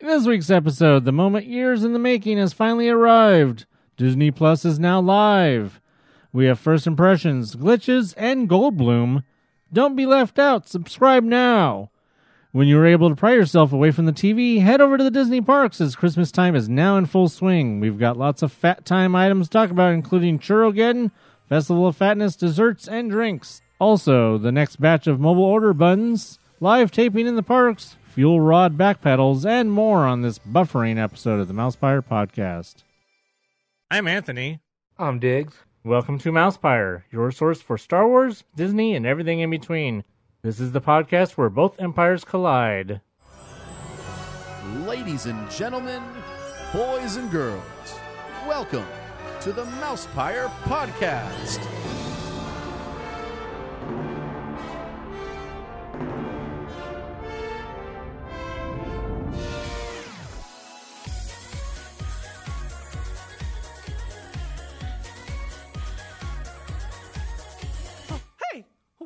This week's episode, the moment years in the making has finally arrived. Disney Plus is now live. We have first impressions, glitches, and Goldblum. Don't be left out. Subscribe now. When you are able to pry yourself away from the TV, head over to the Disney parks as Christmas time is now in full swing. We've got lots of fat time items to talk about, including Churrogeddon, Festival of Fatness, desserts, and drinks. Also, the next batch of mobile order buttons, live taping in the parks, fuel rod back pedals, and more on this buffering episode of the Mousepire Podcast. I'm Anthony. I'm Diggs. Welcome to Mousepire, your source for Star Wars, Disney, and everything in between. This is the podcast where both empires collide. Ladies and gentlemen, boys and girls, welcome to the Mousepire Podcast.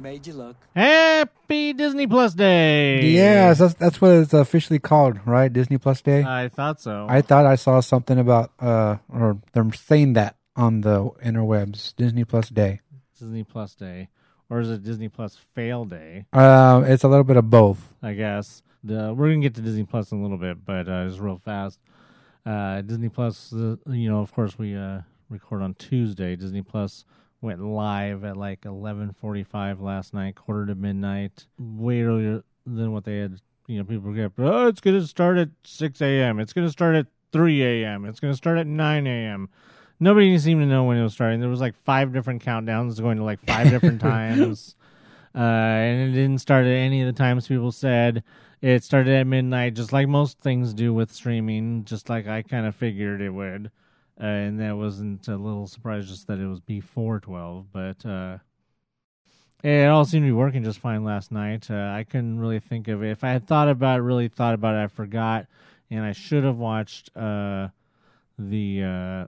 Made you look. Happy Disney Plus Day! Yes, that's that's what it's officially called, right? Disney Plus Day. I thought so. I thought I saw something about uh or them saying that on the interwebs. Disney Plus Day. Disney Plus Day. Or is it Disney Plus Fail Day? Uh, it's a little bit of both. I guess. The, we're gonna get to Disney Plus in a little bit, but uh, just real fast. Uh, Disney Plus, uh, you know, of course, we uh, record on Tuesday. Disney Plus went live at like eleven forty-five last night, quarter to midnight, way earlier than what they had. You know, people get, oh, it's gonna start at six a.m. It's gonna start at three a.m. It's gonna start at nine a.m. Nobody seemed to know when it was starting. There was like five different countdowns going to like five different times. Uh, and it didn't start at any of the times people said. It started at midnight, just like most things do with streaming, just like I kind of figured it would. Uh, and that wasn't a little surprise just that it was before 12, but uh, it all seemed to be working just fine last night. Uh, I couldn't really think of it. If I had thought about it, really thought about it, I forgot. And I should have watched uh, the uh,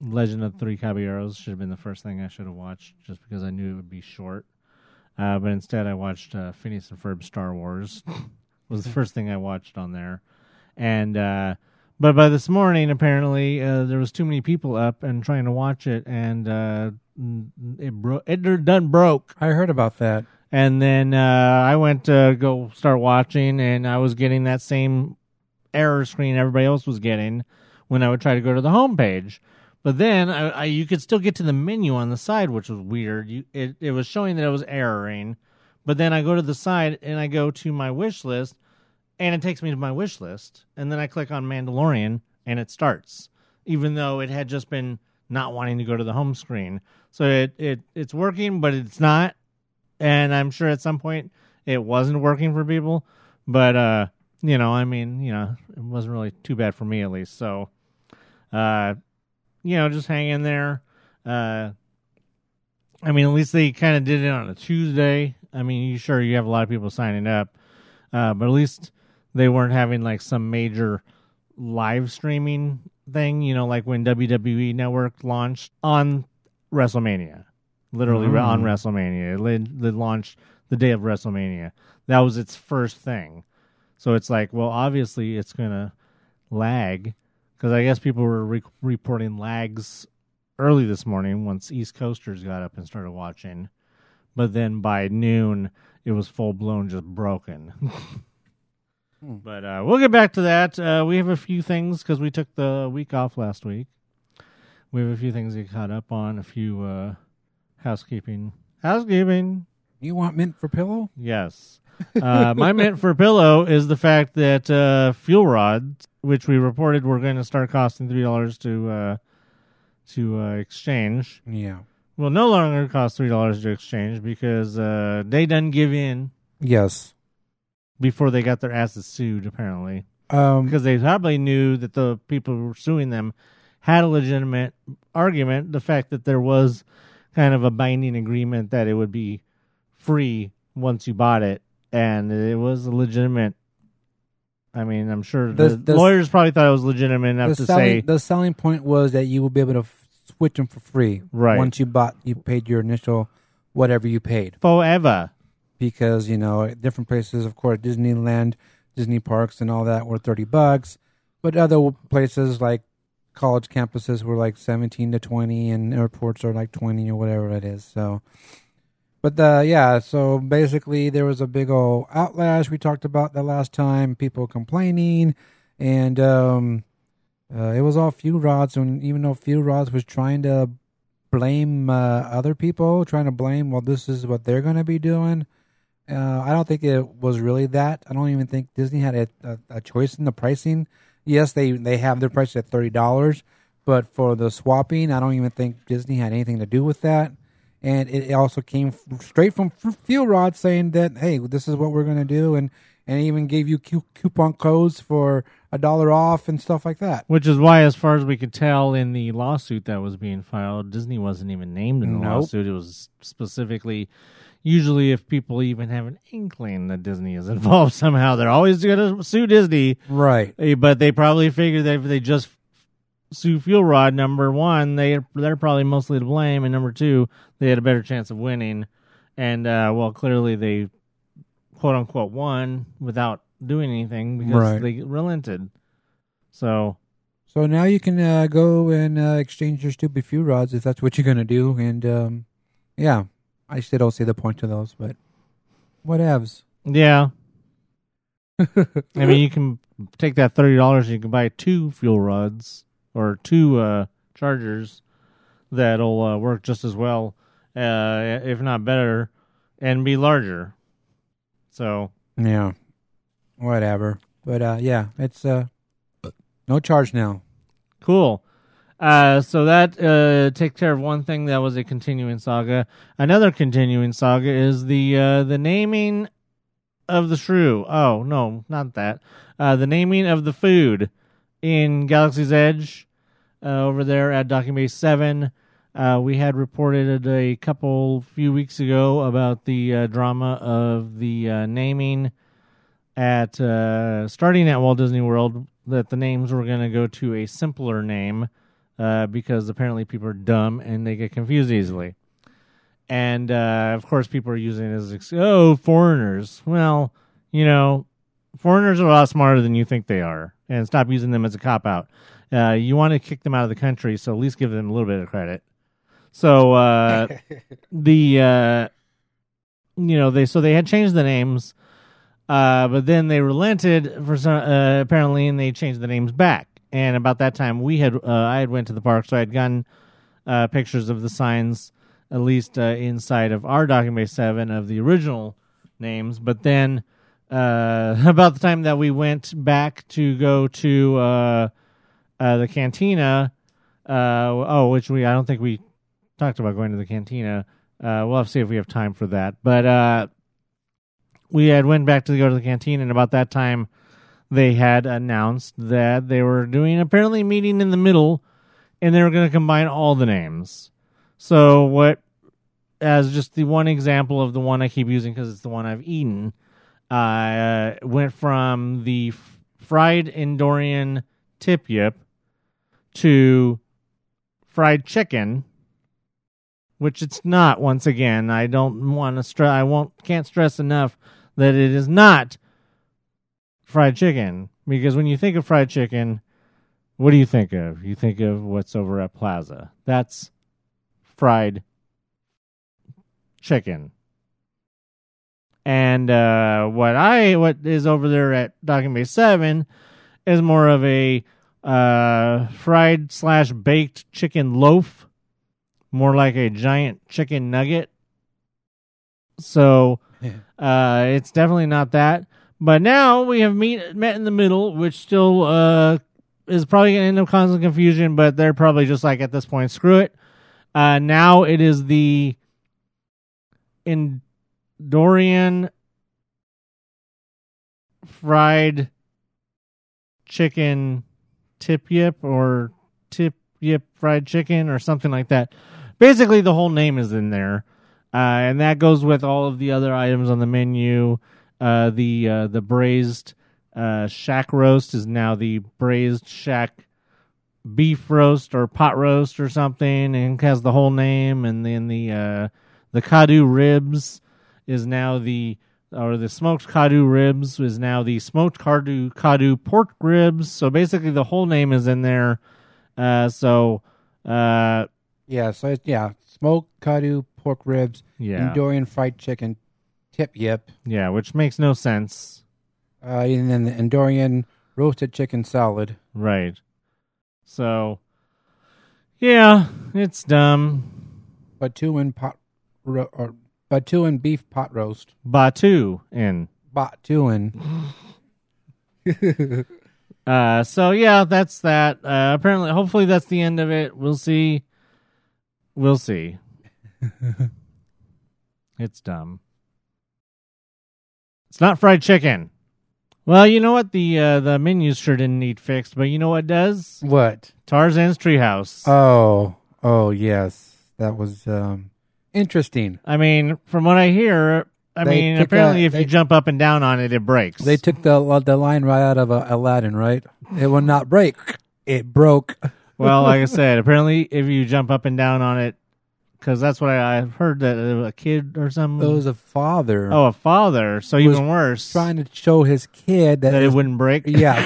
Legend of Three Caballeros. Should have been the first thing I should have watched, just because I knew it would be short. Uh, but instead, I watched uh, Phineas and Ferb Star Wars. was the first thing I watched on there, and uh, but by this morning, apparently, uh, there was too many people up and trying to watch it, and uh, it bro- it done broke. I heard about that. And then uh, I went to go start watching, and I was getting that same error screen everybody else was getting when I would try to go to the home page. But then I, I, you could still get to the menu on the side, which was weird. You, it, it was showing that it was erroring. But then I go to the side and I go to my wish list, and it takes me to my wish list. And then I click on Mandalorian, and it starts, even though it had just been not wanting to go to the home screen. So it, it it's working, but it's not and I'm sure at some point it wasn't working for people. But uh, you know, I mean, you know, it wasn't really too bad for me at least. So, uh, you know, just hang in there. Uh, I mean, at least they kind of did it on a Tuesday. I mean, you sure you have a lot of people signing up, uh, but at least they weren't having like some major live streaming thing. You know, like when WWE Network launched on WrestleMania literally Mm. on WrestleMania. It, it launched the day of WrestleMania. That was its first thing. So it's like, well, obviously it's gonna lag because I guess people were re- reporting lags early this morning once East Coasters got up and started watching. But then by noon, it was full blown just broken. But uh, we'll get back to that. Uh, we have a few things because we took the week off last week. We have a few things to get caught up on, a few uh, housekeeping. Housekeeping. You want mint for pillow? Yes. Uh, my mint for pillow is the fact that uh, fuel rods, which we reported were going to start costing three dollars to uh, to uh, exchange, Yeah. will no longer cost three dollars to exchange because uh, they done give in Yes. Before they got their asses sued. Apparently, Um, because they probably knew that the people who were suing them had a legitimate argument. The fact that there was kind of a binding agreement that it would be free once you bought it, and it was a legitimate. I mean, I'm sure the, The- the- lawyers probably thought it was legitimate enough to selling say, the selling point was that you will be able to f- switch them for free. Right. Once you bought, you paid your initial whatever you paid forever. Because you know different places, of course, Disneyland, Disney parks, and all that were thirty bucks, but other places like college campuses were like seventeen to twenty, and airports are like twenty or whatever it is. So. But uh, yeah, so basically there was a big old outlash we talked about the last time. People complaining, and um, uh, it was all Fuel Rods. And even though Fuel Rods was trying to blame uh, other people, trying to blame, well, this is what they're going to be doing. Uh, I don't think it was really that. I don't even think Disney had a, a, a choice in the pricing. Yes, they they have their price at thirty dollars, but for the swapping, I don't even think Disney had anything to do with that and it also came straight from F- Fuel Rod saying that hey, this is what we're going to do, and and even gave you coupon codes for a dollar off and stuff like that. Which is why, as far as we could tell in the lawsuit that was being filed, Disney wasn't even named in the Nope. lawsuit. It was specifically, usually, if people even have an inkling that Disney is involved somehow, they're always going to sue Disney. Right. Eh, But they probably figured that if they just sue Fuel Rod, number one, they they're probably mostly to blame, and number two, they had a better chance of winning. And uh, well, clearly they quote unquote won without doing anything because Right. they relented. So So now you can uh, go and uh, exchange your stupid fuel rods if that's what you're going to do, and um, yeah, I still don't see the point to those, but whatevs. Yeah. I mean, you can take that thirty dollars. And you can buy two fuel rods or two uh, chargers that'll uh, work just as well, uh, if not better, and be larger. So Yeah, whatever. But uh, yeah, it's uh, no charge now. cool. Uh, so that uh, takes care of one thing that was a continuing saga. Another continuing saga is the uh, the naming of the shrew. Oh no, not that. Uh, the naming of the food in Galaxy's Edge uh, over there at Docking Bay Seven. Uh, we had reported a couple few weeks ago about the uh, drama of the uh, naming at uh, starting at Walt Disney World that the names were going to go to a simpler name uh, because apparently people are dumb and they get confused easily. And uh, of course, people are using it as ex- oh foreigners. Well, you know, foreigners are a lot smarter than you think they are, and stop using them as a cop out. Uh, you want to kick them out of the country, so at least give them a little bit of credit. So uh, the uh, you know they so they had changed the names, uh, but then they relented for some uh, apparently, and they changed the names back. And about that time, we had uh, I had went to the park, so I had gotten uh, pictures of the signs, at least uh, inside of our Docking Bay Seven of the original names. But then, uh, about the time that we went back to go to uh, uh, the cantina, oh, which we I don't think we talked about going to the cantina. We'll have to see if we have time for that. But we had went back to go to the canteen, and about that time, they had announced that they were doing apparently a meeting in the middle, and they were going to combine all the names. So what? As just the one example of the one I keep using because it's the one I've eaten, uh, went from the f- fried Endorian tip yip to fried chicken which it's not once again i don't want to stress i won't can't stress enough that it is not fried chicken. Because when you think of fried chicken what do you think of? You think of what's over at plaza. That's fried chicken. And uh, what i what is over there at docking bay 7 is more of a uh, fried slash baked chicken loaf. More like a giant chicken nugget. So uh, it's definitely not that. But now we have meet, met in the middle, which still uh, is probably going to end up causing confusion, but they're probably just like at this point, screw it. Uh, now it is the Endorian fried chicken tip yip or tip yip fried chicken or something like that. Basically, the whole name is in there, uh, and that goes with all of the other items on the menu. Uh, the uh, the braised uh, shaak roast is now the braised shaak beef roast or pot roast or something, and has the whole name. And then the uh, the kaadu ribs is now the or the smoked kaadu ribs is now the smoked kaadu kaadu pork ribs. So basically, the whole name is in there. Uh, so uh, Yeah, so it's, yeah, smoked kaadu pork ribs, yeah, Endorian fried chicken, tip yip, yeah, which makes no sense, uh, and then the Endorian roasted chicken salad. right? So yeah, it's dumb. Batuuan pot ro- or Batuuan beef pot roast. Batu in. Batuuan. Uh, so yeah, that's that. Uh, apparently, hopefully, that's the end of it. We'll see. We'll see. it's dumb. It's not fried chicken. Well, you know what? The uh, the menus sure didn't need fixed, but you know what does? What? Tarzan's Treehouse. Oh, oh yes, that was um, interesting. I mean, from what I hear, I They mean, took apparently, a- if they- you jump up and down on it, it breaks. They took the the line right out of uh, Aladdin, right? It will not break. It broke. well, like I said, apparently, if you jump up and down on it, because that's what I, I've heard that a kid or something. It was a father Oh, a father. So Was even worse. trying to show his kid that, that it his- wouldn't break. Yeah.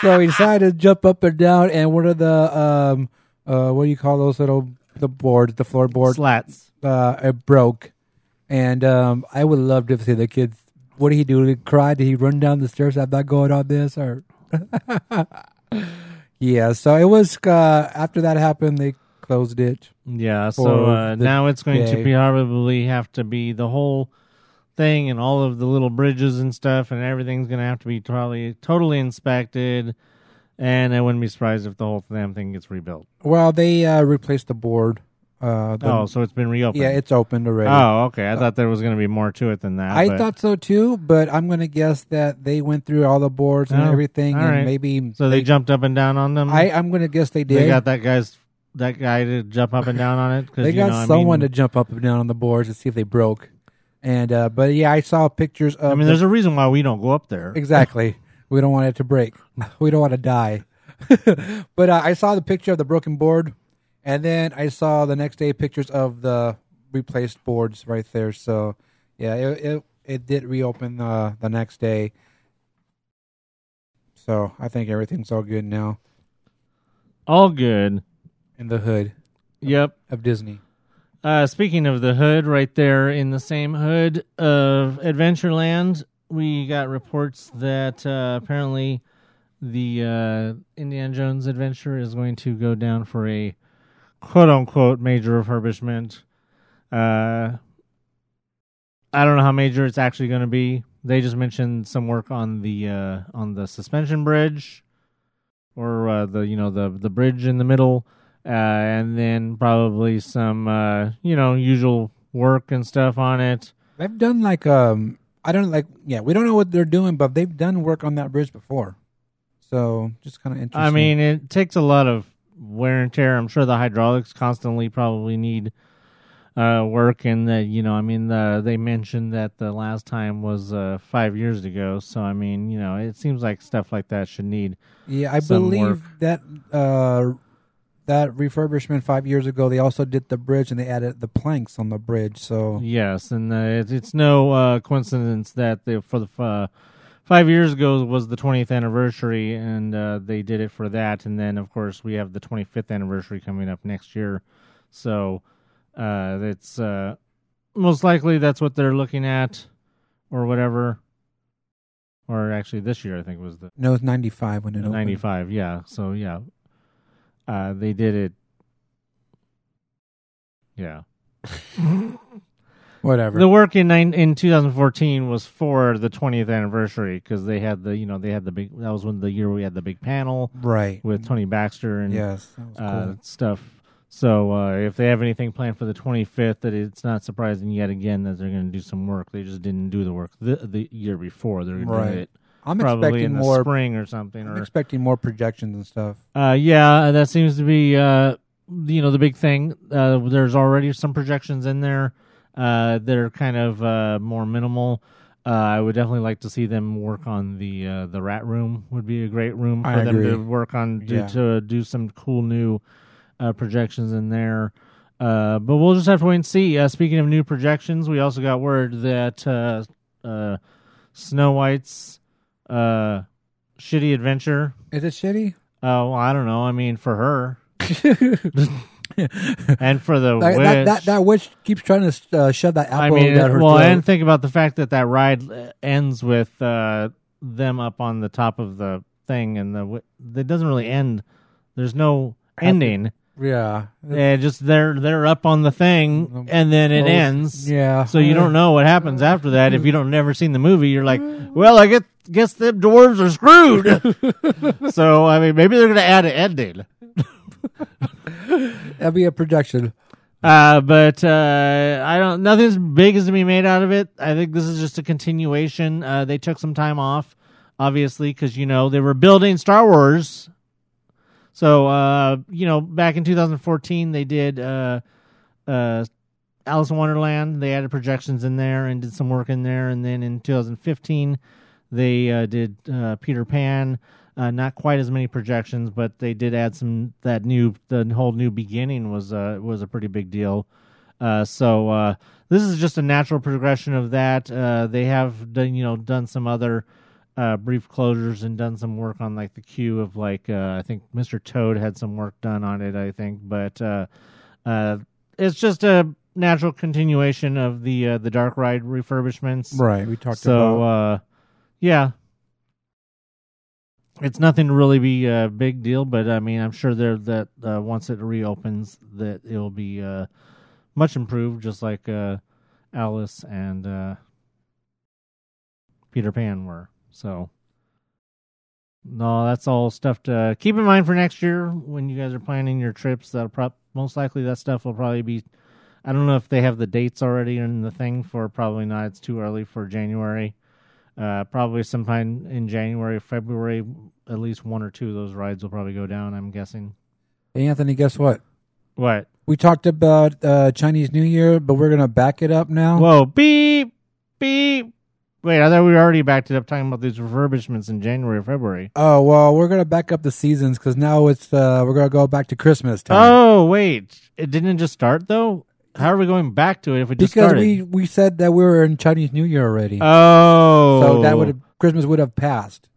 so he decided to jump up and down, and one of the um uh what do you call those little the boards, the floorboard, Slats. uh, it broke, and um I would love to see the kids. What did he do? Did he cry? Did he run down the stairs? I'm not going on this, or yeah. So it was uh, after that happened, they closed it. Yeah. So uh, the now it's going to be probably have to be the whole thing and all of the little bridges and stuff, and everything's going to have to be totally totally inspected. And I wouldn't be surprised if the whole damn thing gets rebuilt. Well, they uh, replaced the board. Uh, the- oh, so it's been reopened. yeah, it's opened already. Oh, okay. I thought there was going to be more to it than that. I but- thought so too, but I'm going to guess that they went through all the boards and Oh, everything, and right. maybe so. They jumped up and down on them. I I'm going to guess they did. they got that guy's that guy to jump up and down on it. 'cause, They you got know, I someone mean, to jump up and down on the boards to see if they broke. And uh, but yeah, I saw pictures of. I mean, the- there's a reason why we don't go up there. exactly. we don't want it to break. We don't want to die. but uh, I saw the picture of the broken board, and then I saw the next day pictures of the replaced boards right there. So yeah, it it, it did reopen uh, the next day. So I think everything's all good now All good. In the hood Yep. of Disney. Uh, speaking of the hood, right there in the same hood of Adventureland, we got reports that uh, apparently the uh, Indiana Jones adventure is going to go down for a quote unquote major refurbishment. Uh, I don't know how major it's actually going to be. They just mentioned some work on the uh, on the suspension bridge, or uh, the you know the the bridge in the middle uh, and then probably some uh, you know usual work and stuff on it. They've done like um I don't like yeah we don't know what they're doing but they've done work on that bridge before, so just kind of interesting. I mean, it takes a lot of wear and tear. I'm sure the hydraulics constantly probably need uh, work, and that you know, I mean, the, they mentioned that the last time was uh, five years ago. So I mean, you know, it seems like stuff like that should need. yeah, I believe work. that uh that refurbishment five years ago they also did the bridge and they added the planks on the bridge. So Yes, and uh, it's, it's no uh, coincidence that they, for the uh, five years ago was the 20th anniversary, and uh, they did it for that. And then, of course, we have the 25th anniversary coming up next year. So uh, it's uh, most likely that's what they're looking at, or whatever. Or actually, this year I think was the no, it's ninety five when it opened. 95. Yeah. So yeah, uh, they did it. Yeah. Whatever. The work in nine, in 2014 was for the 20th anniversary because they had the you know they had the big that was when the year we had the big panel right. with Tony Baxter and Yes. Uh, cool. stuff. So uh, if they have anything planned for the 25th, that it's not surprising yet again that they're going to do some work. They just didn't do the work the, the year before. They're going to Right. do it I'm probably expecting in the more. spring or something. I'm Or expecting more projections and stuff. uh, yeah, that seems to be uh, you know the big thing. Uh, there's already some projections in there. Uh, they're kind of uh, more minimal. Uh, I would definitely like to see them work on the uh, the rat room. Would be a great room for I them to work on do, Yeah. to do some cool new uh, projections in there. Uh, but we'll just have to wait and see. Uh, speaking of new projections, we also got word that uh, uh, Snow White's uh, shitty adventure Is it shitty? Oh, well, I don't know. I mean, for her and for the That, witch. that, that, that witch keeps trying to uh, shove that I apple mean, down her well, throat. and think about the fact that that ride uh, ends with uh, them up on the top of the thing, and the it doesn't really end. There's no ending. yeah. And just they're they're up on the thing, and then it Oh, ends. Yeah. So you don't know what happens after that. If you don't never seen the movie, you're like, well, I guess guess them dwarves are screwed. so I mean, maybe they're gonna add an ending. That'd be a projection. Uh, but uh, I don't. Nothing's big is to be made out of it. I think this is just a continuation. Uh, they took some time off, obviously, because you know they were building Star Wars. So uh, you know, back in 2014, they did uh, uh, Alice in Wonderland. They added projections in there and did some work in there, and then in 2015, they uh, did uh, Peter Pan. Uh, not quite as many projections, but they did add some. That new, the whole new beginning was uh, was a pretty big deal. Uh, so uh, this is just a natural progression of that. Uh, they have done, you know, done some other uh, brief closures and done some work on like the queue of like uh, I think Mr. Toad had some work done on it. I think, but uh, uh, it's just a natural continuation of the uh, the Dark Ride refurbishments. Right. We talked So about. uh, yeah, it's nothing to really be a big deal, but I mean, I'm sure there that uh, once it reopens, that it'll be uh, much improved, just like uh, Alice and uh, Peter Pan were. So. No, that's all stuff to keep in mind for next year when you guys are planning your trips. That'll prob- most likely that stuff will probably be. I don't know if they have the dates already in the thing for. Probably not. It's too early for January. Uh, probably sometime in January, February, at least one or two of those rides will probably go down. I'm guessing. Hey, Anthony, guess what? What? We talked about uh, Chinese New Year, but we're gonna back it up now. Whoa! Beep, beep. Wait, I thought we already backed it up talking about these refurbishments in January or February. Oh well, we're gonna back up the seasons because now it's uh, we're gonna go back to Christmas time. Oh wait, it didn't just start though. How are we going back to it if we just because started? we we said that we were in Chinese New Year already, oh, so that would Christmas would have passed.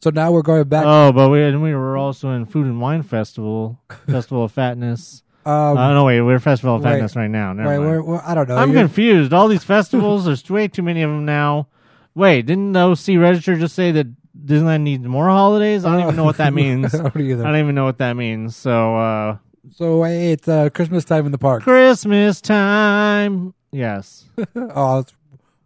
So now we're going back. Oh, but we and we were also in Food and Wine Festival, Festival of Fatness. um, Oh no, wait, we're Festival of right. Fatness right now. Never right, we're, we're, I don't know. I'm You're- confused. All these festivals, there's way too many of them now. Wait, didn't the OC Register just say that Disneyland needs more holidays? I don't even know what that means. I don't. I don't even know what that means. So, uh, So it's uh, Christmas time in the park. Christmas time. Yes. oh, I was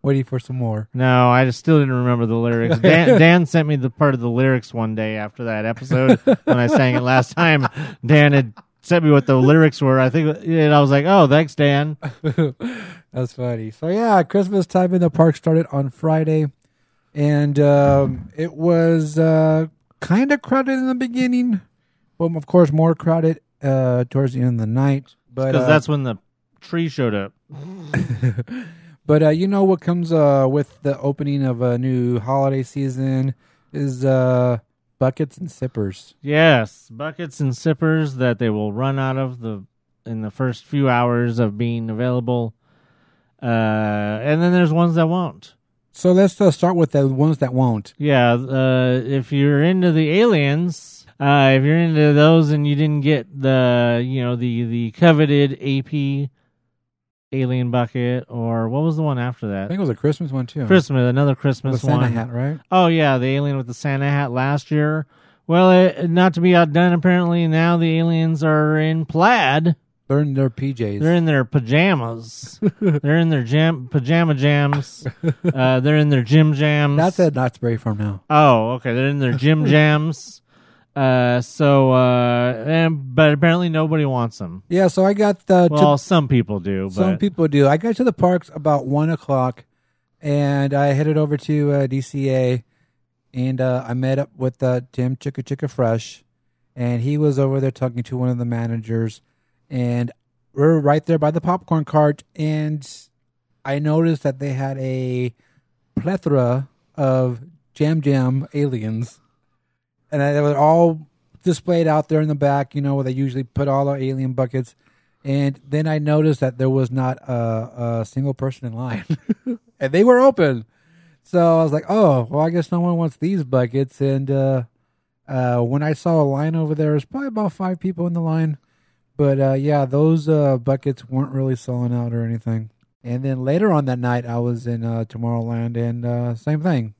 waiting for some more. No, I just still didn't remember the lyrics. Dan, Dan sent me the part of the lyrics one day after that episode when I sang it last time. Dan had sent me what the lyrics were. I think, and I was like, "Oh, thanks, Dan." That's funny. So yeah, Christmas time in the park started on Friday, and um, it was uh, kind of crowded in the beginning. Well, of course, more crowded uh, towards the end of the night. But Because uh, that's when the tree showed up. but uh, you know what comes uh, with the opening of a new holiday season is uh, buckets and sippers. Yes, buckets and sippers that they will run out of the in the first few hours of being available. Uh, and then there's ones that won't. So let's uh, start with the ones that won't. Yeah, uh, if you're into the aliens, uh, if you're into those and you didn't get the, you know, the the coveted AP alien bucket, or what was the one after that? I think it was a Christmas one too. Christmas, another Christmas Santa one. hat, right? Oh yeah, the alien with the Santa hat last year. Well, it, not to be outdone, apparently now the aliens are in plaid. They're in their PJs. They're in their pajamas. they're in their jam pajama jams. Uh, they're in their gym jams. That's at Knott's Berry Farm now. Oh, okay. They're in their gym jams. Uh, so, uh, and, but apparently nobody wants them. Yeah, so I got the. Well, some people do, but Some people do. I got to the parks about one o'clock, and I headed over to uh, DCA, and uh, I met up with uh, Tim Chicka Chicka Fresh, and he was over there talking to one of the managers, and we're right there by the popcorn cart, and I noticed that they had a plethora of Jam Jam aliens, and they were all displayed out there in the back, you know, where they usually put all our alien buckets. And then I noticed that there was not a, a single person in line, and they were open. So I was like, "Oh, well, I guess no one wants these buckets." And uh, uh, when I saw a line over there, there's probably about five people in the line. But uh, yeah, those uh, buckets weren't really selling out or anything. And then later on that night, I was in uh, Tomorrowland, and uh, same thing.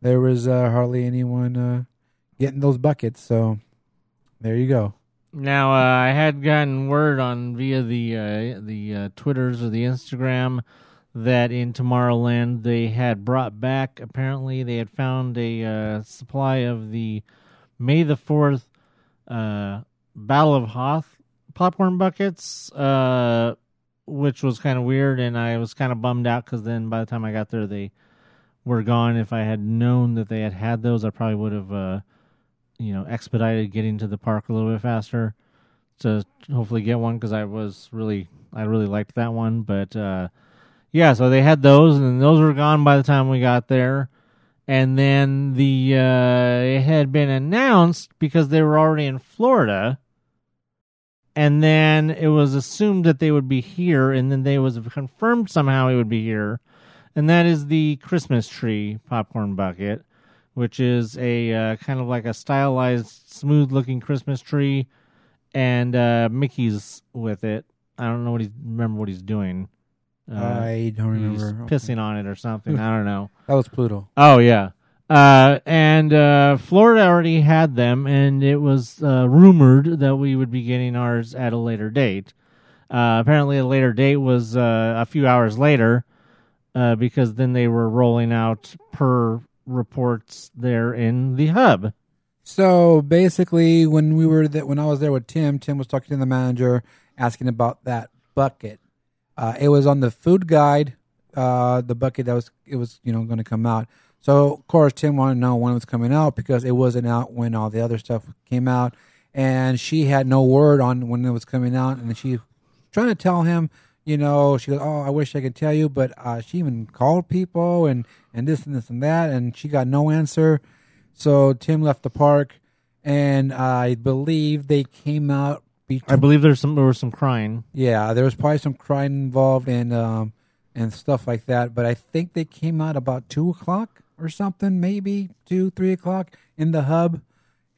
There was hardly anyone getting those buckets. So there you go. Now, uh, I had gotten word on via the uh, the uh, Twitters or the Instagram that in Tomorrowland they had brought back. Apparently, they had found a uh, supply of the May the Fourth uh, Battle of Hoth popcorn buckets, uh, which was kind of weird, and I was kind of bummed out because then by the time I got there, they were gone. If I had known that they had had those, I probably would have. You know expedited getting to the park a little bit faster to hopefully get one because I was really I really liked that one. But uh, yeah, so they had those, and those were gone by the time we got there. And then the uh, it had been announced because they were already in Florida, and then it was assumed that they would be here, and then they was confirmed somehow it would be here, and that is the Christmas tree popcorn bucket which is a uh, kind of like a stylized, smooth-looking Christmas tree, and uh, Mickey's with it. I don't know what he's remember what he's doing. Uh, I don't he's remember. pissing on it or something. I don't know. That was Pluto. Oh yeah. Uh, and uh, Florida already had them, and it was uh, rumored that we would be getting ours at a later date. Uh, apparently, a later date was uh, a few hours later, uh, because then they were rolling out per reports there in the hub. So basically, when we were th- when I was there with Tim, Tim was talking to the manager, asking about that bucket. Uh, it was on the food guide, uh, the bucket that was it was you know going to come out. So of course, Tim wanted to know when it was coming out because it wasn't out when all the other stuff came out, and she had no word on when it was coming out, and she trying to tell him. You know, she goes, "Oh, I wish I could tell you," but uh, she even called people and and this and this and that, and she got no answer. So Tim left the park, and I believe they came out. Between, I believe there's some there was some crying. yeah, there was probably some crying involved and um and stuff like that. But I think they came out about two o'clock or something, maybe two, three o'clock in the hub.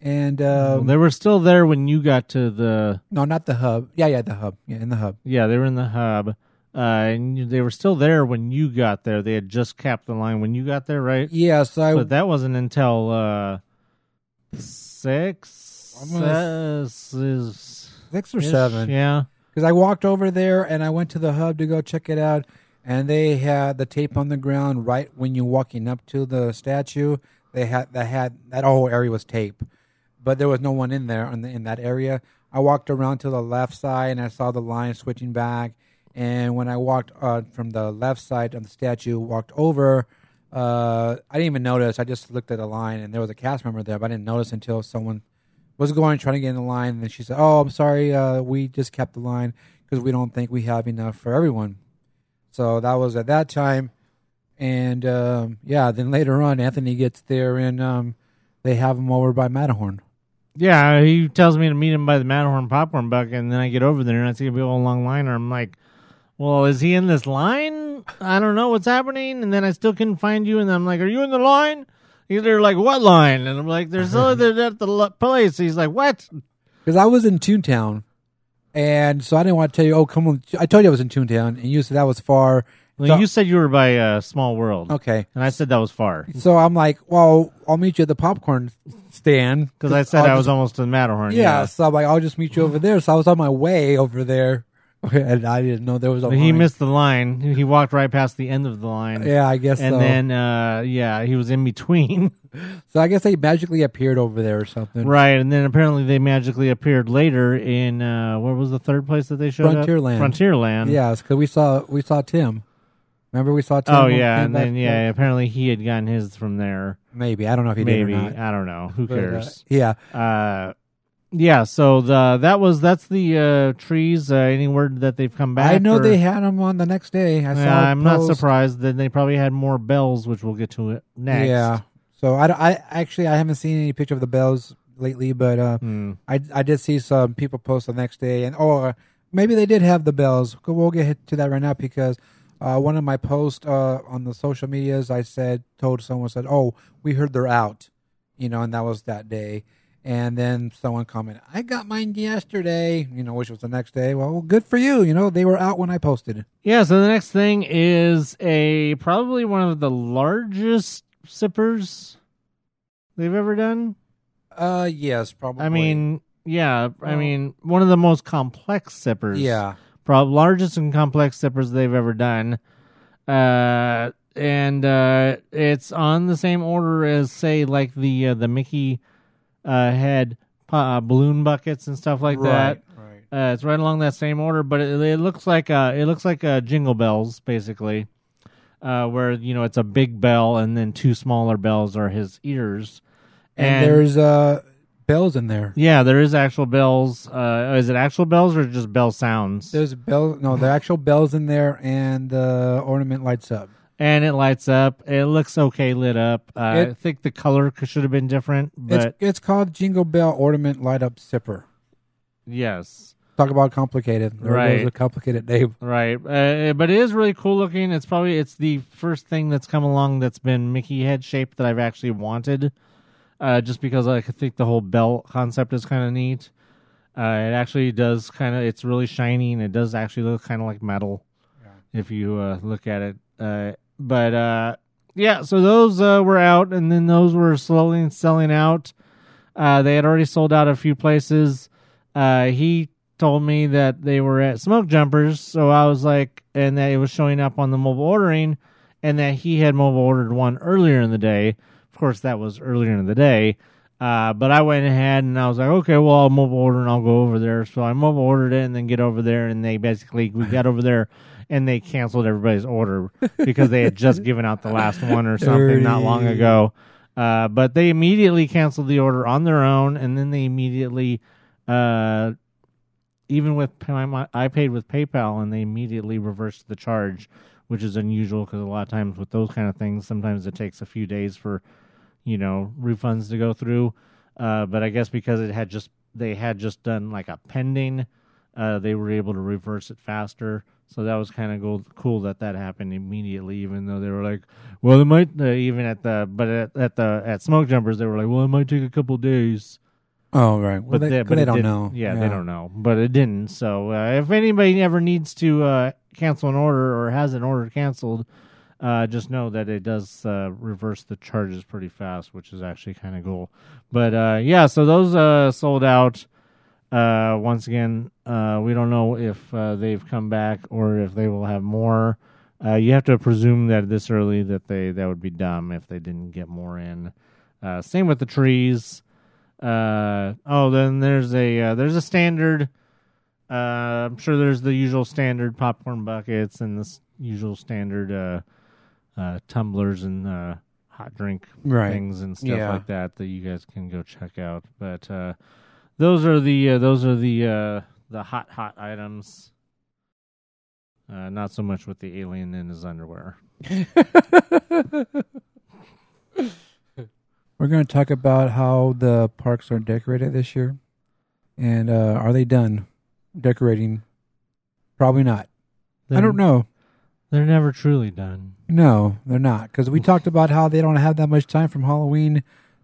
And um, they were still there when you got to the. no, not the hub. Yeah, yeah, the hub. Yeah, in the hub. Yeah, they were in the hub, uh, and you- they were still there when you got there. They had just capped the line when you got there, right? Yeah, so I But that wasn't until uh, six. I'm gonna s- is six or seven. Yeah. because I walked over there and I went to the hub to go check it out, and they had the tape on the ground right when you're walking up to the statue. They had that had that whole area was tape, but there was no one in there in, the, in that area. I walked around to the left side and I saw the line switching back. And when I walked uh, from the left side of the statue, walked over, uh, I didn't even notice. I just looked at the line and there was a cast member there, but I didn't notice until someone was going trying to get in the line. And then she said, "Oh, I'm sorry, uh, we just kept the line because we don't think we have enough for everyone." So that was at that time, and um, yeah. Then later on, Anthony gets there and um, they have him over by Matterhorn. Yeah, he tells me to meet him by the Matterhorn popcorn bucket, and then I get over there and I see a big old long line, and I'm like, well, is he in this line? I don't know what's happening. And then I still couldn't find you, and I'm like, are you in the line? He's there like, what line? And I'm like, there's other at the place. He's like, what? Because I was in Toontown, and so I didn't want to tell you. Oh, come on! I told you I was in Toontown, and you said that was far. Well, So- you said you were by uh, Small World, Okay. and I said that was far So I'm like, well, I'll meet you at the popcorn stand because I said I'll I was just- almost in Matterhorn. Yeah, so I'm like, I'll just meet you over there. So I was on my way over there, and I didn't know there was a. But he missed the line. He walked right past the end of the line. Yeah, I guess And so. then, uh, yeah, he was in between. so I guess they magically appeared over there or something. right. And then apparently they magically appeared later in, uh, where was the third place that they showed Frontierland. up? Frontierland. Yeah, because we saw we saw Tim. Remember we saw Tim. Oh, when we yeah. came And back then, from- yeah, apparently he had gotten his from there. maybe I don't know if he Maybe. did or not. I don't know. Who But, uh, cares? yeah, Uh, yeah, so the that was that's the uh, trees. Uh, any word that they've come back? I know or- they had him on the next day. I saw. Yeah, a I'm not post. surprised. Then they probably had more bells, which we'll get to it next. Yeah. So I, I actually I haven't seen any picture of the bells lately, but uh, Hmm. I I did see some people post the next day, and or maybe they did have the bells. We'll get to that right now because uh, one of my posts uh, on the social medias, I said told someone said, "Oh, we heard they're out," you know, and that was that day. And then someone commented, "I got mine yesterday," you know, which was the next day. Well, good for you. You know, they were out when I posted. Yeah, so the next thing is a probably one of the largest sippers they've ever done. Uh, yes, probably. I mean, yeah, I mean one of the most complex sippers. yeah, prob largest and complex sippers they've ever done. Uh, and uh, it's on the same order as say like the uh, the Mickey uh, head uh, balloon buckets and stuff like that. Right. Uh, it's right along that same order, but it, it looks like uh, it looks like uh, Jingle Bells basically, uh, where you know it's a big bell and then two smaller bells are his ears. And, there's uh bells in there. yeah, there is actual bells. Uh, is it actual bells or just bell sounds? There's bells. No, the actual bells in there, and the ornament lights up. and it lights up. It looks okay lit up. Uh, I think the color should have been different, but it's it's called Jingle Bell Ornament Light Up Sipper. yes, Talk about complicated. There Right. goes a complicated name. right. Uh, but it is really cool looking. It's probably it's the first thing that's come along that's been Mickey head shaped that I've actually wanted. Uh, just because I think the whole belt concept is kind of neat. Uh, it actually does kind of. It's really shiny and it does actually look kind of like metal if you uh, look at it. Uh, but uh, yeah, so those uh, were out, and then those were slowly selling out. Uh, they had already sold out a few places. Uh, he told me that they were at Smoke Jumpers, so I was like, and that it was showing up on the mobile ordering, and that he had mobile ordered one earlier in the day. Of course, that was earlier in the day. Uh, but I went ahead and I was like, okay, well, I'll mobile order and I'll go over there. So I mobile ordered it and then get over there, and they basically we got over there and they canceled everybody's order because they had just given out the last one or something not long ago. Uh, but they immediately canceled the order on their own, and then they immediately, uh, even with my, I paid with PayPal, and they immediately reversed the charge, which is unusual because a lot of times with those kind of things, sometimes it takes a few days for, you know, refunds to go through. Uh, but I guess because it had just they had just done like a pending, uh, they were able to reverse it faster. So that was kind of cool, cool that that happened immediately, even though they were like, well, it might uh, even at the but at, at the at smoke jumpers they were like, well, it might take a couple days. Oh right. Well, But they, they, but they don't didn't. know. Yeah, they don't know. But it didn't. So uh, if anybody ever needs to uh, cancel an order or has an order canceled, uh, just know that it does uh, reverse the charges pretty fast, which is actually kind of cool. But uh, yeah, so those uh, sold out. Uh, once again, uh, we don't know if they've come back or if they will have more. You have to presume that this early that they that would be dumb if they didn't get more in. Same with the trees. Oh, then there's a there's a standard. I'm sure there's the usual standard popcorn buckets and the usual standard uh, tumblers and uh, hot drink Right. things and stuff Yeah. like that that you guys can go check out. But uh, those are the uh, those are the uh, the hot hot items. Uh, not so much with the alien in his underwear. We're going to talk about how the parks are decorated this year, and uh, are they done decorating? Probably not. I don't know. They're never truly done. No, they're not because we talked about how they don't have that much time from Halloween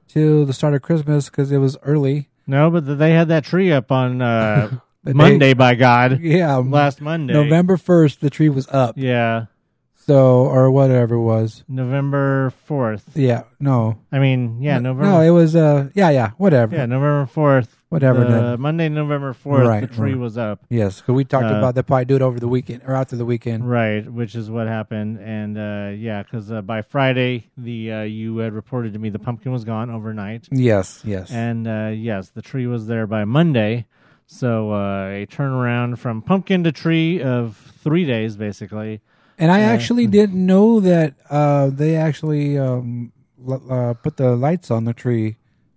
to the start of Christmas because it was early. No, but they had that tree up on uh, Monday. By God, Yeah, last Monday, November first, the tree was up. Yeah, So, or whatever it was. November fourth. Yeah, no, I mean, yeah, no, November. no, it was uh, yeah, yeah, whatever. yeah, November fourth. Whatever, The then. Monday, November fourth. Right, the tree right. was up. Yes, because we talked Uh, about they probably do it over the weekend or after the weekend. Right, which is what happened, and uh, yeah, because uh, by Friday, the uh, you had reported to me the pumpkin was gone overnight, Yes, yes. and uh, yes, the tree was there by Monday. So uh, a turnaround from pumpkin to tree of three days, basically. And I actually didn't know that uh, they actually um, l- uh, put the lights on the tree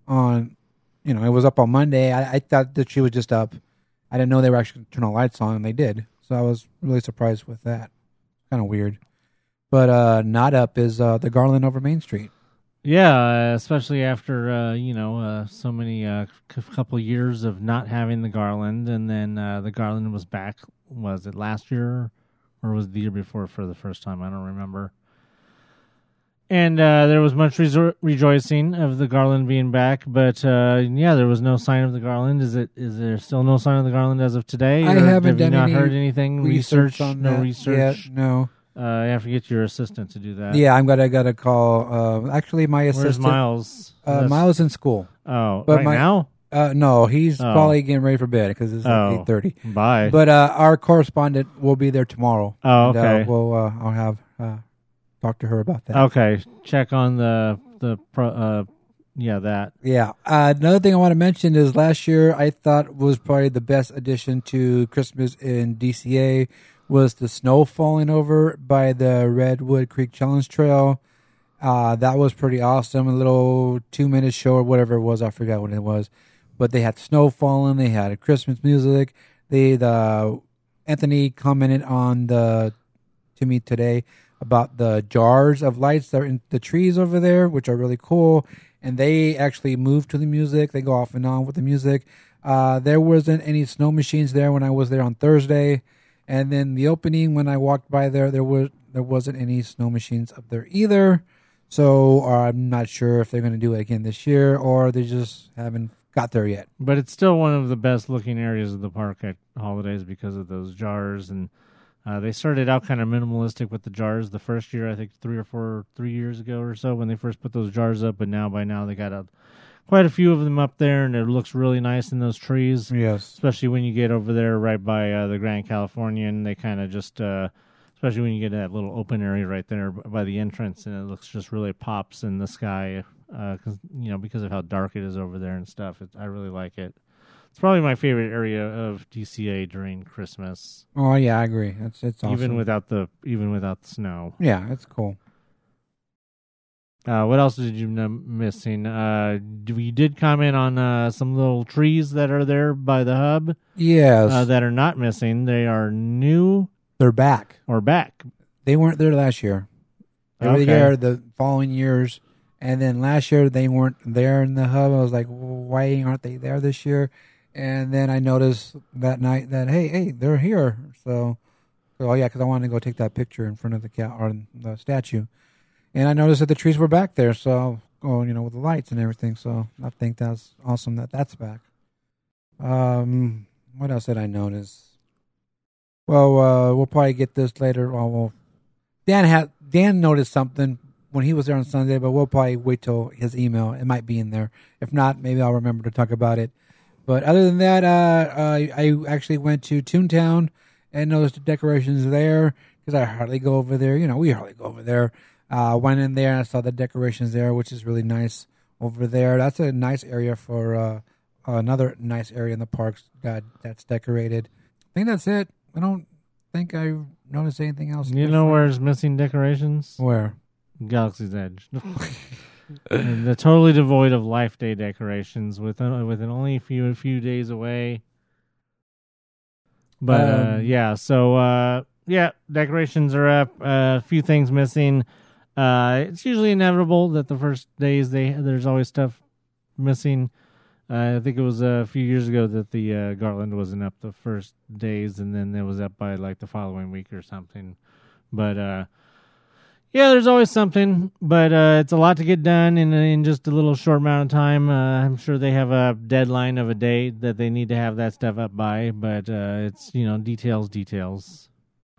on. You know, it was up on Monday. I, I thought that she was just up. I didn't know they were actually going to turn lights on, and they did. So I was really surprised with that. Kind of weird. But uh, not up is uh, the garland over Main Street. Yeah, especially after uh, you know uh, so many uh, c- couple years of not having the garland, and then uh, the garland was back. Was it last year, or was it the year before for the first time? I don't remember. And uh, there was much rejo- rejoicing of the garland being back, but uh, yeah, there was no sign of the garland. Is it? Is there still no sign of the garland as of today? I haven't have you not any heard anything. Research, Research, on no research. yet. No. Uh, you have to get your assistant to do that. Yeah, I'm gonna gotta call. Uh, actually, my assistant Where's Miles? Uh, That's- Miles in school. Oh, but right my- now. Uh, no, he's Oh. probably getting ready for bed because it's like Oh. eight thirty. Bye. But uh, our correspondent will be there tomorrow. Oh, And, uh, okay. we'll uh, I'll have uh, talk to her about that. Okay, check on the the pro, uh yeah that Yeah. Uh, another thing I want to mention is last year I thought was probably the best addition to Christmas in DCA was the snow falling over by the Redwood Creek Challenge Trail. Uh, that was pretty awesome. A little two minute show or whatever it was. I forgot what it was, but they had snow falling. They had Christmas music. They the Anthony commented on the to me today about the jars of lights that are in the trees over there, which are really cool. And they actually move to the music. They go off and on with the music. Uh, there wasn't any snow machines there when I was there on Thursday, and then the opening when I walked by there, there was there wasn't any snow machines up there either. So uh, I'm not sure if they're going to do it again this year or they just haven't got there yet. but it's still one of the best looking areas of the park at holidays because of those jars and uh, they started out kind of minimalistic with the jars the first year I think three or four three years ago or so when they first put those jars up but now by now they got a, quite a few of them up there and it looks really nice in those trees Yes. especially when you get over there right by uh, the Grand Californian. They kind of just, uh, especially when you get that little open area right there by the entrance, and it looks just really pops in the sky. Because you know, because of how dark it is over there and stuff, it, I really like it. It's probably my favorite area of DCA during Christmas, Oh yeah, I agree. That's it's awesome. even without the even without the snow. yeah, that's cool. Uh, what else did you n- missing? Uh, we did comment on uh, some little trees that are there by the hub Yes, uh, that are not missing. They are new they're back. or back. They weren't there last year. They were Okay. there the following years, and then last year they weren't there in the hub. I was like, why aren't they there this year? And then I noticed that night that hey, hey, they're here. So, so oh yeah, because I wanted to go take that picture in front of the cat or the statue, and I noticed that the trees were back there. So, oh, you know, with the lights and everything. So I think that's awesome that that's back. Um, what else did I notice? Well, uh, we'll probably get this later. Well, we'll Dan had Dan noticed something when he was there on Sunday, but we'll probably wait till his email. It might be in there. If not, maybe I'll remember to talk about it. But other than that, uh, I, I actually went to Toontown and noticed the decorations there because I hardly go over there. You know, we hardly go over there. Uh, went in there and I saw the decorations there, which is really nice over there. That's a nice area for uh, another nice area in the parks that that's decorated. I think that's it. I don't think I noticed anything else. You know where's missing decorations? Where? Galaxy's Edge. They're totally devoid of Life Day decorations, with uh, with it only a few a few days away. But uh, Um, yeah, so uh, yeah, decorations are up. Uh, a few things missing. Uh, it's usually inevitable that the first days they there's always stuff missing. Uh, I think it was a few years ago that the uh, Garland wasn't up the first days, and then it was up by like the following week or something. But uh, yeah, there's always something, but uh, it's a lot to get done in in just a little short amount of time. Uh, I'm sure they have a deadline of a day that they need to have that stuff up by, but uh, it's you know details, details.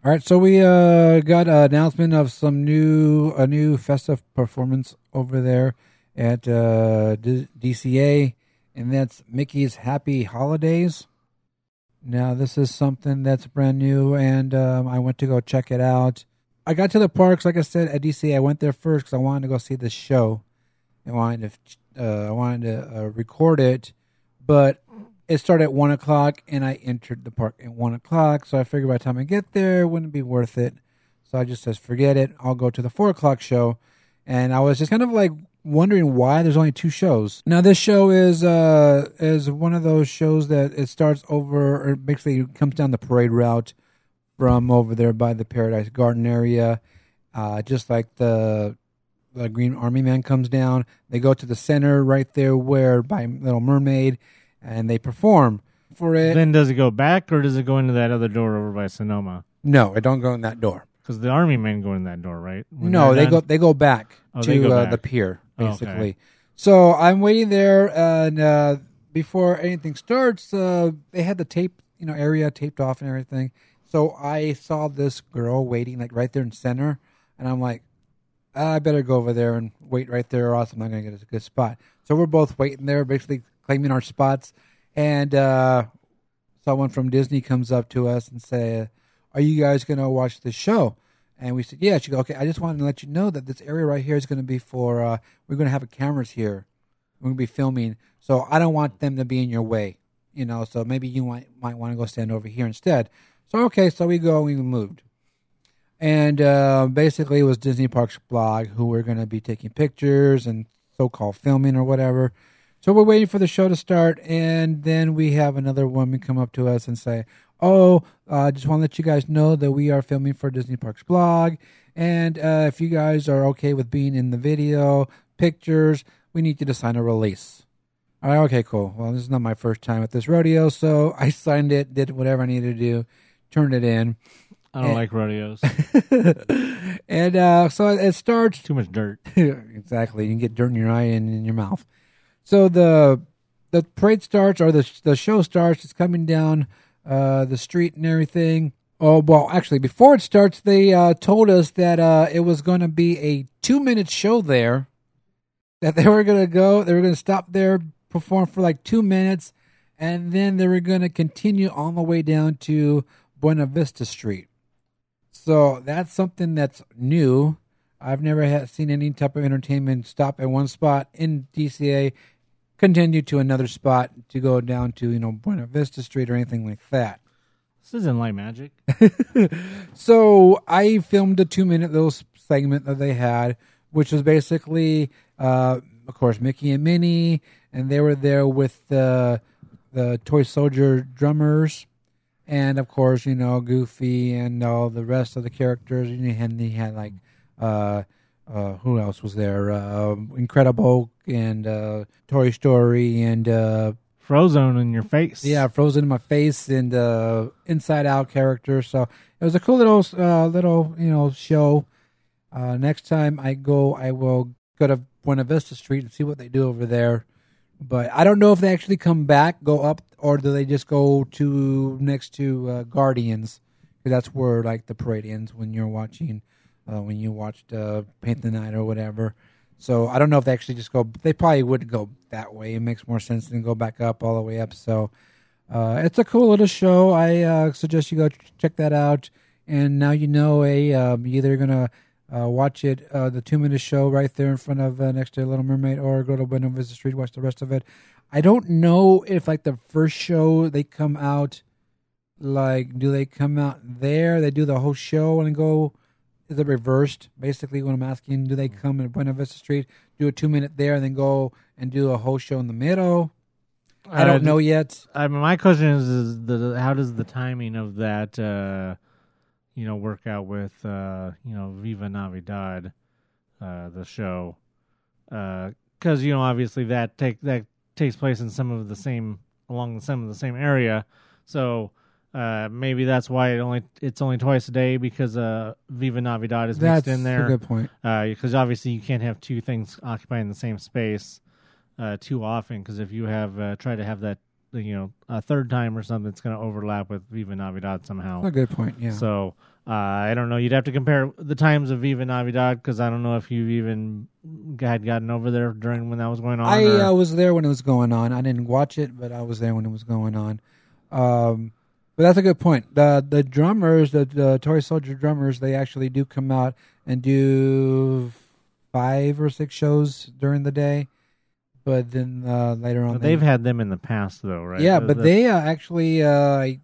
All right, so we uh, got an announcement of some new a new festive performance over there at uh, D- DCA, and that's Mickey's Happy Holidays. Now, this is something that's brand new, and um, I went to go check it out. I got to the parks, like I said, at DC. I went there first because I wanted to go see the show. I wanted to, uh, I wanted to uh, record it, but it started at one o'clock, and I entered the park at one o'clock. So I figured by the time I get there, it wouldn't be worth it. So I just says, forget it. I'll go to the four o'clock show, and I was just kind of like wondering why there's only two shows. Now this show is uh is one of those shows that it starts over or basically comes down the parade route from over there by the Paradise Garden area. Uh just like the the Green Army Man comes down. They go to the center right there where by Little Mermaid and they perform for it. Then does it go back or does it go into that other door over by Sonoma? no, it don't go in that door. Because the army men go in that door, right? When no, they're go they go back Oh, to they go uh, back. the pier Oh, basically. okay. So I'm waiting there, and uh, before anything starts, uh, they had the tape, you know, area taped off and everything. So I saw this girl waiting like right there in center, and I'm like, I better go over there and wait right there, or else I'm not gonna get a good spot. So we're both waiting there, basically claiming our spots, and uh, someone from Disney comes up to us and say, "Are you guys gonna watch the show?" And we said, "Yeah." She go, "Okay, I just wanted to let you know that this area right here is going to be for. Uh, we're going to have cameras here. We're going to be filming, so I don't want them to be in your way, you know. So maybe you might might want to go stand over here instead." So okay, so we go. We moved, and uh, basically it was Disney Parks blog who were going to be taking pictures and so-called filming or whatever. So we're waiting for the show to start, and then we have another woman come up to us and say, "Oh, I uh, just want to let you guys know that we are filming for Disney Parks blog, and uh, if you guys are okay with being in the video, pictures, we need you to sign a release." All right, okay, cool. Well, this is not my first time at this rodeo, so I signed it, did whatever I needed to do, turned it in, I don't eh. like rodeos. and uh, so it starts Too much dirt. exactly. You can get dirt in your eye and in your mouth. So the the parade starts or the the show starts. It's coming down uh, the street and everything. Oh well, actually, before it starts, they uh, told us that uh, it was going to be a two minute show there. That they were going to go, they were going to stop there, perform for like two minutes, and then they were going to continue on the way down to Buena Vista Street. So that's something that's new. I've never had seen any type of entertainment stop at one spot in DCA, continue to another spot to go down to you know Buena Vista Street or anything like that. This isn't like magic. So I filmed a two minute little segment that they had, which was basically, uh, of course, Mickey and Minnie, and they were there with the the Toy Soldier drummers, and of course, you know, Goofy and all the rest of the characters. And he had, he had like, uh, uh, who else was there? Uh, Incredible and uh, Toy Story and uh, Frozone in your face. yeah, frozen in my face and uh, inside out character. So it was a cool little uh, little you know show. Uh, next time I go, I will go to Buena Vista Street and see what they do over there. But I don't know if they actually come back, go up, or do they just go to next to uh, Guardians? Because that's where like the parade ends when you're watching, uh, when you watched uh, Paint the Night or whatever. So I don't know if they actually just go. They probably would go that way. It makes more sense than go back up all the way up. So uh, it's a cool little show. I uh, suggest you go ch- check that out. And now you know, a um, either gonna uh, watch it uh, the two minute show right there in front of uh, next to Little Mermaid, or go to Buena Vista Street watch the rest of it. I don't know if like the first show they come out like do they come out there? They do the whole show and go. Is it reversed? Basically, what I'm asking, do they come in Buena Vista Street, do a two minute there, and then go and do a whole show in the middle? I Uh, don't know yet. I mean, my question is, is the how does the timing of that, uh, you know, work out with, uh, you know, Viva Navidad, uh, the show, because you know, obviously that take that takes place in some of the same along the some of the same area, so. Uh, maybe that's why it only it's only twice a day because uh, Viva Navidad is mixed That's in there That's a good point. because obviously you can't have two things occupying the same space uh, too often. Because if you have uh, try to have that, you know, a third time or something, it's going to overlap with Viva Navidad somehow. A good point. Yeah. So Uh, I don't know. You'd have to compare the times of Viva Navidad because I don't know if you've even had gotten over there during when that was going on. I or- uh, was there when it was going on. I didn't watch it, but I was there when it was going on. Um, but that's a good point. The the drummers, the, the Toy Soldier drummers, they actually do come out and do five or six shows during the day. But then uh, later on, they- they've had them in the past though, right? yeah, The- but the- they uh, actually, uh, I,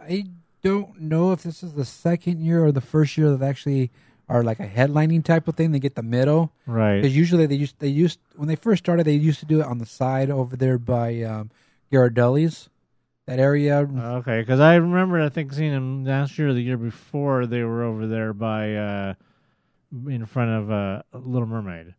I don't know if this is the second year or the first year that actually are like a headlining type of thing. They get the middle right. because usually they used they used when they first started they used to do it on the side over there by um, Ghirardelli's, that area. Okay, because I remember I think seeing them last year or the year before. They were over there by uh, in front of uh, Little Mermaid.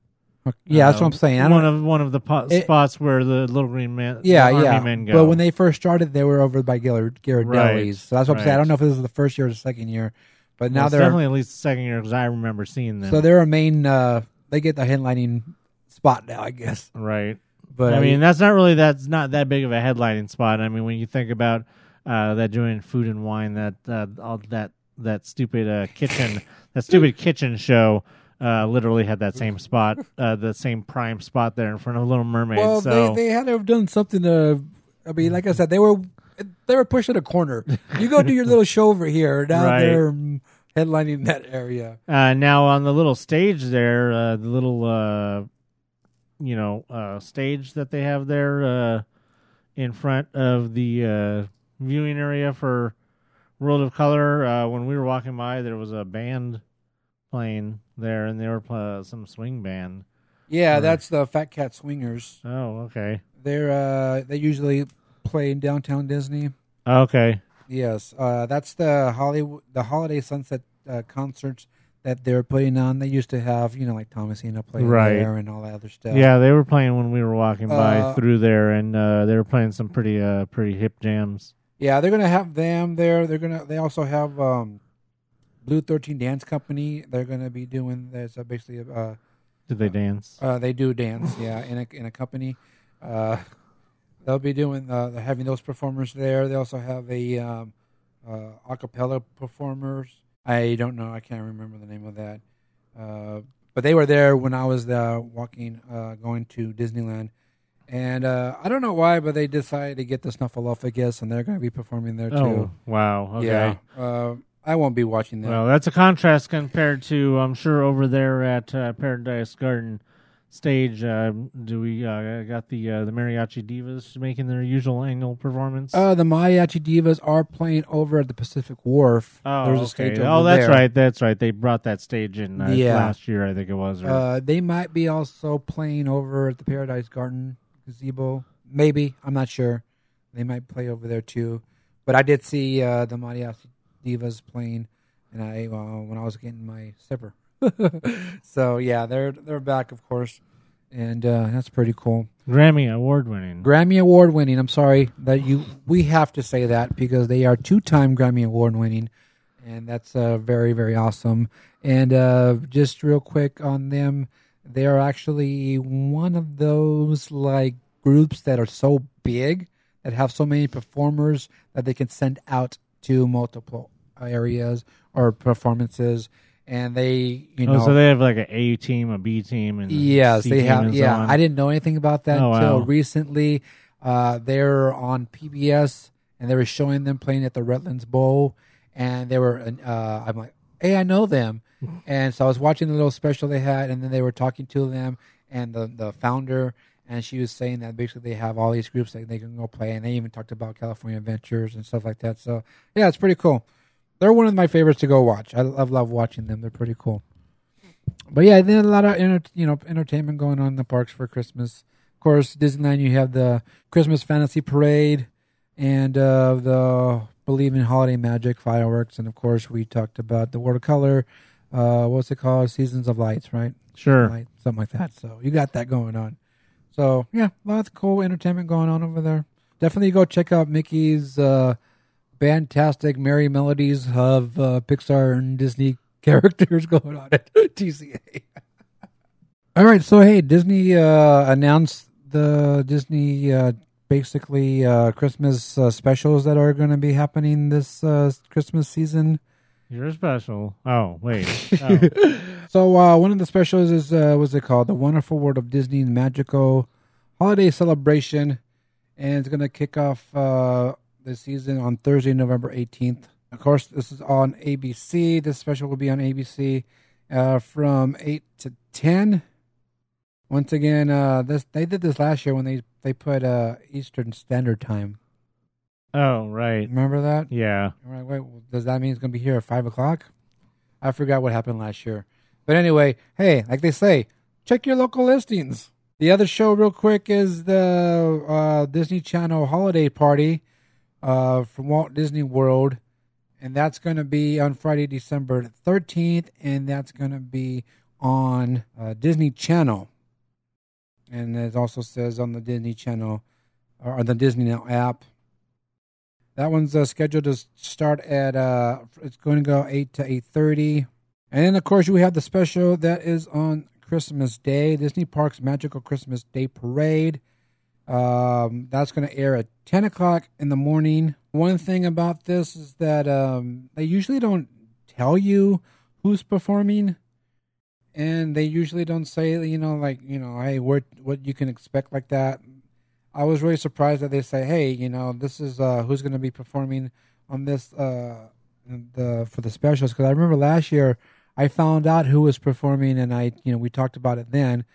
Yeah, that's what I'm saying. I one don't. of one of the po- It- spots where the Little Green Man, yeah, the army yeah. men go. But when they first started, they were over by Ghirardelli's. Right, So that's what I'm saying. I right. don't know if this is the first year or the second year, but now it's they're definitely at least the second year because I remember seeing them. so they're a main. Uh, they get the headlining spot now, I guess. right. But I mean, that's not really that's not that big of a headlining spot. I mean, when you think about uh, that doing food and wine, that uh, all that that stupid uh, kitchen, that stupid kitchen show, uh, literally had that same spot, uh, the same prime spot there in front of Little Mermaid. Well, so they, they had to have done something to. I mean, like I said, they were they were pushing a corner. You go do your little show over here. Now Right. they're mm, headlining that area. uh, now on the little stage there, uh, the little uh, you know uh, stage that they have there uh, in front of the uh, viewing area for World of Color. Uh, when we were walking by, there was a band playing there, and they were pl- some swing band. Yeah, Right. that's the Fat Cat Swingers. Oh, okay, They're uh, they usually play in downtown Disney. okay, Yes, uh, that's the Hollywood the Holiday Sunset uh, concerts that they're putting on. They used to have you know like Thomasina play Right. there and all that other stuff. yeah. They were playing when we were walking by Uh, through there, and uh, they were playing some pretty uh, pretty hip jams. Yeah, they're gonna have them there. They're gonna. They also have um, Blue Thirteen Dance Company. They're gonna be doing. There's uh, basically uh, Did they dance? uh, they do dance. Yeah, in a in a company. Uh, they'll be doing. Uh, having those performers there. They also have a um, uh, acapella performers. I don't know. I can't remember the name of that. Uh, but they were there when I was uh, walking, uh, going to Disneyland. And uh, I don't know why, but they decided to get the Snuffleupagus, I guess and they're going to be performing there too. Oh, wow. Okay. Yeah. I won't be watching that. Well, that's a contrast compared to I'm sure over there at uh, Paradise Garden stage. Uh, do we uh, got the uh, the Mariachi Divas making their usual annual performance? uh, the Mariachi Divas are playing over at the Pacific Wharf. oh, There's a okay. stage over oh, that's there. right. That's right. They brought that stage in uh, Yeah. last year, I think it was. Or, Uh, they might be also playing over at the Paradise Garden gazebo. Maybe I'm not sure. They might play over there too. But I did see uh, the Mariachi Divas playing, and I uh, when I was getting my sipper. so yeah, they're they're back, of course, and uh, that's pretty cool. Grammy award winning. Grammy Award winning. I'm sorry that you. We have to say that because they are two time Grammy Award winning, and that's uh, very very awesome. And uh, just real quick on them, they are actually one of those like groups that are so big that have so many performers that they can send out to multiple areas or performances, and they you know oh, so they have like a A team, a B team, and Yes, C they have. so Yeah? I didn't know anything about that Oh, until wow. recently. Uh, they're on PBS, and they were showing them playing at the Redlands Bowl, and they were. Uh, I'm like, hey, I know them, and so I was watching the little special they had, and then they were talking to them, and the the founder, and she was saying that basically they have all these groups that they can go play, and they even talked about California Adventures and stuff like that. So yeah, it's pretty cool. They're one of my favorites to go watch. I, I love watching them. They're pretty cool. But yeah, then a lot of enter, you know entertainment going on in the parks for Christmas. Of course, Disneyland you have the Christmas Fantasy Parade and uh, the Believe in Holiday Magic fireworks, and of course we talked about the watercolor. Uh, what's it called? Seasons of Lights, right? Sure. Light, something like that. So you got that going on. So yeah, lots of cool entertainment going on over there. Definitely go check out Mickey's uh, fantastic merry melodies of uh, Pixar and Disney characters going on at TCA. All right, so hey, Disney uh, announced the Disney uh, basically uh, Christmas uh, specials that are going to be happening this uh, Christmas season. You're special. Oh wait. Oh. So uh, one of the specials is uh, what's it called? The Wonderful World of Disney Magical Holiday Celebration, and it's gonna kick off uh, the season on Thursday, November eighteenth. Of course, this is on ABC. This special will be on ABC uh, from eight to ten. Once again, uh, this they did this last year when they they put uh, Eastern Standard Time. oh right. Remember that? Yeah. Right, wait, does that mean it's going to be here at 5 o'clock? I forgot what happened last year. But anyway, hey, like they say, check your local listings. The other show, real quick, is the uh, Disney Channel Holiday Party uh, from Walt Disney World. And that's going to be on Friday, December 13th. And that's going to be on uh, Disney Channel. And it also says on the Disney Channel or on the Disney Now app. That one's uh, scheduled to start at uh, it's going to go eight to eight thirty, and then of course we have the special that is on Christmas Day, Disney Parks Magical Christmas Day Parade. Um, that's going to air at ten o'clock in the morning. One thing about this is that um, they usually don't tell you who's performing, and they usually don't say you know like you know hey what what you can expect like that. I was really surprised that they say, "Hey, you know, this is uh, who's going to be performing on this uh, the for the specials." Because I remember last year I found out who was performing, and I, you know, we talked about it then,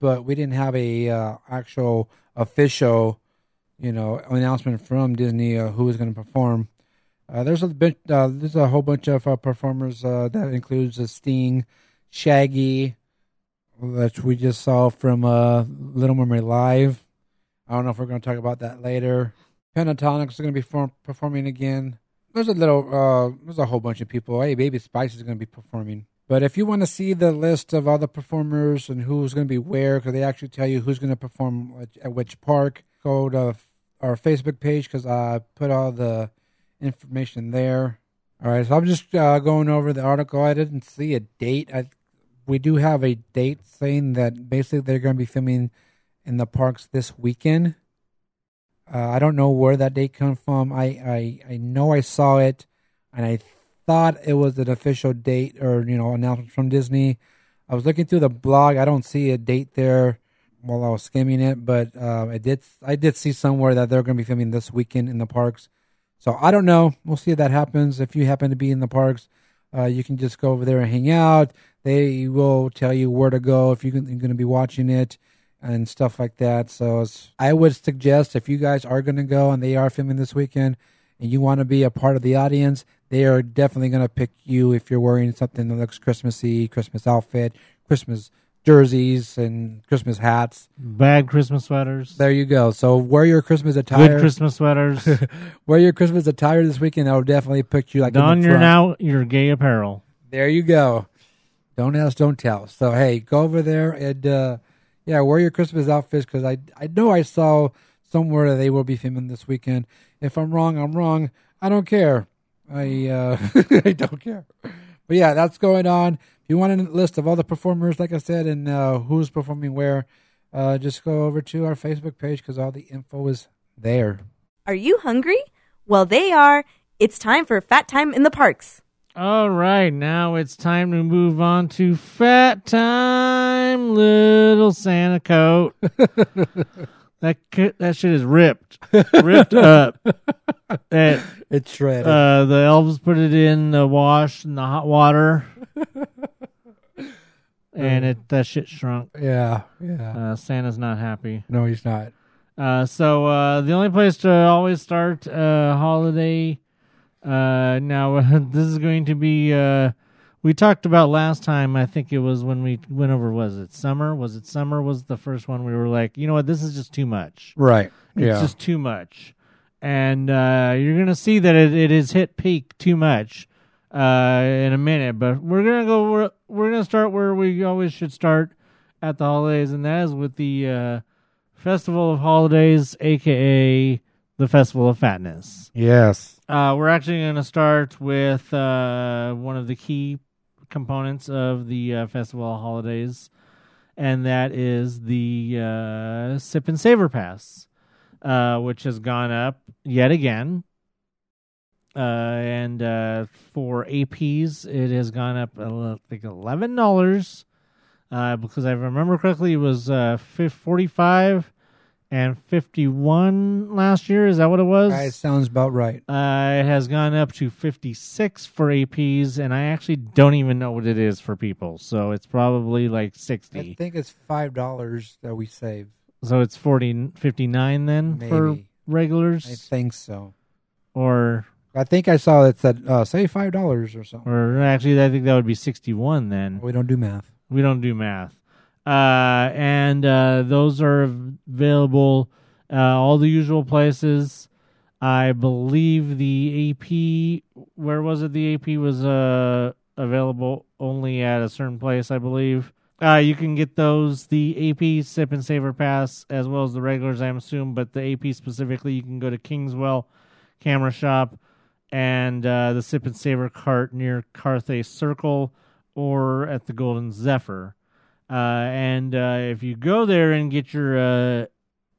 but we didn't have a uh, actual official, you know, announcement from Disney uh, who was going to perform. Uh, there's a bit, uh, there's a whole bunch of uh, performers uh, that includes uh, Sting, Shaggy, which we just saw from Little Mermaid Live. I don't know if we're going to talk about that later. Pentatonix is going to be form- performing again. There's a little, there's a whole bunch of people. Hey, Baby Spice is going to be performing. But if you want to see the list of all the performers and who's going to be where, because they actually tell you who's going to perform at- which park, go to our Facebook page because I put all the information there. All right, so I'm just uh, going over the article. I didn't see a date. I we do have a date saying that basically they're going to be filming in the parks this weekend. Uh, I don't know where that date comes from. I, I I know I saw it, and I thought it was an official date or you know announcement from Disney. I was looking through the blog. I don't see a date there while I was skimming it, but uh, I did I did see somewhere that they're going to be filming this weekend in the parks. So I don't know. We'll see if that happens. If you happen to be in the parks, uh, you can just go over there and hang out. They will tell you where to go if you're going to be watching it and stuff like that. So I would suggest if you guys are going to go and they are filming this weekend and you want to be a part of the audience, they are definitely going to pick you if you're wearing something that looks Christmassy, Christmas outfit, Christmas jerseys, and Christmas hats. Bad Christmas sweaters. There you go. So wear your Christmas attire. Good Christmas sweaters. wear your Christmas attire this weekend. That'll definitely pick you like Don your now your gay apparel. There you go. Don't ask, don't tell. So hey, go over there and uh, yeah, wear your Christmas outfits because I I know I saw somewhere that they will be filming this weekend. If I'm wrong, I'm wrong. I don't care. I uh, I don't care. But yeah, that's going on. If you want a list of all the performers, like I said, and uh, who's performing where, uh, just go over to our Facebook page because all the info is there. Are you hungry? Well, they are. It's time for Fat Time in the Parks. All right, now it's time to move on to Fat Time, little Santa coat. that that shit is ripped, ripped up. That It's shredded. uh, the elves put it in the wash in the hot water, and it that shit shrunk. yeah, yeah. Uh, Santa's not happy. no, he's not. Uh, so uh, the only place to always start uh, holiday. Uh, now this is going to be. Uh, we talked about last time. I think it was when we went over. Was it summer? Was it summer? Was the first one we were like, you know what? This is just too much. Right. It's yeah. just too much, and uh, you're gonna see that it, it has hit peak too much uh, in a minute. But we're gonna go. We're, we're gonna start where we always should start at the holidays, and that is with the uh, Festival of Holidays, aka the Festival of Fatness. yes. Uh, we're actually going to start with uh, one of the key components of the uh, Festival Holidays, and that is the uh, Sip and Savor Pass, uh, which has gone up yet again. Uh, and uh, for APs, it has gone up uh, like eleven dollars. Because I remember correctly, it was forty-five and fifty-one last year. Is that what it was? It sounds about right. Uh, it has gone up to 56 for APs, and I actually don't even know what it is for people. So it's probably like 60. I think it's five dollars that we save. So it's 40, 59 then for regulars? I think so. or, I think I saw it said uh, save five dollars or something. or actually, I think that would be 61 then. We don't do math. We don't do math. Uh, and uh, those are available uh, all the usual places. I believe the AP, where was it? The AP was uh, available only at a certain place, I believe. Uh, you can get those, the AP Sip and Savor Pass, as well as the regulars, I assume, but the AP specifically, you can go to Kingswell Camera Shop and uh, the Sip and Savor cart near Carthay Circle or at the Golden Zephyr. Uh, and uh, if you go there and get your uh,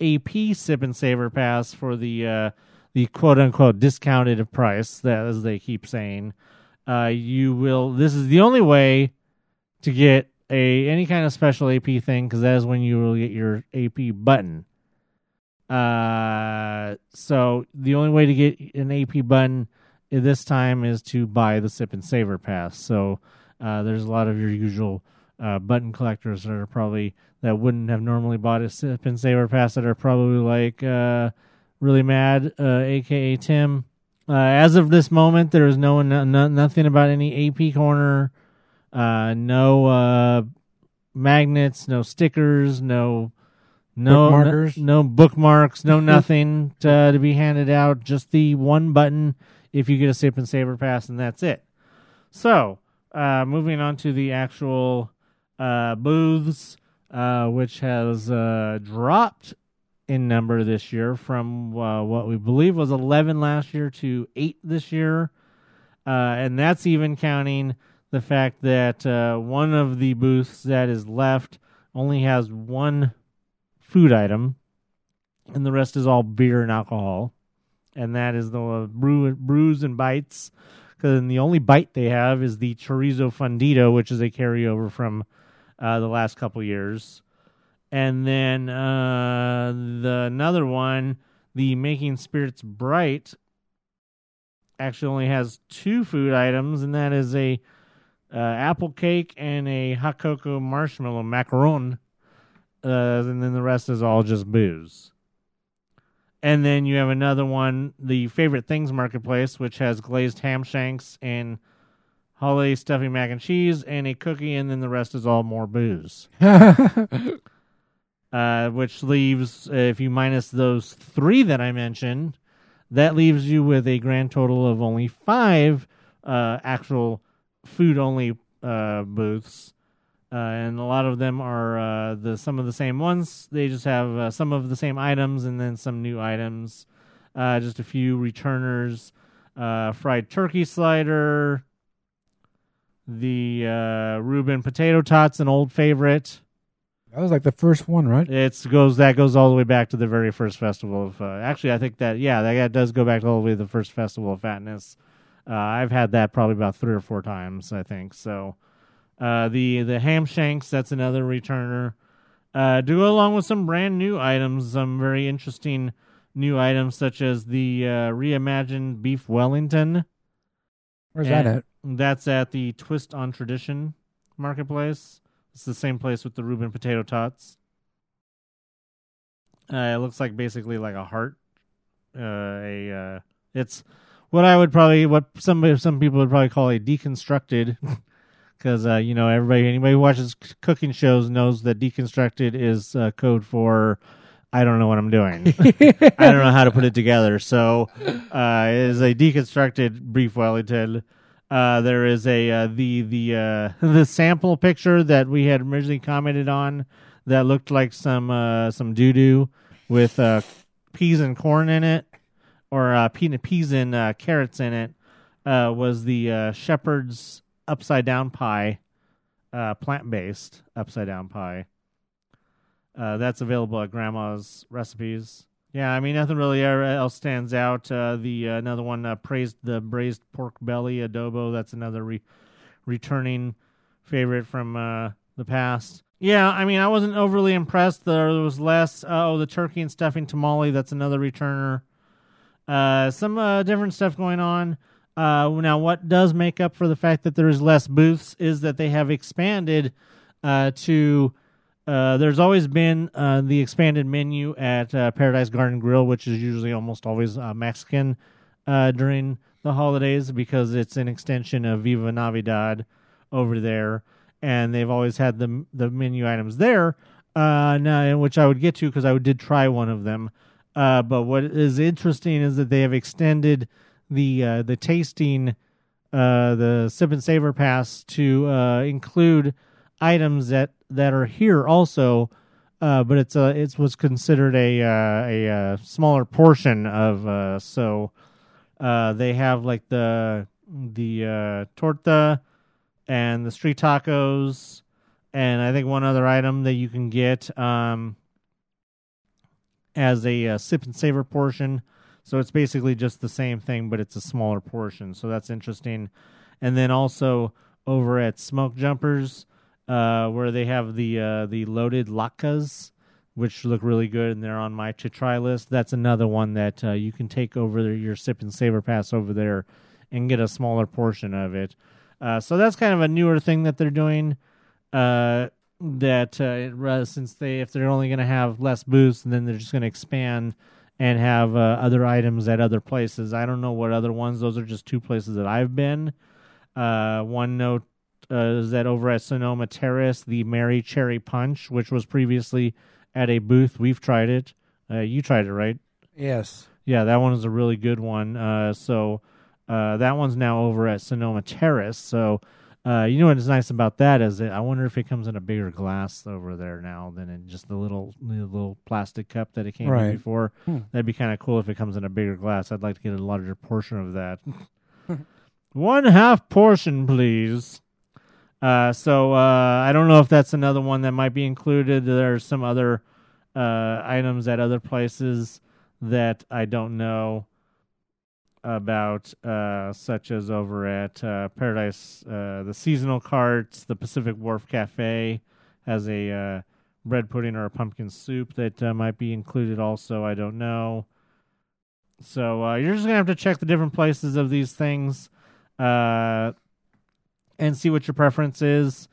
AP Sip and Savor pass for the the quote unquote discounted price, that as they keep saying, you will. This is the only way to get a any kind of special AP thing because that is when you will get your AP button. Uh, so the only way to get an AP button this time is to buy the Sip and Savor pass. So uh, there's a lot of your usual uh, button collectors that are probably that wouldn't have normally bought a Sip and savor pass that are probably like uh, really mad, uh, aka Tim. Uh, as of this moment, there is no, no nothing about any AP corner, uh, no uh, magnets, no stickers, no no Bookmarkers? no, no bookmarks, no nothing to, to be handed out. Just the one button if you get a sip and savor pass, and that's it. So, uh, moving on to the actual uh, booths, uh, which has uh, dropped in number this year from uh, what we believe was 11 last year to 8 this year. Uh, and that's even counting the fact that uh, one of the booths that is left only has one food item, and the rest is all beer and alcohol. And that is the brew, brews and bites. Because the only bite they have is the chorizo fundido, which is a carryover from uh, the last couple years. And then uh, the another one, the making spirits bright, actually only has two food items, and that is a uh, apple cake and a hot cocoa marshmallow macaron. Uh, and then the rest is all just booze. And then you have another one, the favorite things marketplace, which has glazed ham shanks and holiday stuffing mac and cheese and a cookie, and then the rest is all more booze. uh, which leaves, uh, if you minus those three that I mentioned, that leaves you with a grand total of only five uh, actual food only uh, booths. Uh, and a lot of them are uh, the some of the same ones. They just have uh, some of the same items and then some new items. Uh, just a few returners, uh, fried turkey slider, the uh, Reuben potato tots, an old favorite. That was like the first one, right? It's goes that goes all the way back to the very first festival of. Uh, actually, I think that yeah, that does go back all the way to the first festival of fatness. Uh, I've had that probably about three or four times, I think. So, uh, the the ham shanks that's another returner. Uh, go along with some brand new items, some very interesting new items such as the uh, reimagined beef Wellington. Where's that at? That's at the Twist on Tradition marketplace. It's the same place with the Reuben potato tots. Uh, it looks like basically like a heart. Uh, a uh, it's what I would probably what some some people would probably call a deconstructed, because uh, you know everybody anybody who watches c- cooking shows knows that deconstructed is uh, code for I don't know what I'm doing. I don't know how to put it together. So uh, it is a deconstructed beef Wellington. Uh, there is a uh, the the uh, the sample picture that we had originally commented on that looked like some uh, some doo doo with uh, peas and corn in it, or uh, pe- peas and uh, carrots in it. Uh, was the uh, shepherd's upside down pie, uh, plant based upside down pie. Uh, that's available at Grandma's recipes. Yeah, I mean nothing really else stands out. Uh, the uh, another one uh, praised the braised pork belly adobo. That's another re- returning favorite from uh, the past. Yeah, I mean I wasn't overly impressed. There was less. oh, the turkey and stuffing tamale. That's another returner. Uh, some uh, different stuff going on. Uh, now, what does make up for the fact that there is less booths is that they have expanded uh, to. Uh, there's always been uh, the expanded menu at uh, Paradise Garden Grill, which is usually almost always uh, Mexican uh, during the holidays because it's an extension of Viva Navidad over there, and they've always had the the menu items there. Now, which I would get to because I did try one of them. But what is interesting is that they have extended the the tasting, the sip and savor pass to include items that that are here also. Uh, but it's a it was considered a uh, a, uh smaller portion of uh, so uh, they have like the the uh, torta and the street tacos and I think one other item that you can get um, as a uh, sip and savor portion. So it's basically just the same thing, but it's a smaller portion. So that's interesting. And then also over at Smoke Jumpers, uh, where they have the uh, the loaded latkes, which look really good, and they're on my to try list. That's another one that uh, you can take over your sip and pass over there and get a smaller portion of it. Uh, so that's kind of a newer thing that they're doing. Uh, that uh, since they if they're only going to have less booths, and then they're just going to expand and have other items at other places. I don't know what other ones. Those are just two places that I've been. One note uh, is that over at Sonoma Terrace, the Merry Cherry Punch, which was previously at a booth, we've tried it. Uh, you tried it, right? Yes. Yeah, that one is a really good one. Uh, so uh, that one's now over at Sonoma Terrace. So uh, you know what's nice about that is that I wonder if it comes in a bigger glass over there now than in just the little the little plastic cup that it came Right. in before. Hmm. That'd be kind of cool if it comes in a bigger glass. I'd like to get a larger portion of that. One half portion, please. Uh, so uh, I don't know if that's another one that might be included. There are some other uh, items at other places that I don't know about, uh, such as over at uh, Paradise, uh, the seasonal carts, the Pacific Wharf Cafe has a bread pudding or a pumpkin soup that might be included. Also, I don't know. So you're just gonna have to check the different places of these things, and see what your preference is.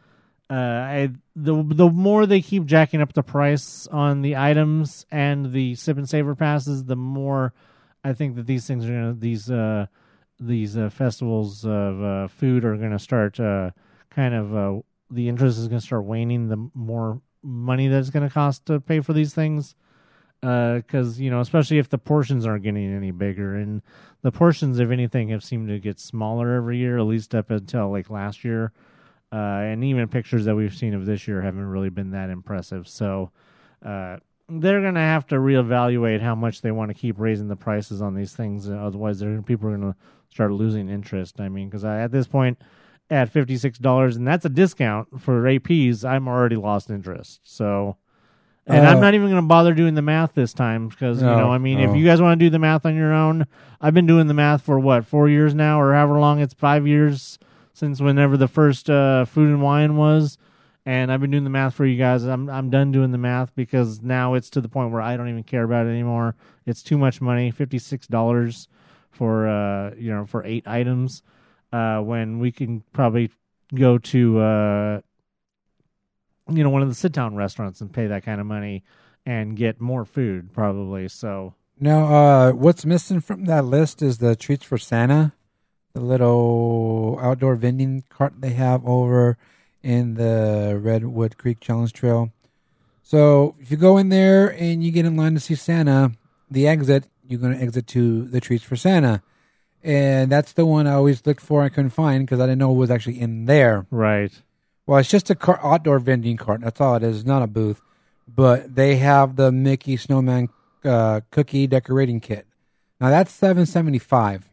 Uh, I the the more they keep jacking up the price on the items and the sip and savor passes, the more I think that these things are gonna these uh these uh, festivals of uh, food are gonna start uh kind of uh the interest is gonna start waning the more money that it's gonna cost to pay for these things because you know especially if the portions aren't getting any bigger. And the portions if anything have seemed to get smaller every year at least up until like last year. Uh, and even pictures that we've seen of this year haven't really been that impressive. So uh, they're going to have to reevaluate how much they want to keep raising the prices on these things. Otherwise they're, people are going to start losing interest. I mean because at this point at $56 and that's a discount for aps i'm already lost interest. So and I'm Uh, not even going to bother doing the math this time because you know, I mean, no. if you guys want to do the math on your own, I've been doing the math for what four years now, or however long it's five years since whenever the first uh, food and wine was, and I've been doing the math for you guys. I'm I'm done doing the math because now it's to the point where I don't even care about it anymore. It's too much money, fifty six dollars for uh you know for eight items, uh when we can probably go to uh you know one of the sit down restaurants and pay that kind of money and get more food probably so Now, uh, what's missing from that list is the treats for Santa, the little outdoor vending cart they have over in the Redwood Creek Challenge Trail. So if you go in there and you get in line to see Santa, the exit you're going to exit to the treats for Santa, and that's the one I always looked for. I couldn't find because I didn't know it was actually in there. right Well, it's just a car- outdoor vending cart. That's all it is. It's not a booth, but they have the Mickey Snowman uh, cookie decorating kit. Now that's seven seventy five.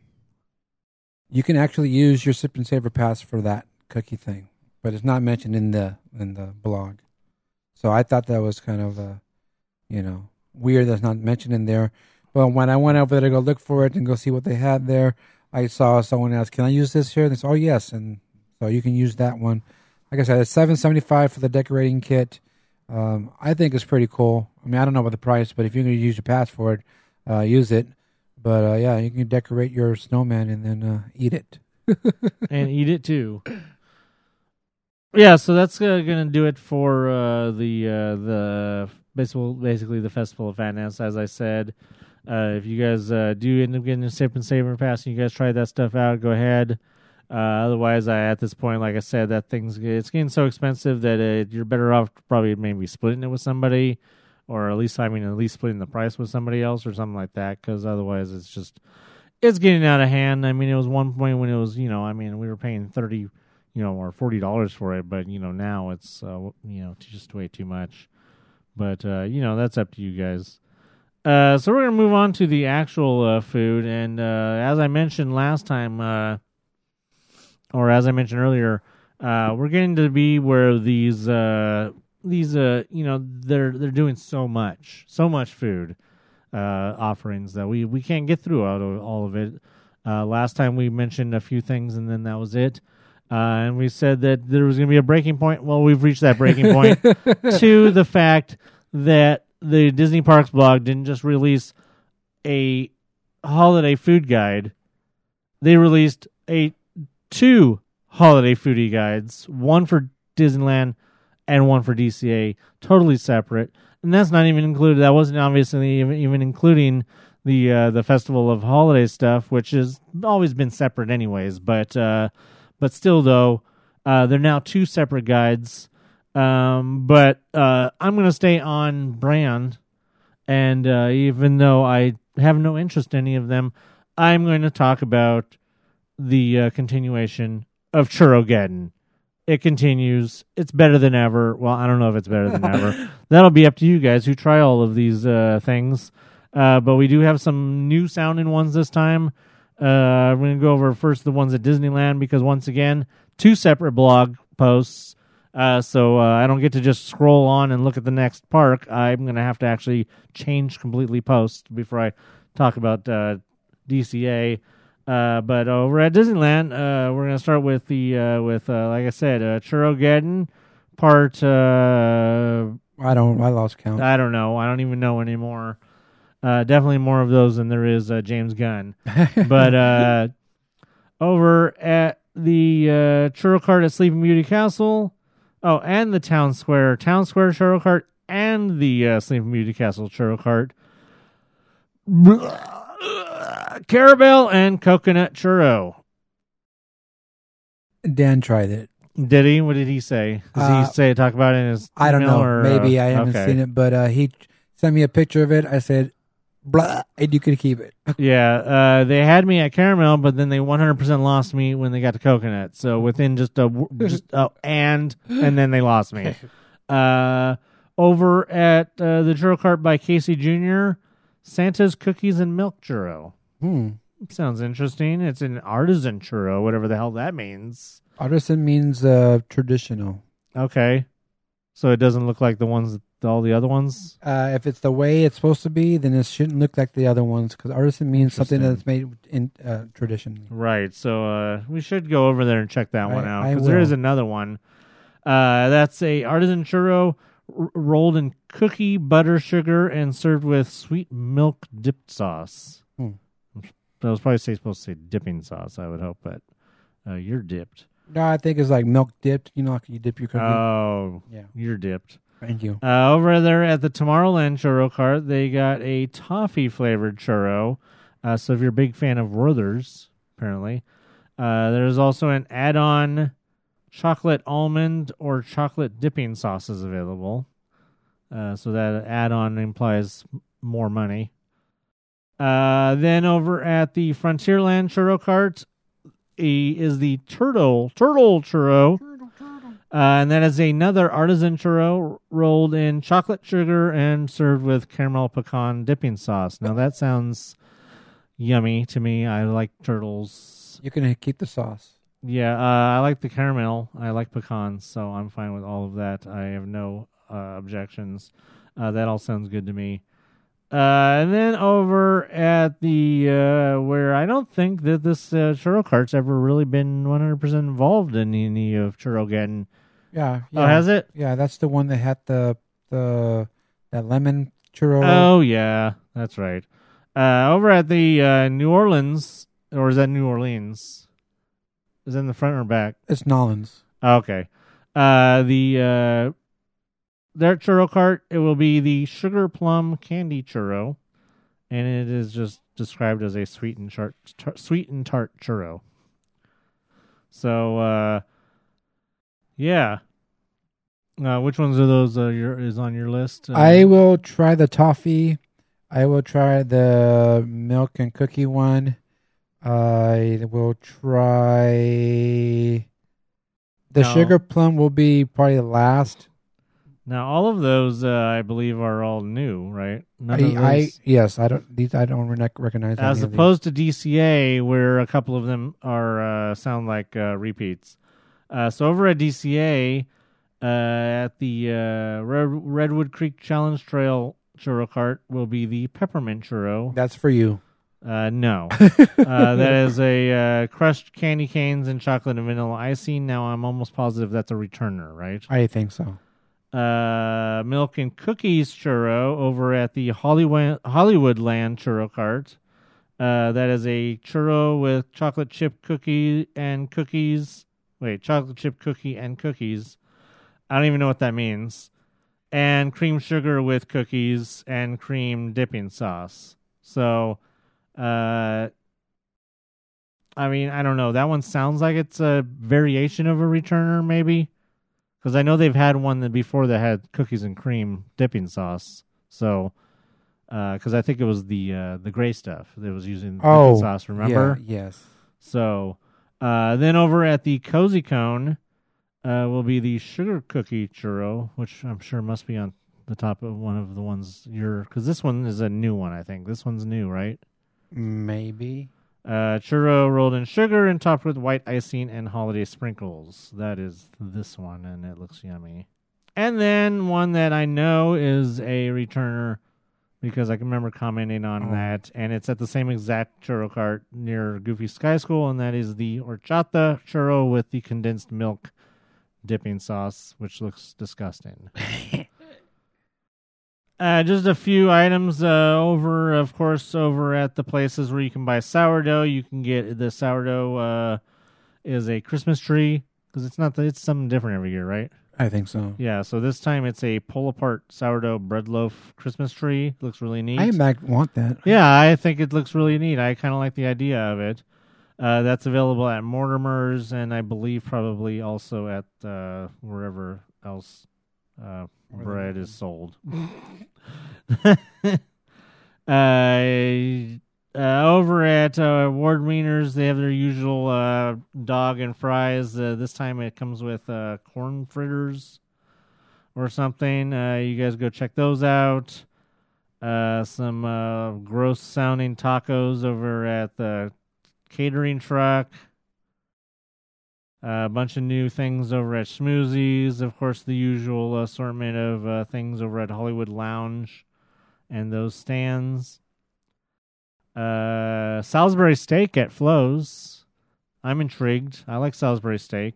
You can actually use your sip and savor pass for that cookie thing, but it's not mentioned in the in the blog. So I thought that was kind of a, you know, weird that's not mentioned in there. But when I went over there to go look for it and go see what they had there, I saw someone ask, "Can I use this here?" And they said, "Oh yes," and so you can use that one. Like I said, it's seven seventy five for the decorating kit. Um, I think it's pretty cool. I mean, I don't know about the price, but if you're going to use your pass for it, uh, use it. But uh, yeah, you can decorate your snowman and then uh, eat it. and eat it too. Yeah, so that's uh, gonna do it for uh, the uh, the basically basically the festival of fatness. As I said, if you guys do end up getting a sip and savor pass, and you guys try that stuff out, go ahead. Uh, otherwise, I at this point, like I said, that thing's it's getting so expensive that uh, you're better off probably maybe splitting it with somebody, or at least I mean at least splitting the price with somebody else or something like that. Because otherwise, it's just it's getting out of hand. I mean, it was one point when it was you know I mean we were paying thirty you know, or forty dollars for it. But you know, now it's uh, you know just way too much. But uh, you know, that's up to you guys. Uh, so we're gonna move on to the actual uh, food, and uh, as I mentioned last time, uh, or as I mentioned earlier, uh, we're getting to be where these uh, these uh, you know they're they're doing so much, so much food uh, offerings that we we can't get through out of all of it. Uh, last time we mentioned a few things, and then that was it. Uh, and we said that there was going to be a breaking point. Well, we've reached that breaking point to the fact that the Disney Parks blog didn't just release a holiday food guide; they released a two holiday foodie guides, one for Disneyland and one for DCA, totally separate. And that's not even included. That wasn't obviously even, even including the uh, the festival of holiday stuff, which has always been separate anyways. But uh, but still, though, uh, they're now two separate guides. Um, but uh, I'm going to stay on brand, and uh, even though I have no interest in any of them, I'm going to talk about the uh, continuation of Churrogeddon. It continues. It's better than ever. Well, I don't know if it's better than ever. That'll be up to you guys who try all of these uh, things. Uh, but we do have some new sounding ones this time. Uh, I'm going to go over first the ones at Disneyland because once again, two separate blog posts. Uh, so uh, I don't get to just scroll on and look at the next park. I'm going to have to actually change completely posts before I talk about uh, DCA. Uh, but over at Disneyland, uh, we're going to start with the uh, with uh, like I said, uh, Churrogeddon part. Uh, I don't. I lost count. I don't know. I don't even know anymore. Uh, definitely more of those than there is uh, James Gunn. but uh, over at the uh, churro cart at Sleeping Beauty Castle, oh, and the Town Square, Town Square churro cart, and the uh, Sleeping Beauty Castle churro cart. Caramel and coconut churro. Dan tried it. Did he? What did he say? Does Uh, he say talk about it in his? I don't know. or, Maybe I haven't okay. seen it, but uh, he sent me a picture of it. I said, "Blah," and you could keep it. Yeah, uh, they had me at caramel, but then they 100% lost me when they got to coconut. So within just a just uh, and and then they lost me. Uh, over at uh, the churro cart by Casey Jr., Santa's cookies and milk churro. Hmm. Sounds interesting. It's an artisan churro, whatever the hell that means. Artisan means uh, traditional. Okay, so it doesn't look like the ones, all the other ones. Uh, if it's the way it's supposed to be, then it shouldn't look like the other ones because artisan means something that's made in uh, tradition. Right. So uh, we should go over there and check that one out because there is another one. Uh, that's a artisan churro r- rolled in cookie, butter, sugar, and served with sweet milk dipped sauce. Hmm. That was probably supposed to say dipping sauce. I would hope, but uh, you're dipped. No, I think it's like milk dipped. You know, like you dip your cookie. Oh, yeah. you're dipped. Thank you. Uh, over there at the Tomorrowland churro cart, they got a toffee flavored churro. Uh, so if you're a big fan of Werther's, apparently, uh, there's also an add-on chocolate almond or chocolate dipping sauces available. Uh, so that add-on implies more money. Uh, then over at the Frontierland churro cart e- is the turtle turtle churro. Uh, and that is another artisan churro rolled in chocolate sugar and served with caramel pecan dipping sauce. Now that sounds yummy to me. I like turtles. You can keep the sauce. Yeah, uh, I like the caramel. I like pecans, so I'm fine with all of that. I have no uh, objections. Uh, that all sounds good to me. Uh, and then over at the uh, where I don't think that this uh, churro cart's ever really been 100% involved in any of Churrogeddon. Yeah. Oh, has it? Yeah, that's the one that had the the that lemon churro. Oh yeah, that's right. Uh, over at the uh, New Orleans, or is that New Orleans? Is in the front or back? It's Nolans. Okay. Uh, the uh, their churro cart it will be the sugar plum candy churro, and it is just described as a sweet and tart, tar- sweet and tart churro. So, uh, yeah. Uh, which ones of those uh, your, is on your list? Uh, I will try the toffee. I will try the milk and cookie one. I will try the No. sugar plum will be probably the last. now all of those, uh, I believe, are all new, right? None I, I yes, I don't these I don't rec- recognize as opposed to DCA, where a couple of them are uh, sound like uh, repeats. Uh, so over at DCA, uh, at the uh, Red- Redwood Creek Challenge Trail churro cart will be the peppermint churro. That's for you. Uh, no, uh, that is a uh, crushed candy canes and chocolate and vanilla icing. Now I'm almost positive that's a returner, right? I think so. uh, milk and cookies churro over at the Hollywood Hollywood Land churro cart. Uh, that is a churro with chocolate chip cookie and cookies. Wait, chocolate chip cookie and cookies. I don't even know what that means. And cream sugar with cookies and cream dipping sauce. So, uh, I mean, I don't know. That one sounds like it's a variation of a returner, maybe. Because I know they've had one that before that had cookies and cream dipping sauce. So, because I think it was the uh, the gray stuff that was using dipping Oh, sauce. Remember? Yeah, yes. So, uh, then over at the Cozy Cone uh, will be the sugar cookie churro, which I'm sure must be on the top of one of the ones you're. Because this one is a new one, I think. This one's new, right? Maybe. Uh, churro rolled in sugar and topped with white icing and holiday sprinkles. That is this one, and it looks yummy. And then one that I know is a returner because I can remember commenting on Oh. that, and it's at the same exact churro cart near Goofy Sky School, and that is the horchata churro with the condensed milk dipping sauce, which looks disgusting. Uh, just a few items uh, over, of course, over at the places where you can buy sourdough. You can get the sourdough uh, is a Christmas tree because it's not the, it's something different every year, right? I think so. Yeah. So this time it's a pull apart sourdough bread loaf Christmas tree. Looks really neat. I might want that. Yeah, I think it looks really neat. I kind of like the idea of it. Uh, that's available at Mortimer's and I believe probably also at uh, wherever else uh, bread is sold. uh, uh, over at uh, Ward Wieners, they have their usual uh, dog and fries. Uh, this time it comes with uh, corn fritters or something. Uh, you guys go check those out. Uh, some uh, gross sounding tacos over at the catering truck. Uh, a bunch of new things over at Schmoozies. Of course, the usual assortment of uh, things over at Hollywood Lounge and those stands. Uh, Salisbury steak at Flo's. I'm intrigued. I like Salisbury steak.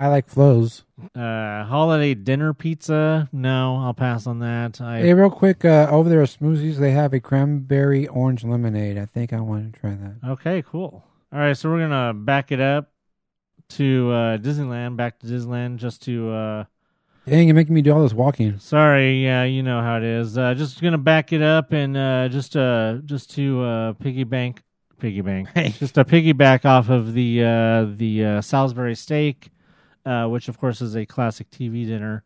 I like flows. Uh, holiday dinner pizza. No, I'll pass on that. I Hey, real quick, uh, over there at Schmoozies, they have a cranberry orange lemonade. I think I want to try that. Okay, cool. All right, so we're gonna back it up to uh, Disneyland. Back to Disneyland, just to. Uh, Dang, you're making me do all this walking. sorry, yeah, you know how it is. Uh, just gonna back it up and uh, just uh, just to uh, piggy bank, piggy bank, just a piggyback off of the uh, the uh, Salisbury steak, uh, which of course is a classic TV dinner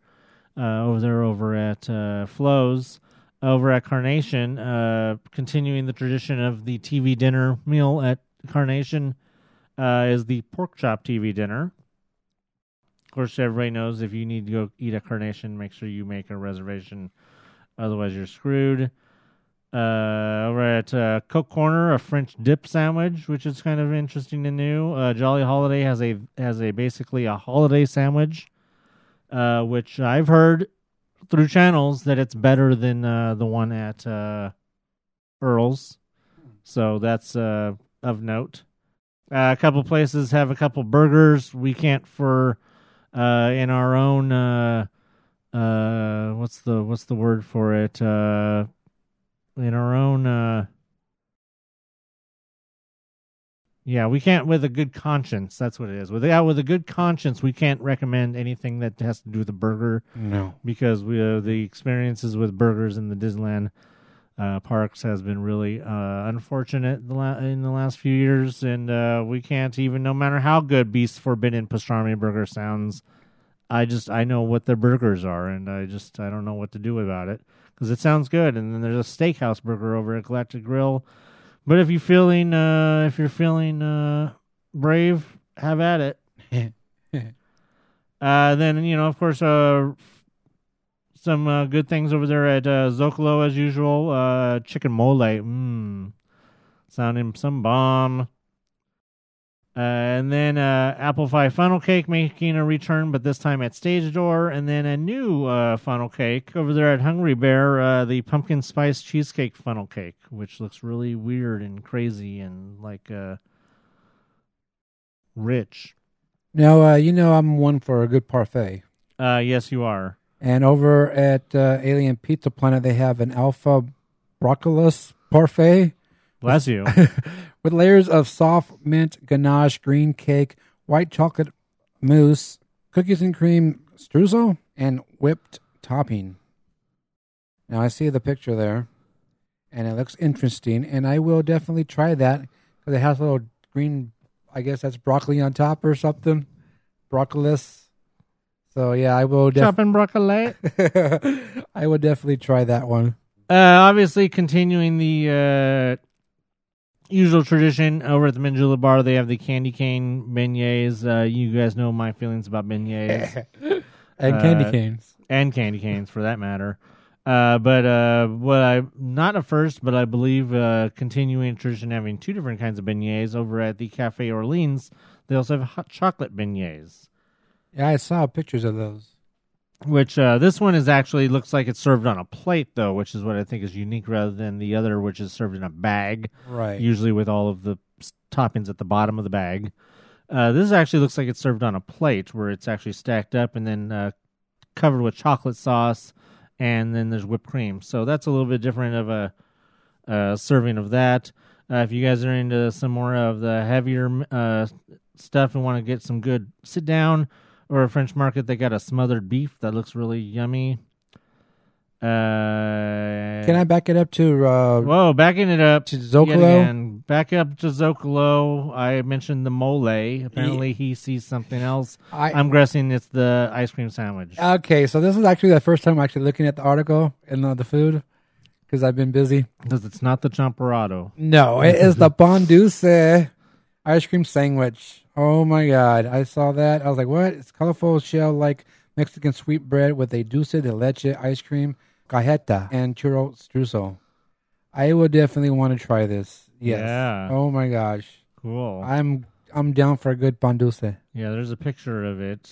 uh, over there over at uh, Flo's. Over at Carnation, uh, continuing the tradition of the TV dinner meal at Carnation, uh, is the pork chop TV dinner. Of course, everybody knows if you need to go eat a Carnation, make sure you make a reservation. Otherwise, you're screwed. Uh, over at uh, Coke Corner, a French dip sandwich, which is kind of interesting and new. Uh, Jolly Holiday has a has a basically a holiday sandwich, uh, which I've heard through channels that it's better than uh, the one at uh, Earl's. So that's uh, of note. Uh, a couple places have a couple burgers. We can't for uh, in our own uh, uh, what's the what's the word for it? Uh, in our own uh, yeah, we can't with a good conscience. That's what it is. With yeah, with a good conscience, we can't recommend anything that has to do with a burger No. because we uh, the experiences with burgers in the Disneyland uh, parks has been really uh, unfortunate in the last few years, and uh, we can't even, no matter how good Beast Forbidden Pastrami Burger sounds, I just I know what their burgers are, and I just I don't know what to do about it because it sounds good. And then there's a steakhouse burger over at Galactic Grill, but if you're feeling uh, if you're feeling uh, brave, have at it. Uh, then you know, of course, uh, some uh, good things over there at uh, Zocalo as usual. Uh, chicken mole, mmm, sounding some bomb. Uh, and then uh, apple pie funnel cake making a return, but this time at Stage Door. And then a new uh, funnel cake over there at Hungry Bear, uh, the pumpkin spice cheesecake funnel cake, which looks really weird and crazy and like uh, rich. Now, uh, you know I'm one for a good parfait. Uh, yes, you are. And over at uh, Alien Pizza Planet, they have an alpha broccolus parfait Bless you. with layers of soft mint ganache, green cake, white chocolate mousse, cookies and cream streusel, and whipped topping. Now I see the picture there, and it looks interesting, and I will definitely try that because it has a little green. I guess that's broccoli on top or something, broccolus. So yeah, I will. Def- Chopping broccoli. I will definitely try that one. Uh, obviously, continuing the uh, usual tradition over at the Mint Julep Bar, they have the candy cane beignets. Uh, you guys know my feelings about beignets And candy Uh, canes. and candy canes, for that matter. Uh, but uh, what I not at first, but I believe uh, continuing tradition having two different kinds of beignets over at the Cafe Orleans. They also have hot chocolate beignets. Yeah, I saw pictures of those. Which uh, this one is actually looks like it's served on a plate though, which is what I think is unique rather than the other, which is served in a bag, Right. usually with all of the s- toppings at the bottom of the bag. Uh, this actually looks like it's served on a plate where it's actually stacked up and then uh, covered with chocolate sauce, and then there's whipped cream. So that's a little bit different of a uh, serving of that. Uh, if you guys are into some more of the heavier uh, stuff and want to get some good sit down or a French market, they got a smothered beef that looks really yummy. Uh, Can I back it up to uh, Whoa, backing it up to Zocalo? again. Back up to Zocalo. I mentioned the mole. Apparently, he sees something else. I- I'm guessing it's the ice cream sandwich. Okay, so this is actually the first time I'm actually looking at the article and the, the food because I've been busy. Because it's not the champorado. No, it is the pan dulce ice cream sandwich. Oh my god, I saw that. I was like, what? It's colorful shell like Mexican sweet bread with a dulce de leche ice cream, cajeta, and churro streusel. I will definitely want to try this. Yes. Yeah. Oh my gosh. Cool. I'm I'm down for a good pan dulce. yeah, there's a picture of it.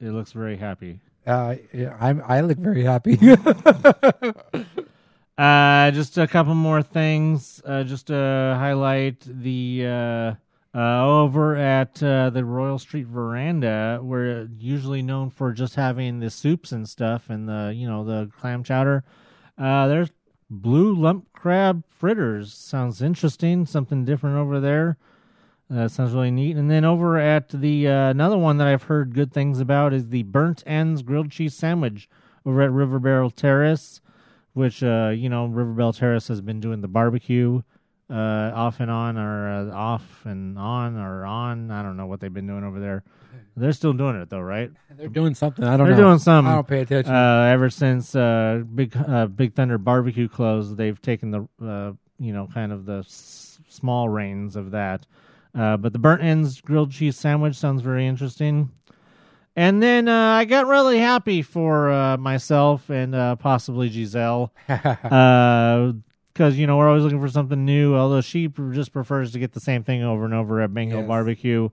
It looks very happy. Uh, yeah, I'm I look very happy. Uh, just a couple more things. Uh, just to highlight the uh, over at uh, the Royal Street Veranda, we're usually known for just having the soups and stuff, and the you know the clam chowder. Uh, there's blue lump crab fritters. Sounds interesting. Something different over there. Uh, sounds really neat. And then over at the uh, another one that I've heard good things about is the burnt ends grilled cheese sandwich over at River Belle Terrace which uh, you know River Belle Terrace has been doing the barbecue uh, off and on, or uh, off and on, or on. I don't know what they've been doing over there. They're still doing it though, right? They're doing something. I don't They're know. doing some. I don't pay attention. Uh, ever since uh, Big uh, Big Thunder Barbecue closed, they've taken the uh, you know kind of the s- small reins of that. Uh, but the burnt ends grilled cheese sandwich sounds very interesting. And then uh, I got really happy for uh, myself and uh, possibly Giselle because you know we're always looking for something new. Although she just prefers to get the same thing over and over at Bengal Yes. Barbecue.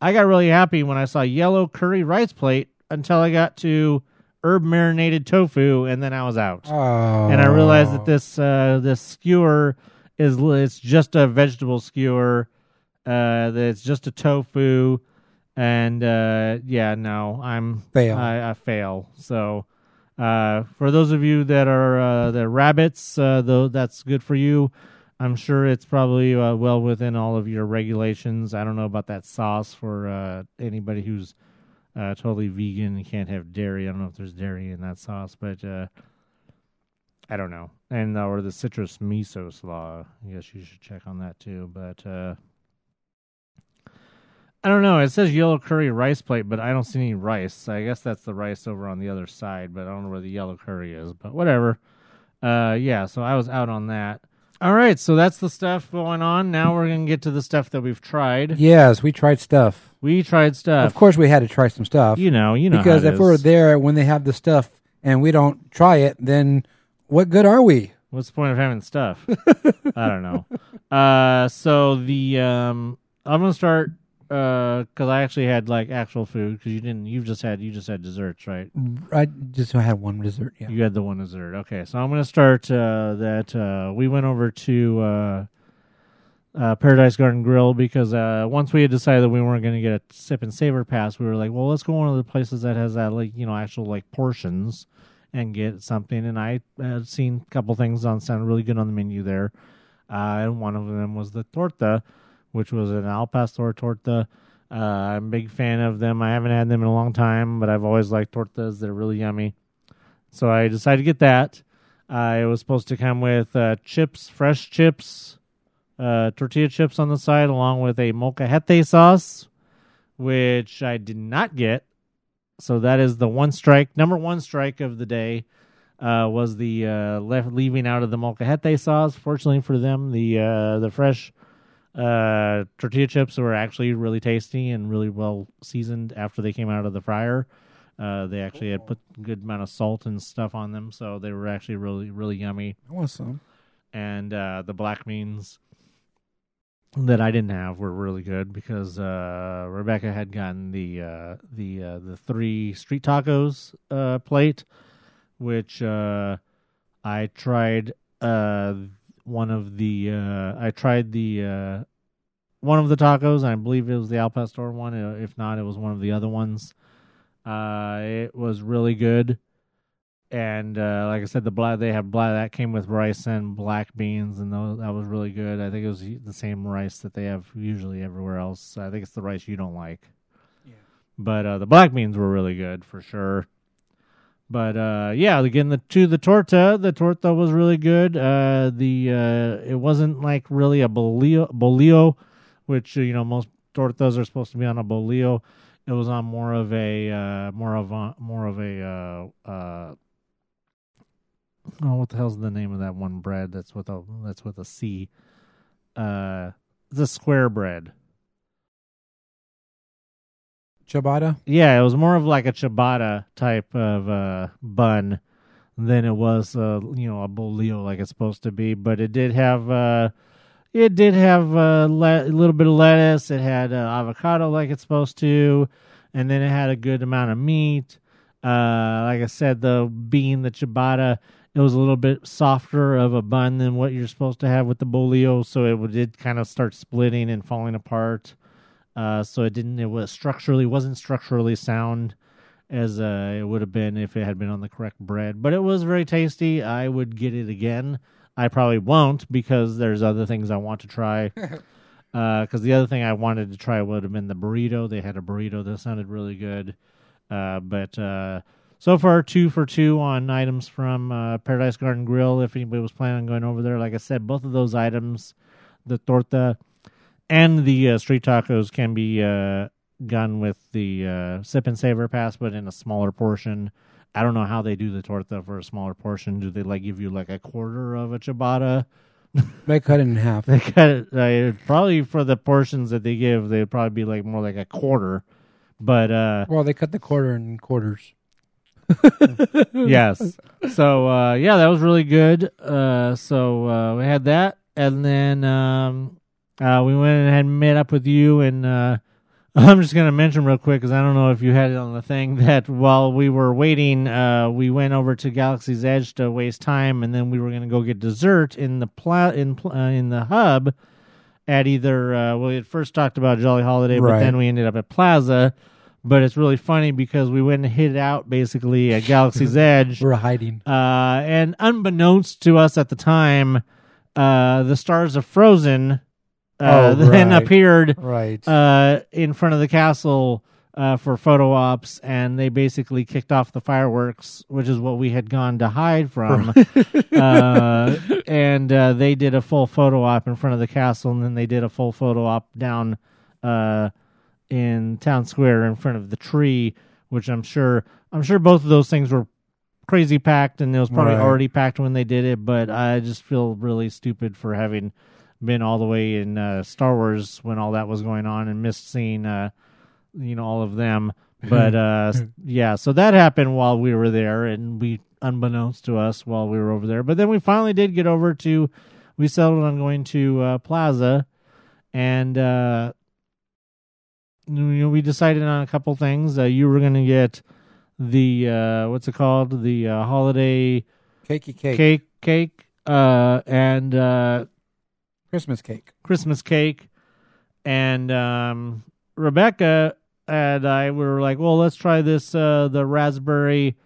I got really happy when I saw yellow curry rice plate until I got to herb marinated tofu, and then I was out. Oh. And I realized that this uh, this skewer is it's just a vegetable skewer. Uh, that it's just a tofu, and uh, yeah, no, I'm Fail. I, I fail. So. Uh, for those of you that are uh, the rabbits, uh, though that's good for you. I'm sure it's probably uh, well within all of your regulations. I don't know about that sauce for uh, anybody who's uh, totally vegan and can't have dairy. I don't know if there's dairy in that sauce, but uh, I don't know. And uh, or the citrus miso slaw. I guess you should check on that too. But uh, I don't know. It says yellow curry rice plate, but I don't see any rice. I guess that's the rice over on the other side, but I don't know where the yellow curry is. But whatever. Uh, yeah. So I was out on that. All right, so that's the stuff going on. Now we're gonna get to the stuff that we've tried. Yes, we tried stuff. We tried stuff. Of course, we had to try some stuff. You know, you know. because if we're there when they have the stuff and we don't try it, then what good are we? What's the point of having stuff? I don't know. Uh, so the um, I'm gonna start uh, because I actually had like actual food because you didn't. You've just had you just had desserts, right? I just had one dessert. Yeah. You had the one dessert. Okay, so I'm gonna start uh, that. Uh, we went over to uh, uh, Paradise Garden Grill because uh, once we had decided that we weren't gonna get a sip and savor pass, we were like, well, let's go one of the places that has that like you know actual like portions and get something. And I had seen a couple things on sound really good on the menu there, uh, and one of them was the torta, which was an al pastor torta. Uh, I'm a big fan of them. I haven't had them in a long time, but I've always liked tortas. They're really yummy. So I decided to get that. Uh, it was supposed to come with uh, chips, fresh chips, uh, tortilla chips on the side, along with a molcajete sauce, which I did not get. So that is the one strike, number one strike of the day. Uh, was the uh, left leaving out of the molcajete sauce. Fortunately for them, the uh, the fresh uh, tortilla chips were actually really tasty and really well seasoned after they came out of the fryer. Uh, they actually had put a good amount of salt and stuff on them, so they were actually really really yummy. I want some. And uh, the black beans that I didn't have were really good because uh, Rebecca had gotten the uh, the uh, the three street tacos uh, plate, which uh, I tried uh, one of the uh, I tried the uh, one of the tacos. I believe it was the Al Pastor one. Uh, If not, it was one of the other ones. Uh, it was really good, and uh, like I said, the black they have black that came with rice and black beans, and those, that was really good. I think it was the same rice that they have usually everywhere else. I think it's the rice you don't like. yeah. But uh, the black beans were really good for sure. But uh, yeah, again, the to the torta, the torta was really good. Uh, the uh, it wasn't like really a bolillo, bolillo, which you know most tortas are supposed to be on a bolillo. It was on more of a uh, more of a more of a uh, uh, oh, what the hell's the name of that one bread that's with a that's with a C? Uh, a square bread. Ciabatta. Yeah, it was more of like a ciabatta type of uh, bun than it was, uh, you know, a bolillo like it's supposed to be. But it did have, uh, it did have uh, le- a little bit of lettuce. It had uh, avocado like it's supposed to, and then it had a good amount of meat. Uh, like I said, the bean, the ciabatta, it was a little bit softer of a bun than what you're supposed to have with the bolillo, so it did kind of start splitting and falling apart. Uh, so it didn't. It was structurally wasn't structurally sound as uh, it would have been if it had been on the correct bread. But it was very tasty. I would get it again. I probably won't because there's other things I want to try. Because the other thing I wanted to try would have been the burrito. They had a burrito that sounded really good. Uh, but uh, so far, two for two on items from uh, Paradise Garden Grill. If anybody was planning on going over there, like I said, both of those items, the torta and the uh, street tacos, can be uh, gotten with the uh, sip and savor pass, but in a smaller portion. I don't know how they do the torta for a smaller portion. Do they like give you like a quarter of a ciabatta? They cut it in half. They cut it uh, probably for the portions that they give. They'd probably be like more like a quarter. But uh, Well, they cut the quarter in quarters. yes. So uh, yeah, that was really good. Uh, so uh, we had that, and then um, uh, we went and had met up with you and uh, I'm just going to mention real quick because I don't know if you had it on the thing that while we were waiting, uh, we went over to Galaxy's Edge to waste time, and then we were going to go get dessert in the pla- in pl- uh, in the hub at either. Uh, well, we had first talked about Jolly Holiday, but Right. then we ended up at Plaza. But it's really funny because we went and hid out basically at Galaxy's Edge. We're hiding. Uh, and unbeknownst to us at the time, uh, the stars of Frozen uh, Oh, then right. appeared Right. uh, in front of the castle uh, for photo ops, and they basically kicked off the fireworks, which is what we had gone to hide from. uh, and uh, they did a full photo op in front of the castle, and then they did a full photo op down uh, in town square in front of the tree, which I'm sure I'm sure both of those things were crazy packed, and it was probably Right. already packed when they did it. But I just feel really stupid for having been all the way in uh, Star Wars when all that was going on and missed seeing, uh, you know, all of them. But uh, yeah, so that happened while we were there, and we unbeknownst to us while we were over there. But then we finally did get over to. We settled on going to uh, Plaza, and uh, you know, we decided on a couple things. Uh, you were going to get the uh, what's it called? The uh, holiday Cakey cake. cake, cake, uh, and uh, Christmas cake. Christmas cake, and um, Rebecca and I were like, well, let's try this uh, the raspberry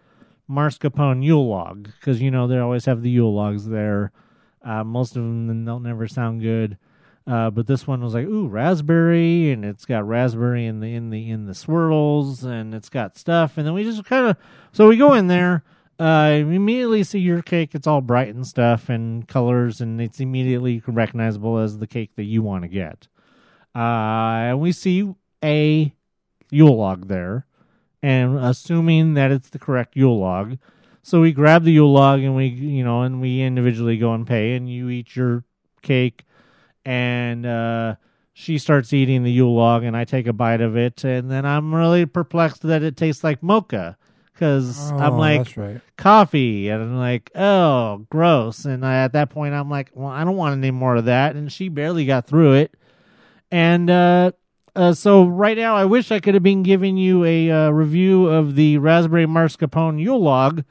mascarpone Yule log because you know they always have the Yule logs there. Uh, most of them don't never sound good. Uh, but this one was like, ooh, raspberry, and it's got raspberry in the in the in the swirls, and it's got stuff. And then we just kind of, so we go in there. Uh, we immediately see your cake. It's all bright and stuff and colors, and it's immediately recognizable as the cake that you want to get. Uh, and we see a Yule log there, and assuming that it's the correct Yule log, so we grab the Yule log and we, you know, and we individually go and pay, and you eat your cake, and uh, she starts eating the Yule log, and I take a bite of it, and then I'm really perplexed that it tastes like mocha, because I'm Oh, like, right. coffee and I'm like, oh, gross. And I, at that point, I'm like, well, I don't want any more of that. And she barely got through it. And uh, uh, so right now, I wish I could have been giving you a uh, review of the raspberry mascarpone Yule log,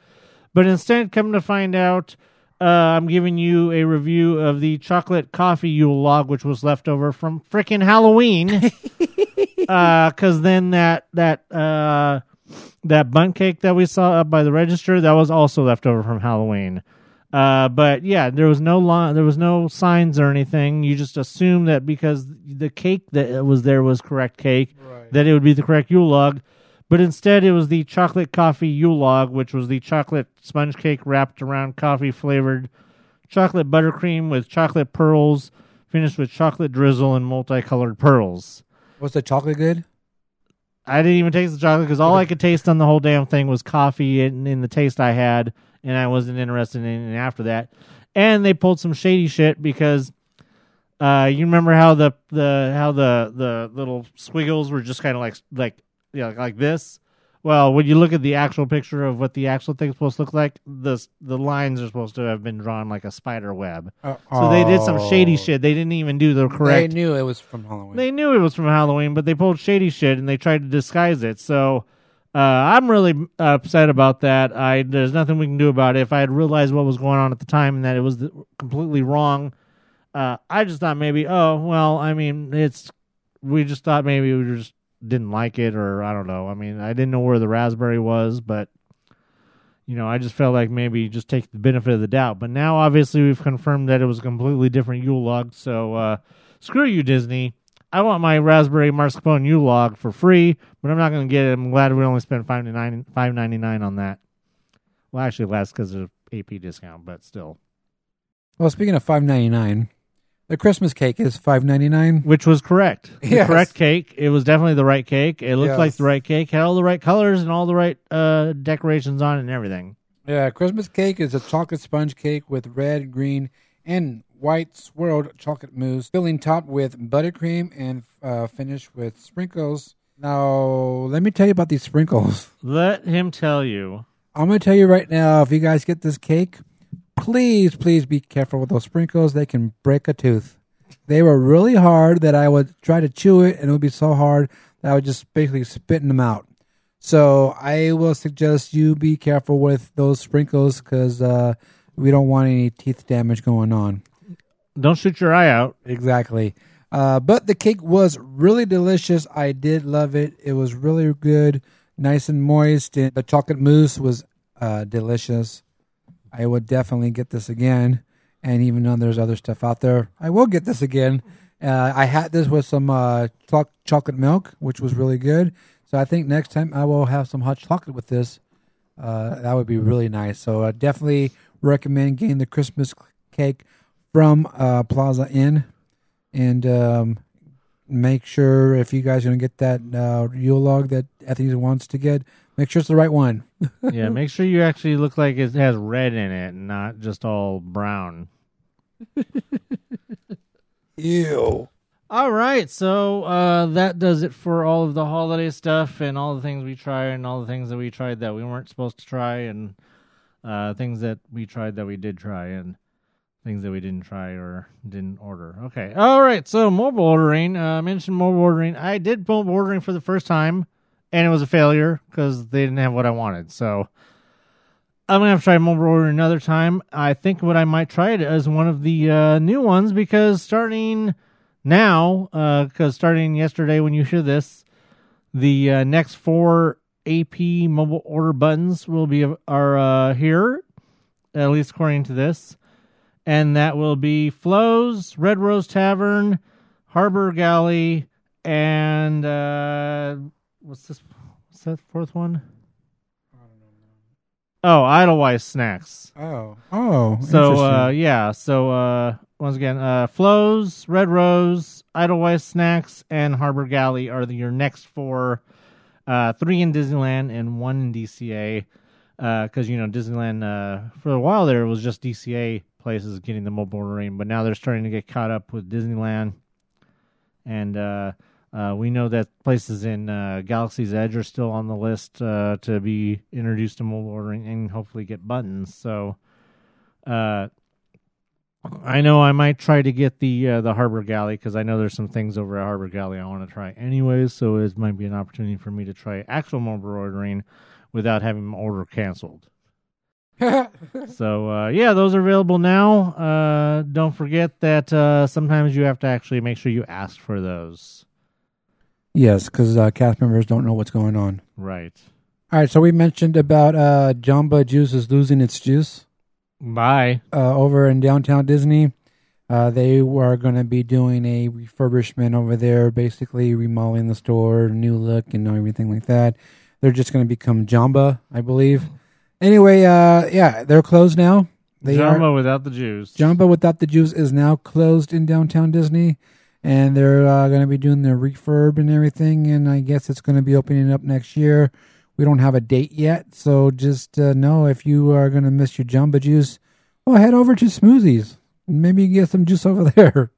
but instead, come to find out, uh, I'm giving you a review of the chocolate coffee Yule log, which was left over from frickin' Halloween. Because then that that uh, that bun cake that we saw up by the register that was also left over from Halloween. Uh, but yeah, there was no line, there was no signs or anything. You just assume that because the cake that was there was correct cake, that it would be the correct Yule log. But instead, it was the chocolate coffee Yule log, which was the chocolate sponge cake wrapped around coffee flavored chocolate buttercream with chocolate pearls, finished with chocolate drizzle and multicolored pearls. Was the chocolate good? I didn't even taste the chocolate because all I could taste on the whole damn thing was coffee and, in the taste I had, and I wasn't interested in it after that. And they pulled some shady shit because uh, you remember how the the how the the little squiggles were just kind of like like yeah like this. Well, when you look at the actual picture of what the actual thing's supposed to look like, the the lines are supposed to have been drawn like a spider web. Uh, So they did some shady shit. They didn't even do the correct. They knew it was from Halloween. They knew it was from Halloween, but they pulled shady shit and they tried to disguise it. So uh, I'm really upset about that. I there's nothing we can do about it. If I had realized what was going on at the time and that it was th- completely wrong, uh, I just thought maybe, oh well, I mean, it's we just thought maybe we were just didn't like it or I don't know. I mean, I didn't know where the raspberry was, but you know, I just felt like maybe just take the benefit of the doubt. But now, obviously, we've confirmed that it was a completely different Yule log. So uh, screw you, Disney. I want my raspberry mascarpone Yule log for free, but I'm not going to get it. I'm glad we only spent five ninety nine on that. Well, actually, less because of AP discount, but still, Well, speaking of five ninety nine, the Christmas cake is five ninety nine. which was correct. The Yes. correct cake. It was definitely the right cake. It looked like Yes. the right cake. Had all the right colors and all the right uh, decorations on it and everything. Yeah, Christmas cake is a chocolate sponge cake with red, green, and white swirled chocolate mousse, filling topped with buttercream and uh, finished with sprinkles. Now, let me tell you about these sprinkles. Let him tell you. I'm going to tell you right now if you guys get this cake, please, please be careful with those sprinkles. They can break a tooth. They were really hard that I would try to chew it, and it would be so hard that I was just basically spitting them out. So I will suggest you be careful with those sprinkles because uh, we don't want any teeth damage going on. Don't shoot your eye out. Exactly. Uh, but the cake was really delicious. I did love it. It was really good, nice and moist. And the chocolate mousse was uh, delicious. I would definitely get this again. And even though there's other stuff out there, I will get this again. Uh, I had this with some uh, cho- chocolate milk, which was really good. So I think next time I will have some hot chocolate with this. Uh, that would be really nice. So I definitely recommend getting the Christmas cake from uh, Plaza Inn, and um, make sure if you guys are gonna get that uh, Yule log that Anthony wants to get, make sure it's the right one. yeah, make sure you actually look like it has red in it, and not just all brown. Ew. All right, so uh, that does it for all of the holiday stuff and all the things we tried and all the things that we tried that we weren't supposed to try and uh, things that we tried that we did try and things that we didn't try or didn't order. Okay, all right, so mobile ordering. Uh, I mentioned mobile ordering. I did mobile ordering for the first time, and it was a failure because they didn't have what I wanted. So I'm gonna have to try mobile order another time. I think what I might try it as one of the uh, new ones because starting now, because starting yesterday when you hear this, the uh, next four AP mobile order buttons will be are uh, here, at least according to this, and that will be Flo's, Red Rose Tavern, Harbor Galley, and uh, what's this? What's that fourth one? Oh, Edelweiss Snacks. Oh. Oh. So uh, yeah, so uh, once again, uh, Flo's, Red Rose, Edelweiss Snacks, and Harbor Galley are the, your next four. Uh, three in Disneyland and one in DCA. Because you know Disneyland uh, for a while there it was just DCA places getting the mobile ordering, but now they're starting to get caught up with Disneyland, and uh, we know that places in uh, Galaxy's Edge are still on the list uh, to be introduced to mobile ordering and hopefully get buttons. So, uh, I know I might try to get the uh, the Harbor Galley because I know there's some things over at Harbor Galley I want to try anyways. So it might be an opportunity for me to try actual mobile ordering without having my order canceled. so uh, yeah, those are available now. Uh, don't forget that uh, sometimes you have to actually make sure you ask for those. Yes, because uh, cast members don't know what's going on. Right. All right. So we mentioned about uh, Jamba Juice is losing its juice. Bye. uh, over in downtown Disney. Uh, they were going to be doing a refurbishment over there, basically remodeling the store, new look, and everything like that. They're just going to become Jamba, I believe. Anyway, uh, yeah, they're closed now. They Jamba are, without the juice. Jamba without the juice is now closed in downtown Disney, and they're uh, going to be doing their refurb and everything. And I guess it's going to be opening up next year. We don't have a date yet, so just uh, know if you are going to miss your Jamba Juice, well, head over to Schmoozies. Maybe you get some juice over there.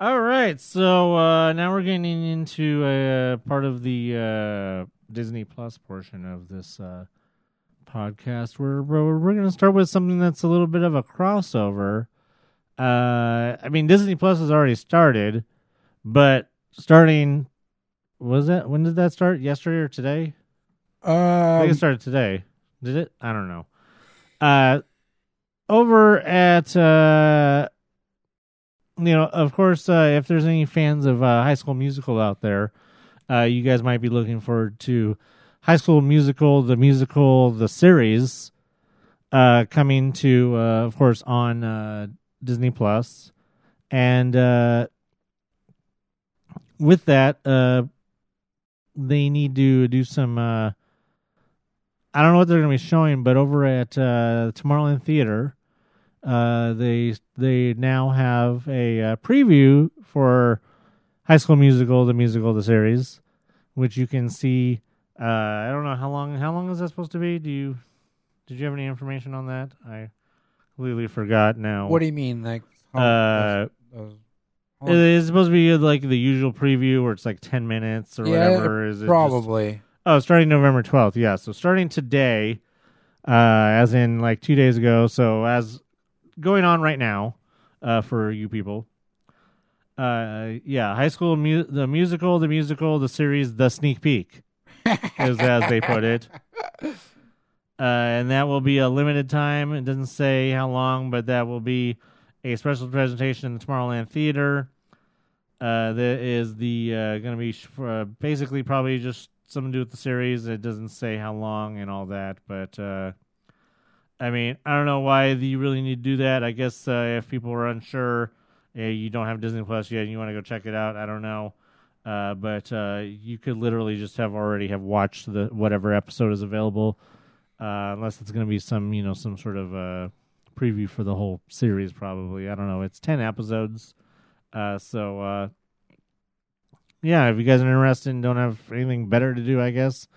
All right, so uh, now we're getting into a uh, part of the uh, Disney Plus portion of this uh, podcast. We're we're, we're going to start with something that's a little bit of a crossover. Uh, I mean, Disney Plus has already started, but starting was that when did that start? Yesterday or today? I think it Um, started today. Did it? I don't know. Uh, over at uh, you know, of course, uh, if there's any fans of uh, High School Musical out there, uh, you guys might be looking forward to High School Musical, the musical, the series, uh, coming to, uh, of course, on uh, Disney Plus, and uh, with that, uh, they need to do some. Uh, I don't know what they're going to be showing, but over at uh, Tomorrowland Theater, uh, they they now have a uh, preview for High School Musical, the musical, the series, which you can see. Uh, I don't know how long. How long is that supposed to be? Do you did you have any information on that? I completely forgot now. what do you mean? Like, Uh, uh, It is supposed to be like the usual preview where it's like ten minutes or yeah, whatever. Is it just- probably. Oh, starting November 12th. Yeah. So starting today, uh, as in like two days ago. So as going on right now, uh, for you people, Uh, yeah, High School mu- the musical, the musical, the series, the sneak peek, is as they put it. Uh, and that will be a limited time. It doesn't say how long, but that will be a special presentation in the Tomorrowland Theater. Uh, that is the uh, going to be sh- uh, basically probably just something to do with the series. It doesn't say how long and all that, but uh, I mean, I don't know why you really need to do that. I guess uh, if people are unsure, yeah, you don't have Disney Plus yet, and you want to go check it out. I don't know, uh, but you could literally just have already have watched the whatever episode is available, uh, unless it's going to be some you know some sort of uh, preview for the whole series. Probably, I don't know. It's ten episodes, uh, so uh, yeah. If you guys are interested and don't have anything better to do, I guess,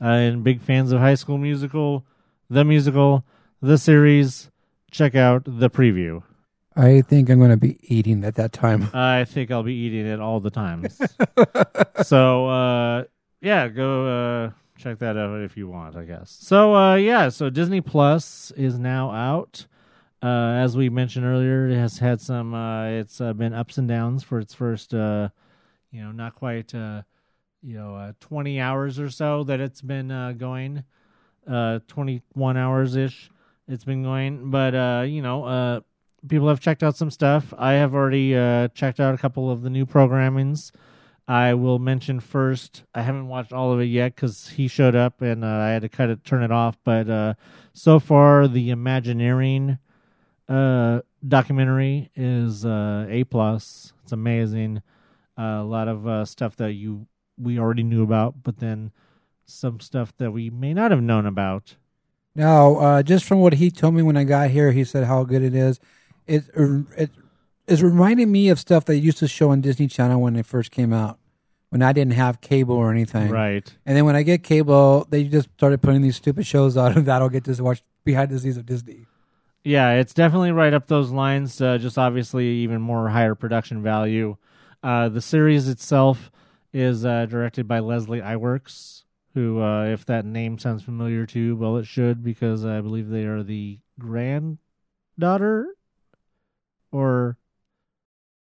uh, and big fans of High School Musical, the musical, the series, check out the preview. I think I'm going to be eating at that time. I think I'll be eating it all the times. so uh yeah, go uh check that out if you want, I guess. So uh yeah, so Disney Plus is now out. Uh as we mentioned earlier, it has had some uh it's uh, been ups and downs for its first uh you know, not quite uh you know, uh 20 hours or so that it's been uh going. Uh 21 hours ish it's been going, but uh you know, uh people have checked out some stuff. I have already uh, checked out a couple of the new programmings. I will mention first. I haven't watched all of it yet because he showed up and uh, I had to cut it, turn it off. But uh, so far, the Imagineering uh, documentary is uh, a plus. It's amazing. Uh, a lot of uh, stuff that you we already knew about, but then some stuff that we may not have known about. Now, just from what he told me when I got here, he said how good it is. It it is reminding me of stuff they used to show on Disney Channel when it first came out, when I didn't have cable or anything. Right. And then when I get cable, they just started putting these stupid shows out that I'll get to watch behind the scenes of Disney. Yeah, it's definitely right up those lines. Uh, just obviously even more higher production value. Uh, the series itself is uh, directed by Leslie Iwerks, who, uh, if that name sounds familiar to you, well, it should because I believe they are the granddaughter, or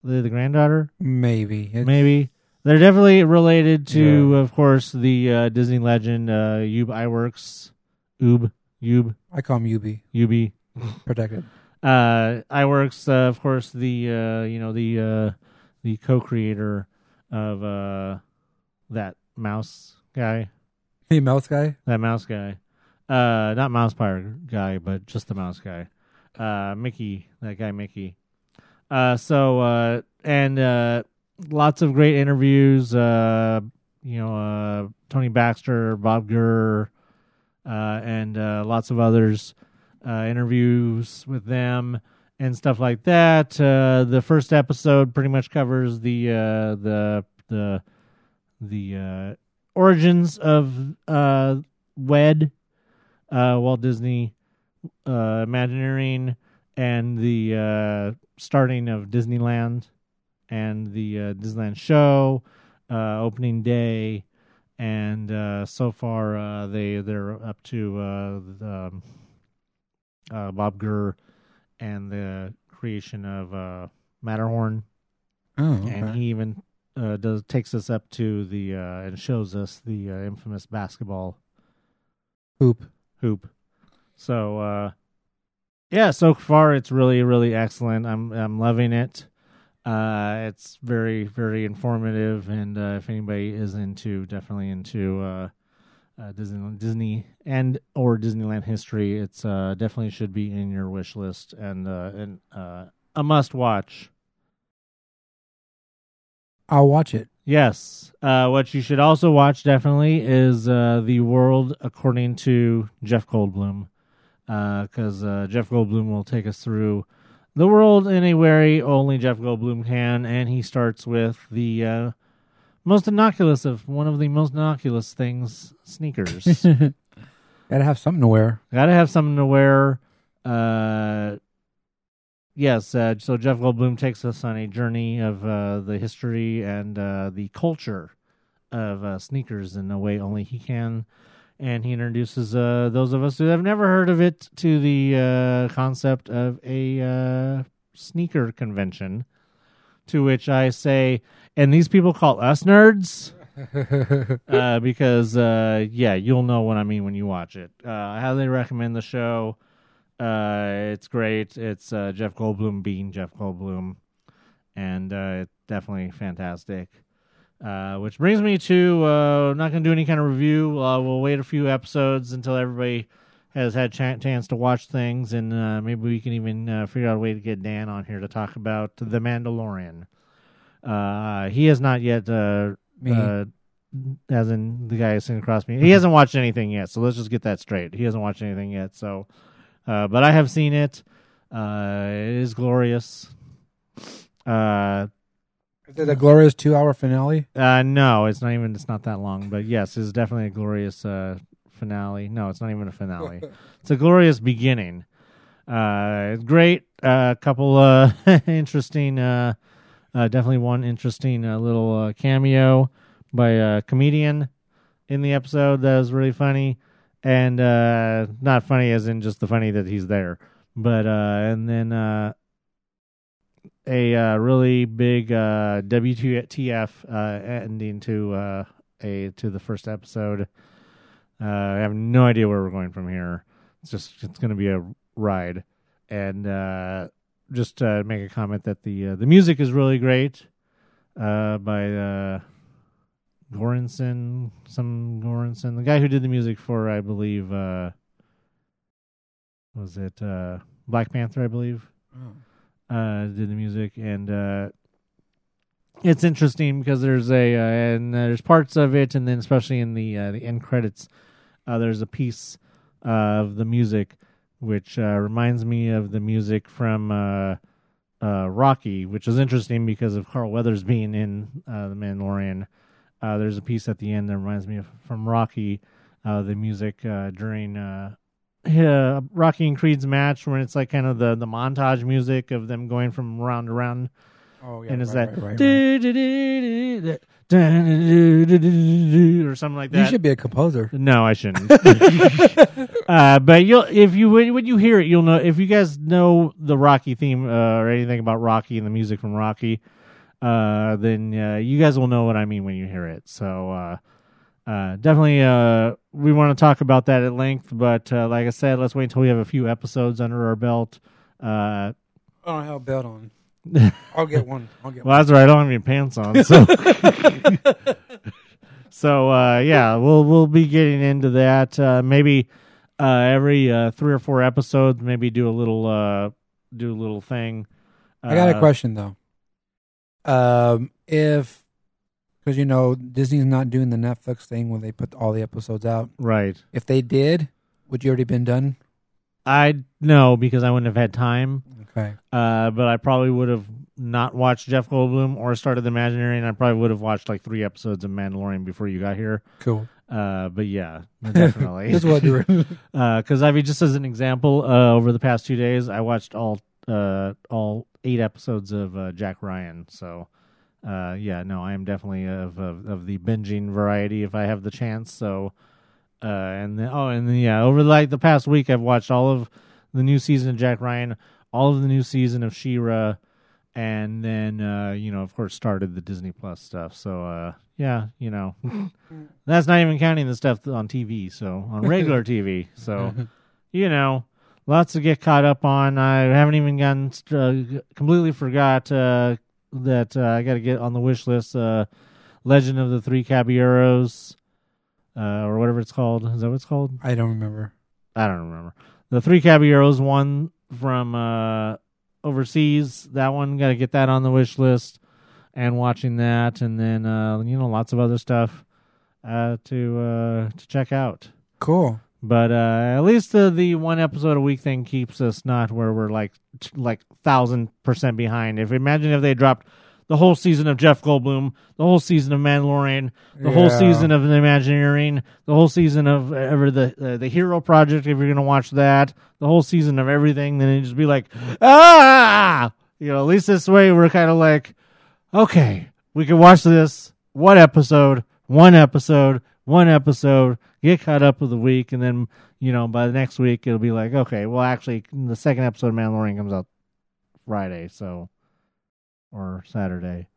they're the granddaughter. Maybe. It's- Maybe they're definitely related to, of course, the uh, Disney legend uh, Ube Iwerks, Ube, Ube, I call him Yubi. Ube Protected. uh Iwerks uh, of course the uh you know the uh the co-creator of uh that mouse guy The mouse guy. that mouse guy uh not mouse pirate guy but just the mouse guy uh mickey that guy mickey uh so uh and uh lots of great interviews uh you know uh tony baxter bob gurr uh and uh lots of others uh, interviews with them and stuff like that. Uh, the first episode pretty much covers the uh, the the the uh, origins of uh, WED, uh, Walt Disney uh, Imagineering, and the uh, starting of Disneyland and the uh, Disneyland show, uh, opening day. And uh, so far, uh, they they're up to uh, the, um, uh, Bob Gurr and the creation of uh, Matterhorn, Oh, and he even uh, does takes us up to the uh, and shows us the uh, infamous basketball Hoop. hoop. So uh, yeah, so far it's really really excellent. I'm I'm loving it. Uh, it's very very informative, and uh, if anybody is into definitely into uh, uh, Disney Disney and or Disneyland history, it's uh, definitely should be in your wish list and uh, and uh, a must watch. I'll watch it. Yes. Uh, what you should also watch definitely is uh, The World According to Jeff Goldblum. Because uh, Jeff Goldblum will take us through the world in a way only Jeff Goldblum can. And he starts with the uh, most innocuous of one of the most innocuous things sneakers. Gotta have something to wear. Gotta have something to wear. Uh, yes, uh, so Jeff Goldblum takes us on a journey of uh, the history and uh, the culture of uh, sneakers in a way only he can. And he introduces uh, those of us who have never heard of it to the uh, concept of a uh, sneaker convention To which I say, and these people call us nerds. uh, because uh, yeah, you'll know what I mean when you watch it. Uh, I highly recommend the show. Uh, it's great. It's uh, Jeff Goldblum being Jeff Goldblum, and uh, it's definitely fantastic. Uh, which brings me to uh, not going to do any kind of review. Uh, we'll wait a few episodes until everybody has had ch- chance to watch things, and uh, maybe we can even uh, figure out a way to get Dan on here to talk about The Mandalorian. Uh, he has not yet, uh, Me. uh, as in the guy sitting across me, he hasn't watched anything yet. So let's just get that straight. He hasn't watched anything yet. So, uh, but I have seen it. Uh, it is glorious. Uh, Is it a glorious two-hour finale? uh, no, it's not even. It's not that long, but yes, it's definitely a glorious uh, finale. No, it's not even a finale. it's a glorious beginning. Uh, great. A uh, couple uh, interesting. Uh, uh, definitely one interesting uh, little uh, cameo by a comedian in the episode that was really funny, and uh, not funny as in just the funny that he's there, but uh, and then. Uh, a uh, really big uh, WTF uh, ending to uh, a to the first episode. Uh, I have no idea where we're going from here. It's just it's going to be a ride, and uh, just make a comment that the the music is really great by Göransson, some Göransson, the guy who did the music for I believe was it Black Panther, I believe uh, did the music, and uh, it's interesting because there's a uh, and there's parts of it, and then especially in the uh, the end credits, uh, there's a piece of the music which uh, reminds me of the music from Rocky, which is interesting because of Carl Weathers being in the Mandalorian. There's a piece at the end that reminds me of from Rocky, the music during uh, uh, Rocky and Creed's match when it's like kind of the, the montage music of them going from round to round. Oh and it's right, that right, right, or something like that. You should be a composer. No, I shouldn't. uh, but you'll if you when you hear it, you'll know if you guys know the Rocky theme uh, or anything about Rocky and the music from Rocky, uh, then uh, you guys will know what I mean when you hear it. So uh, definitely, uh, we want to talk about that at length. But uh, like I said, let's wait until we have a few episodes under our belt. Uh, I don't have a belt on. I'll get one. I'll get one. well, that's right. I don't have any pants on, so so uh, yeah, we'll we'll be getting into that. Uh, maybe uh, every uh, three or four episodes, maybe do a little uh, do a little thing. I got a Uh, question though. Um, if because you know Disney's not doing the Netflix thing when they put all the episodes out. Right. If they did, would you already been done? I no because I wouldn't have had time. Okay. Uh, but I probably would have not watched Jeff Goldblum or started the Imaginary, and I probably would have watched like three episodes of Mandalorian before you got here. Cool. Uh, but yeah, definitely. Just wondering. because I mean, just as an example, uh, over the past two days, I watched all uh, all eight episodes of uh, Jack Ryan. So, uh, yeah, no, I am definitely of, of of the binging variety if I have the chance. So, uh, and then oh, and then yeah, over like the past week, I've watched all of the new season of Jack Ryan, all of the new season of She-Ra, and then uh, you know, of course, started the Disney Plus stuff. So, uh, yeah, you know, that's not even counting the stuff on TV. So on regular TV. So, you know, lots to get caught up on. I haven't even gotten uh, completely forgot uh, that uh, I got to get on the wish list. Uh, Legend of the Three Caballeros, uh, or whatever it's called. Is that what it's called? I don't remember. I don't remember. The Three Caballeros one from uh, overseas. That one got to get that on the wish list and watching that, and then uh, you know lots of other stuff uh, to uh, to check out. Cool. But uh, at least the the one episode a week thing keeps us not where we're like t- like thousand percent behind. If imagine if they dropped the whole season of Jeff Goldblum, the whole season of Mandalorian, the whole season of the Imagineering, the whole season of ever the uh, the Hero Project. If you're gonna watch that, the whole season of everything, then it'd just be like ah, you know. At least this way we're kind of like okay, we can watch this one episode, one episode, one episode, get caught up with the week, and then you know by the next week it'll be like, okay, well actually the second episode of Mandalorian comes out Friday, so or Saturday.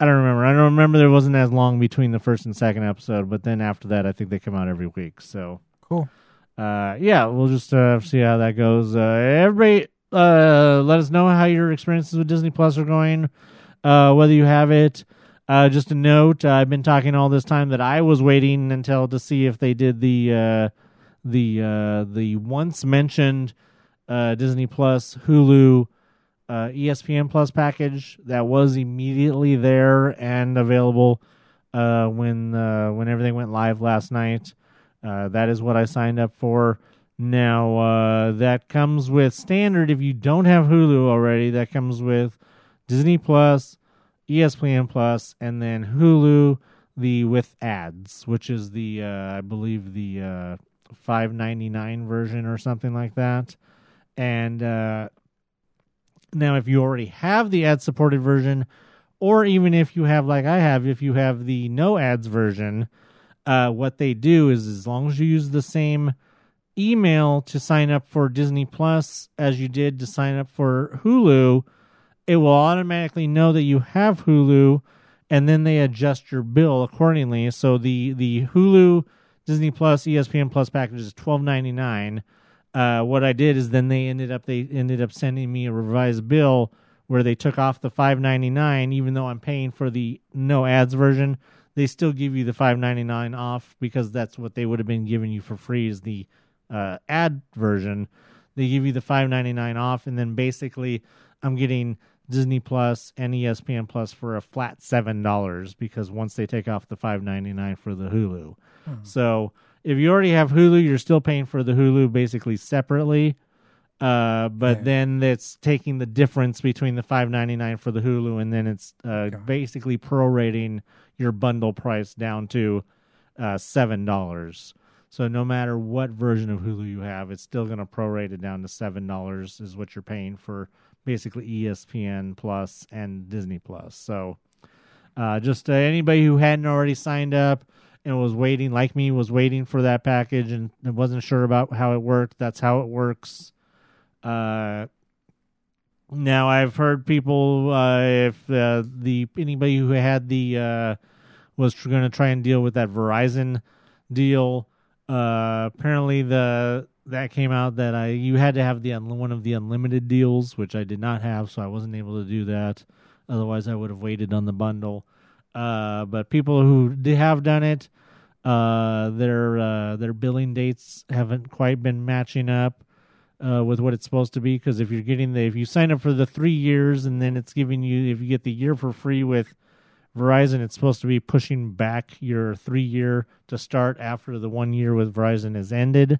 I don't remember. I don't remember there wasn't as long between the first and second episode, but then after that, I think they come out every week. So Cool. uh, yeah, we'll just uh, see how that goes. Uh, everybody, uh, let us know how your experiences with Disney Plus are going, uh, whether you have it. Uh, just a note: I've been talking all this time that I was waiting until to see if they did the uh, the uh, the once mentioned uh, Disney Plus Hulu uh, ESPN Plus package that was immediately there and available uh, when when everything went live last night. That is what I signed up for. Now that comes with standard. If you don't have Hulu already, that comes with Disney Plus, ESPN Plus, and then Hulu the with ads, which is the uh, I believe the uh, five ninety nine version or something like that. And uh, now, if you already have the ad supported version, or even if you have, like I have, if you have the no ads version, uh, what they do is as long as you use the same email to sign up for Disney Plus as you did to sign up for Hulu, it will automatically know that you have Hulu and then they adjust your bill accordingly. So the the Hulu Disney Plus ESPN Plus package is twelve ninety nine. Uh, what I did is then they ended up they ended up sending me a revised bill where they took off the five ninety nine, even though I'm paying for the no ads version. They still give you the five ninety nine off because that's what they would have been giving you for free is the uh, ad version. They give you the five ninety nine off, and then basically I'm getting Disney Plus and ESPN Plus for a flat seven dollars because once they take off the five ninety nine for the Hulu. So if you already have Hulu, you're still paying for the Hulu basically separately. Uh, but Yeah. then it's taking the difference between the five ninety nine for the Hulu, and then it's uh, basically prorating your bundle price down to uh, seven dollars. So no matter what version of Hulu you have, it's still going to prorate it down to seven dollars is what you're paying for basically ESPN Plus and Disney Plus. So uh, just uh, anybody who hadn't already signed up and was waiting, like me, was waiting for that package and wasn't sure about how it worked. That's how it works. Uh, now I've heard people uh, if uh, the anybody who had the uh, was going to try and deal with that Verizon deal. Apparently the that came out that I you had to have the one of the unlimited deals, which I did not have, so I wasn't able to do that. Otherwise, I would have waited on the bundle. Uh, but people who have done it, uh, their uh, their billing dates haven't quite been matching up uh, with what it's supposed to be. Because if you're getting the if you sign up for the three years and then it's giving you if you get the year for free with Verizon, it's supposed to be pushing back your three year to start after the one year with Verizon has ended.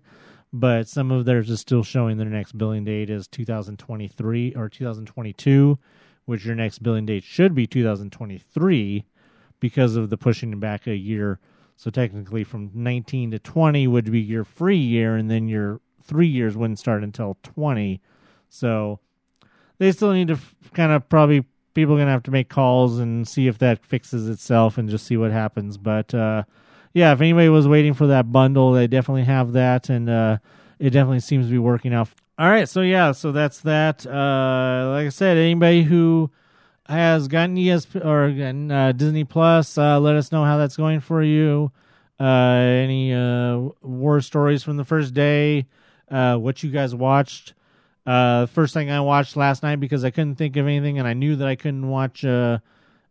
But some of theirs is still showing their next billing date is 2023 or 2022, which your next billing date should be 2023 because of the pushing back a year. So technically, from 19 to 20 would be your free year, and then your three years wouldn't start until 20. So they still need to kind of probably people are gonna have to make calls and see if that fixes itself and just see what happens. But uh, yeah, if anybody was waiting for that bundle, they definitely have that, and uh, it definitely seems to be working out. All right, so yeah, so that's that. Uh, like I said, anybody who has gotten ESP or uh, Disney Plus, uh, let us know how that's going for you. Uh, any uh, war stories from the first day? Uh, what you guys watched? Uh, first thing I watched last night because I couldn't think of anything, and I knew that I couldn't watch uh,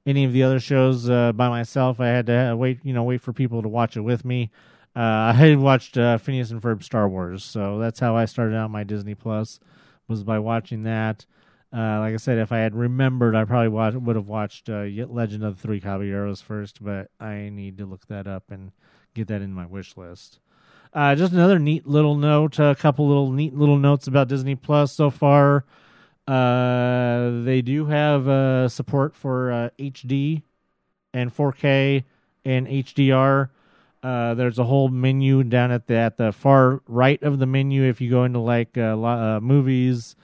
any of the other shows uh, by myself. I had to wait, you know, wait for people to watch it with me. Uh, I had watched uh, Phineas and Ferb Star Wars, so that's how I started out my Disney Plus was by watching that. Uh, like I said, if I had remembered, I probably watch, would have watched uh, Legend of the Three Caballeros first, but I need to look that up and get that in my wish list. Uh, just another neat little note, a couple little neat little notes about Disney Plus so far. Uh, they do have uh, support for uh, HD and 4K and HDR. Uh, there's a whole menu down at the at the far right of the menu if you go into like uh, uh, movies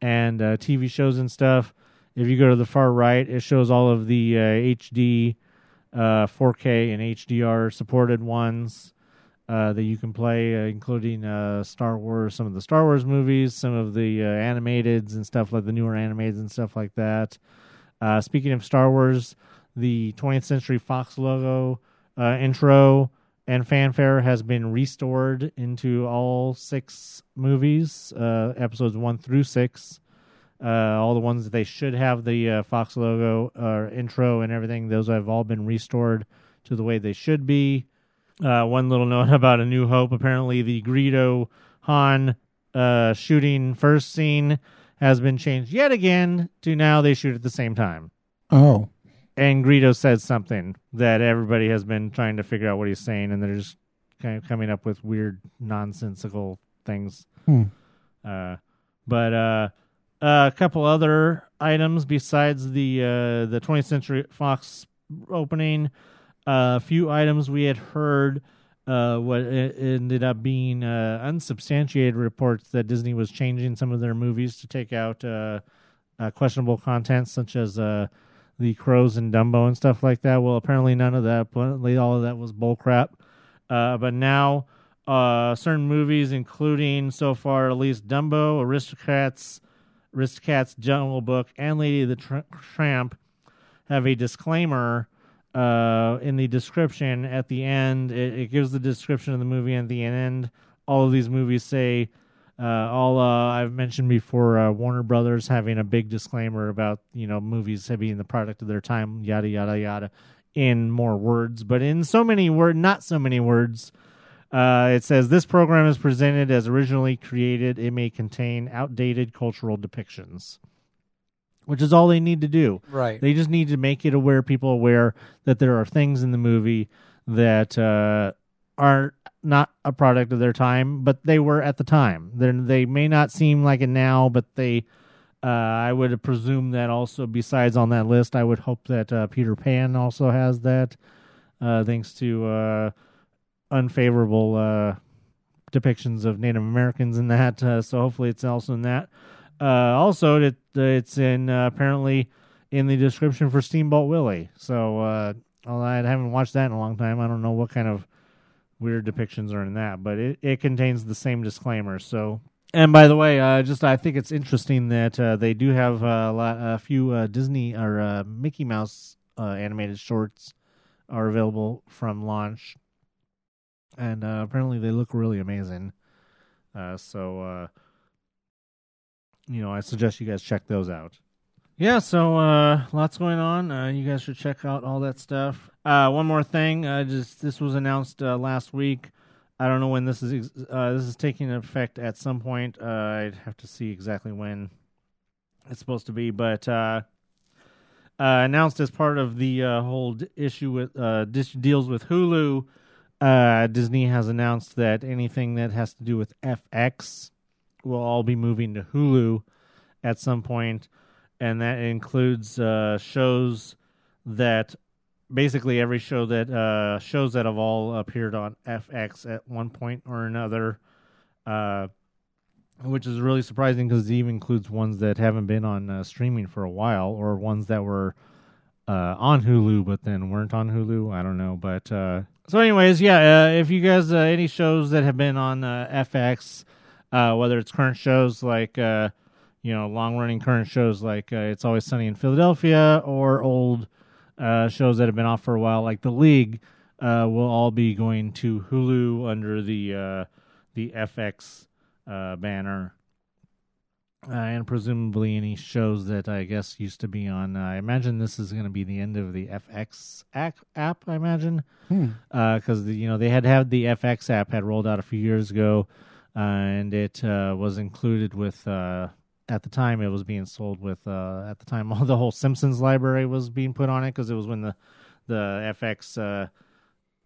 and uh, TV shows and stuff. If you go to the far right, it shows all of the uh, HD, uh, 4K, and HDR supported ones uh, that you can play, uh, including uh, Star Wars, some of the Star Wars movies, some of the uh, animateds and stuff like the newer animateds and stuff like that. Uh, speaking of Star Wars, the 20th Century Fox logo uh, intro and fanfare has been restored into all six movies, episodes one through six. All the ones that they should have the Fox logo intro and everything, those have all been restored to the way they should be. Uh, one little note about A New Hope. Apparently, the Greedo Han uh, shooting first scene has been changed yet again to now they shoot at the same time. Oh, And Greedo said something that everybody has been trying to figure out what he's saying, and they're just kind of coming up with weird, nonsensical things. Hmm. Uh, but uh, a couple other items besides the uh, the 20th Century Fox opening. A few items we had heard. Uh, what ended up being uh, unsubstantiated reports that Disney was changing some of their movies to take out uh, uh, questionable content, such as uh, the crows and Dumbo and stuff like that. Well, apparently none of that, apparently all of that was bullcrap. Uh, but now, certain movies, including so far at least Dumbo, Aristocrats, Aristocats Jungle Book, and Lady the Tr- Tramp, have a disclaimer uh, in the description at the end. It, it gives the description of the movie at the end. All of these movies say, uh, all uh, I've mentioned before, uh, Warner Brothers having a big disclaimer about you know movies being the product of their time, yada yada yada, in more words, but in so many word, not so many words. Uh, it says this program is presented as originally created. It may contain outdated cultural depictions, which is all they need to do. right. They just need to make it aware, people aware that there are things in the movie that uh, are not a product of their time, but they were at the time. They're, they may not seem like it now, but they. Uh, I would presume that also, besides on that list, I would hope that uh, Peter Pan also has that, uh, thanks to uh, unfavorable uh, depictions of Native Americans in that. Uh, so hopefully, it's also in that. Uh, also, it, it's in uh, apparently in the description for Steamboat Willie. So uh, I haven't watched that in a long time, I don't know what kind of weird depictions are in that, but it, it contains the same disclaimer. So, and by the way, uh, just I think it's interesting that uh, they do have uh, a lot, a few uh, Disney or Mickey Mouse animated shorts are available from launch, and apparently they look really amazing. So, you know, I suggest you guys check those out. Yeah, so uh, lots going on. Uh, you guys should check out all that stuff. Uh, one more thing, uh, just this was announced uh, last week. I don't know when this is. Ex- uh, this is taking effect at some point. I'd have to see exactly when it's supposed to be, but uh, uh, announced as part of the whole d- issue with uh, dis- deals with Hulu. Uh, Disney has announced that anything that has to do with FX will all be moving to Hulu at some point, and that includes uh, shows that basically every show that uh, shows that have all appeared on FX at one point or another, uh, which is really surprising because it even includes ones that haven't been on uh, streaming for a while or ones that were uh, on Hulu but then weren't on Hulu. I don't know, but uh, so anyways, yeah. Uh, if you guys any shows that have been on FX, uh, whether it's current shows like uh, you know long running current shows like uh, It's Always Sunny in Philadelphia or old uh, shows that have been off for a while like The League, uh, will all be going to Hulu under the uh, the FX uh, banner. Uh, and presumably any shows that I guess used to be on. I imagine this is going to be the end of the FX app. I imagine Hmm. because you know they had had the FX app had rolled out a few years ago, and it uh, was included with. Uh, at the time, it was being sold with. Uh, at the time, all the whole Simpsons library was being put on it because it was when the the FX uh,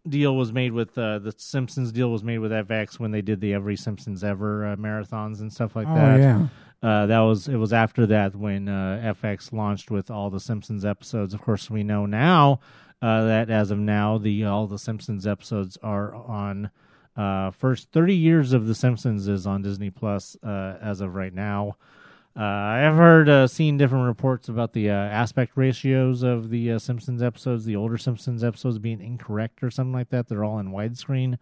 deal was made with uh, the Simpsons deal was made with FX when they did the Every Simpsons Ever uh, marathons and stuff like Oh that. yeah. Uh, that was it was after that when uh, FX launched with all the Simpsons episodes. Of course, we know now uh, that as of now, the all the Simpsons episodes are on. Uh, first thirty years of the Simpsons is on Disney Plus uh, as of right now. Uh, I have heard uh, seen different reports about the uh, aspect ratios of the uh, Simpsons episodes, the older Simpsons episodes being incorrect or something like that. They're all in widescreen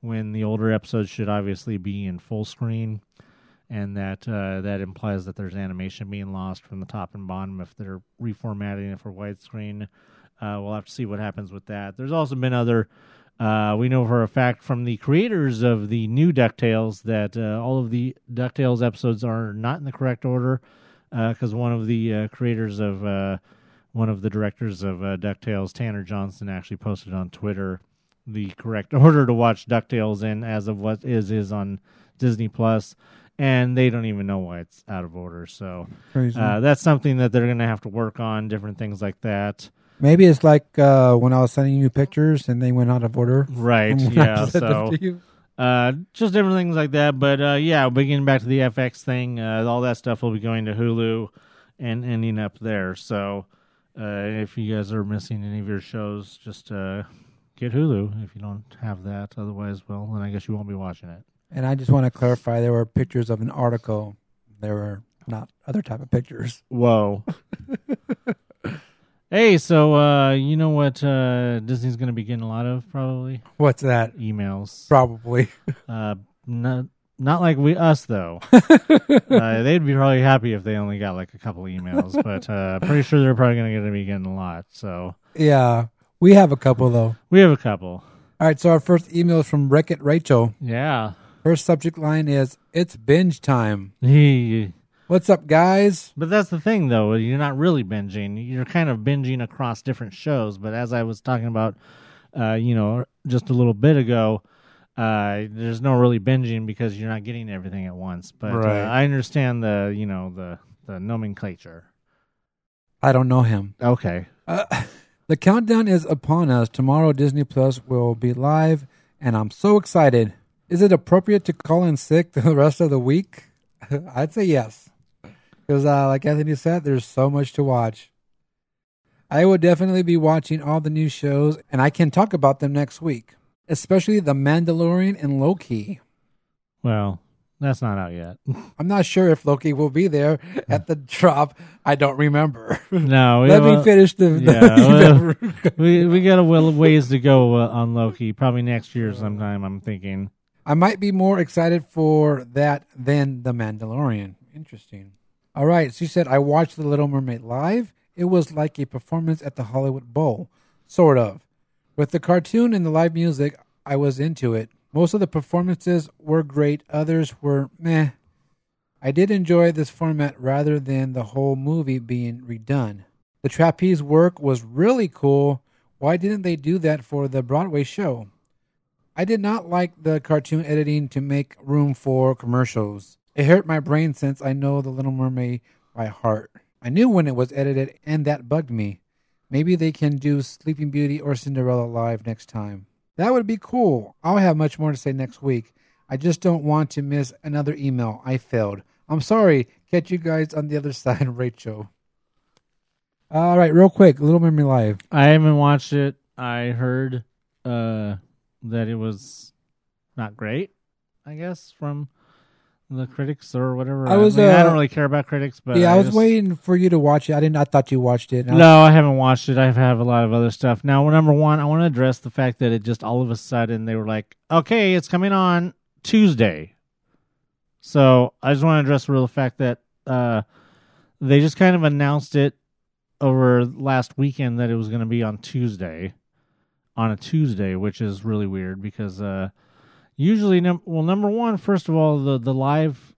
when the older episodes should obviously be in full screen and that that implies that there's animation being lost from the top and bottom if they're reformatting it for widescreen. We'll have to see what happens with that. There's also been other. Uh, we know for a fact from the creators of the new Ducktales that uh, all of the Ducktales episodes are not in the correct order because one of the uh, creators of uh, one of the directors of uh, Ducktales, Tanner Johnson, actually posted on Twitter the correct order to watch Ducktales in as of what is is on Disney Plus, and they don't even know why it's out of order. So uh, that's something that they're going to have to work on. Different things like that. Maybe it's like uh, when I was sending you pictures and they went out of order. Right. Yeah. So uh, just different things like that. But uh, yeah, beginning back to the FX thing, uh, all that stuff will be going to Hulu and ending up there. So uh, if you guys are missing any of your shows, just uh, get Hulu if you don't have that. Otherwise, well, then I guess you won't be watching it. And I just want to clarify: there were pictures of an article. There were not other type of pictures. Whoa. hey, so uh, you know what uh, Disney's going to be getting a lot of probably What's that? emails. Probably. Uh, not not like we us though. uh, they'd be probably happy if they only got like a couple emails, but uh, pretty sure they're probably going to be getting a lot. So yeah, we have a couple though. we have a couple. All right, so our first email is from Wreck It Rachel. Yeah. Her subject line is "It's binge time." He, What's up, guys? but that's the thing though. You're not really binging. You're kind of binging across different shows. But as I was talking about, uh, you know, just a little bit ago. Uh, there's no really binging because you're not getting everything at once. But Right. uh, I understand the, you know, the the nomenclature. I don't know him. Okay. Uh, the countdown is upon us. Tomorrow, Disney Plus will be live, and I'm so excited. Is it appropriate to call in sick the rest of the week? I'd say yes, because uh, like Anthony said, there's so much to watch. I will definitely be watching all the new shows, and I can talk about them next week, especially The Mandalorian and Loki. Well, that's not out yet. I'm not sure if Loki will be there at the drop. I don't remember. No, Let have me finish the. Yeah, well, we we got a well ways to go uh, on Loki. Probably next year sometime. I'm thinking. I might be more excited for that than The Mandalorian. Interesting. All right. She said, I watched The Little Mermaid live. It was like a performance at the Hollywood Bowl. Sort of. With the cartoon and the live music, I was into it. Most of the performances were great, others were meh. I did enjoy this format rather than the whole movie being redone. The trapeze work was really cool. Why didn't they do that for the Broadway show? I did not like the cartoon editing to make room for commercials. It hurt my brain since I know The Little Mermaid by heart. I knew when it was edited, and that bugged me. Maybe they can do Sleeping Beauty or Cinderella live next time. That would be cool. I'll have much more to say next week. I just don't want to miss another email. I failed. I'm sorry. Catch you guys on the other side, Rachel. All right, real quick, Little Mermaid live. I haven't watched it. I heard uh, that it was not great. I guess from the critics or whatever. I was, mean, I uh, don't really care about critics, but yeah, I, was just- waiting for you to watch it. I didn't. I thought you watched it. I- No, I haven't watched it. I have a lot of other stuff. Now, number one, I want to address the fact that it just all of a sudden they were like, okay, it's coming on Tuesday. So I just want to address the real fact that uh, they just kind of announced it over last weekend that it was going to be on Tuesday, on a Tuesday, which is really weird because uh, usually, num- well, number one, first of all, the the live,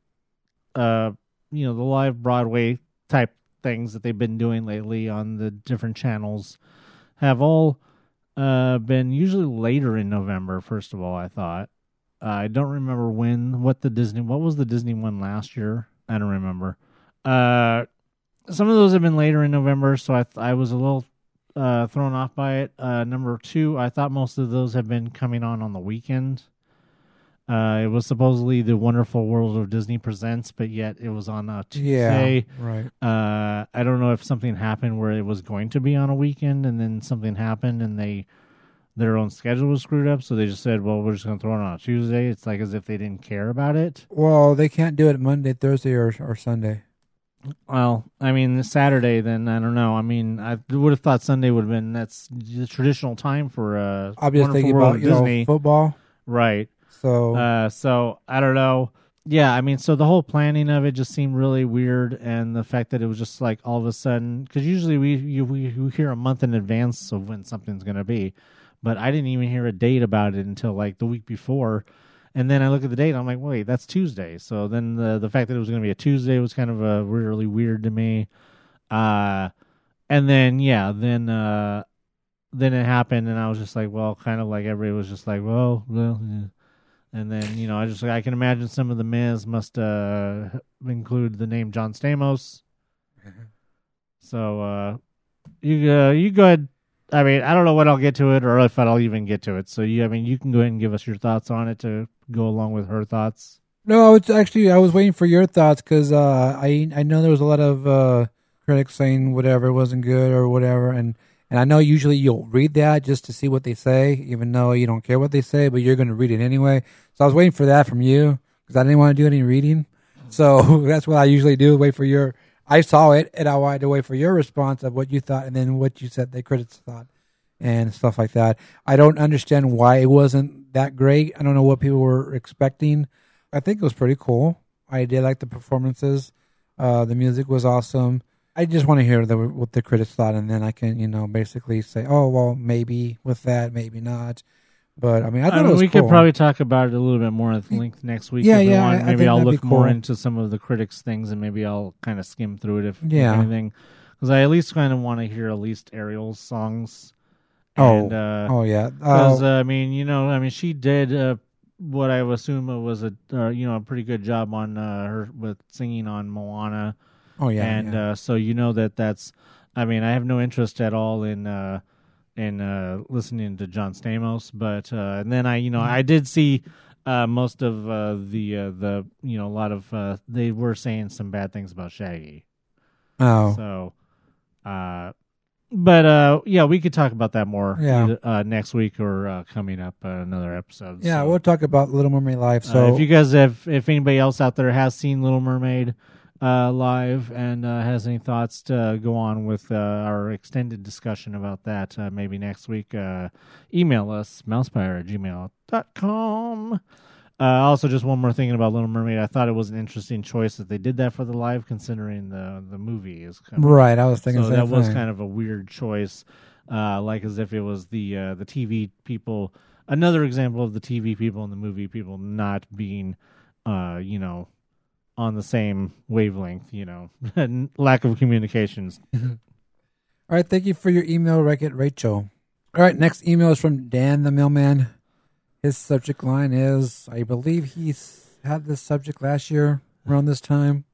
uh, you know, the live Broadway type things that they've been doing lately on the different channels have all uh, been usually later in November. First of all, I thought I don't remember when what the Disney what was the Disney one last year. I don't remember. Uh, some of those have been later in November, so I I was a little uh, thrown off by it. Uh, number two, I thought most of those have been coming on on the weekend. Uh, it was supposedly the Wonderful World of Disney presents, but yet it was on a yeah, Tuesday. right. Uh, I don't know if something happened where it was going to be on a weekend, and then something happened, and they their own schedule was screwed up, so they just said, "Well, we're just going to throw it on a Tuesday." It's like as if they didn't care about it. Well, they can't do it Monday, Thursday, or or Sunday. Well, I mean, Saturday, then I don't know. I mean, I would have thought Sunday would have been that's the traditional time for uh, Wonderful thinking World about of you know Disney, football. right? So Uh, so I don't know. yeah, I mean, so the whole planning of it just seemed really weird, and the fact that it was just like all of a sudden, because usually we you, we we hear a month in advance of when something's gonna be, but I didn't even hear a date about it until like the week before, and then I look at the date, I'm like, wait, that's Tuesday. So then the the fact that it was gonna be a Tuesday was kind of a really weird to me, uh, and then yeah, then uh, then it happened, and I was just like, well, kind of like everybody was just like, well, well. Yeah. And then you know, I just I can imagine some of the Miz must uh include the name John Stamos. so uh you uh, you go ahead. I mean, I don't know when I'll get to it or if I'll even get to it. So you, I mean, you can go ahead and give us your thoughts on it to go along with her thoughts. No, it's actually I was waiting for your thoughts because uh, I I know there was a lot of uh, critics saying whatever wasn't good or whatever, and and I know usually you'll read that just to see what they say, even though you don't care what they say, but you're going to read it anyway. So I was waiting for that from you because I didn't want to do any reading. So that's what I usually do. Wait for your. I saw it and I wanted to wait for your response of what you thought and then what you said the critics thought and stuff like that. I don't understand why it wasn't that great. I don't know what people were expecting. I think it was pretty cool. I did like the performances. Uh, the music was awesome. I just want to hear the, what the critics thought, and then I can, you know, basically say, oh, well, maybe with that, maybe not. But I mean, I thought I mean, it was we cool. could probably talk about it a little bit more at length next week. Yeah, we yeah, want. I- I Maybe I'll look be more into some of the critics' things, and maybe I'll kind of skim through it if, if Yeah. anything, because I at least kind of want to hear at least Ariel's songs. Oh, and, uh, oh yeah. Because Uh, uh, I mean, you know, I mean, she did uh, what I assume was a uh, you know a pretty good job on uh, her with singing on Moana. Oh, yeah, and yeah. Uh, so you know that that's. I mean, I have no interest at all in uh, in uh, listening to John Stamos, but uh, and then I you know I did see. Uh, most of uh, the uh, the you know a lot of uh, they were saying some bad things about Shaggy. Oh. so uh, but uh, yeah, we could talk about that more Yeah. uh, next week or uh, coming up uh, another episode. yeah, So, we'll talk about Little Mermaid live. uh, So if you guys have, if anybody else out there has seen Little Mermaid uh, live and uh, has any thoughts to go on with uh, our extended discussion about that, uh, maybe next week, uh, email us mousepire at gmail.com. Uh, also, just one more thing about Little Mermaid. I thought it was an interesting choice that they did that for the live, considering the the movie is kind of, Right, I was thinking so that was kind of a weird choice, uh, like as if it was the uh, the TV people. Another example of the TV people and the movie people not being, uh, you know, on the same wavelength. You know, lack of communications. All right, thank you for your email, Wreck It Rachel. All right, next email is from Dan the Mailman. His subject line is I believe he's had this subject last year around this time.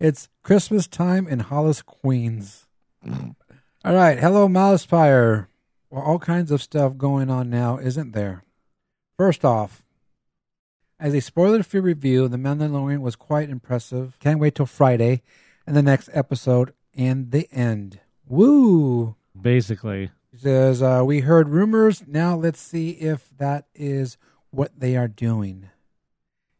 It's Christmas time in Hollis, Queens. All right, hello, Mousepire. Well, all kinds of stuff going on now, isn't there? First off, as a spoiler free review, The Mandalorian was quite impressive. Can't wait till Friday and the next episode and the end. Woo! Basically, He says, uh, We heard rumors. Now let's see if that is what they are doing.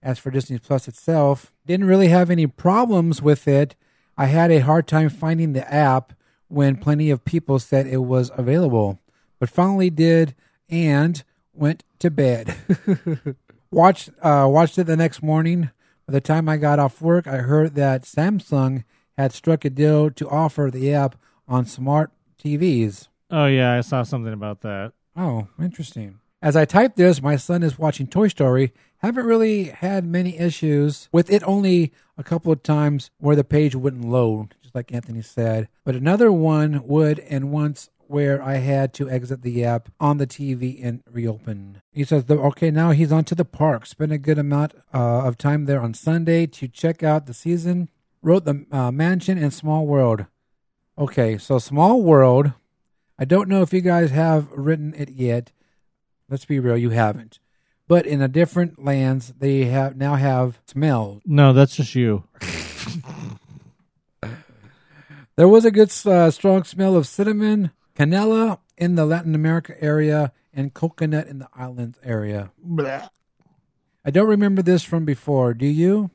As for Disney Plus itself, didn't really have any problems with it. I had a hard time finding the app when plenty of people said it was available, but finally did and went to bed. watched uh, watched it the next morning. By the time I got off work, I heard that Samsung had struck a deal to offer the app on smart TVs. oh yeah, I saw something about that. Oh, interesting. As I type this, my son is watching Toy Story. Haven't really had many issues with it, only a couple of times where the page wouldn't load, just like Anthony said. But another one would, and once where I had to exit the app on the TV and reopen. He says, okay, now he's on to the park. Spent a good amount uh, of time there on Sunday to check out the season. Rode the uh, Mansion and Small World. Okay, so Small World. I don't know if you guys have written it yet. Let's be real, you haven't. But in a different lands, they have now have smell. No, that's just you. There was a good, uh, strong smell of cinnamon, canela in the Latin America area, and coconut in the islands area. I don't remember this from before. Do you?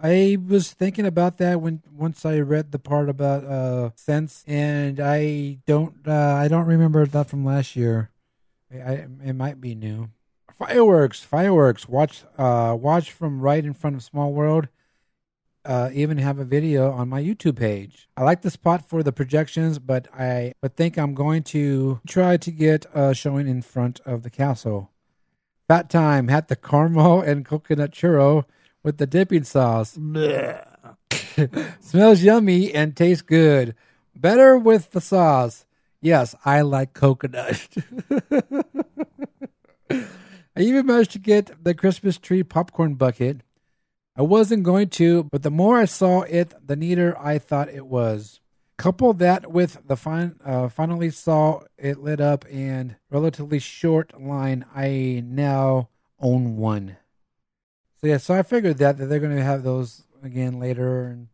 I was thinking about that when once I read the part about uh scents, and I don't uh, I don't remember that from last year. I, I it might be new. Fireworks, fireworks. Watch, uh, watch from right in front of Small World. Uh, even have a video on my YouTube page. I like the spot for the projections, but I but think I'm going to try to get a showing in front of the castle. Fat time had the caramel and coconut churro with the dipping sauce. Smells yummy and tastes good. Better with the sauce. Yes, I like coconut. I even managed to get the Christmas tree popcorn bucket. I wasn't going to, but the more I saw it, the neater I thought it was. Couple that with the fin- uh, finally saw it lit up and relatively short line, I now own one. So yeah, so I figured that that they're going to have those again later, and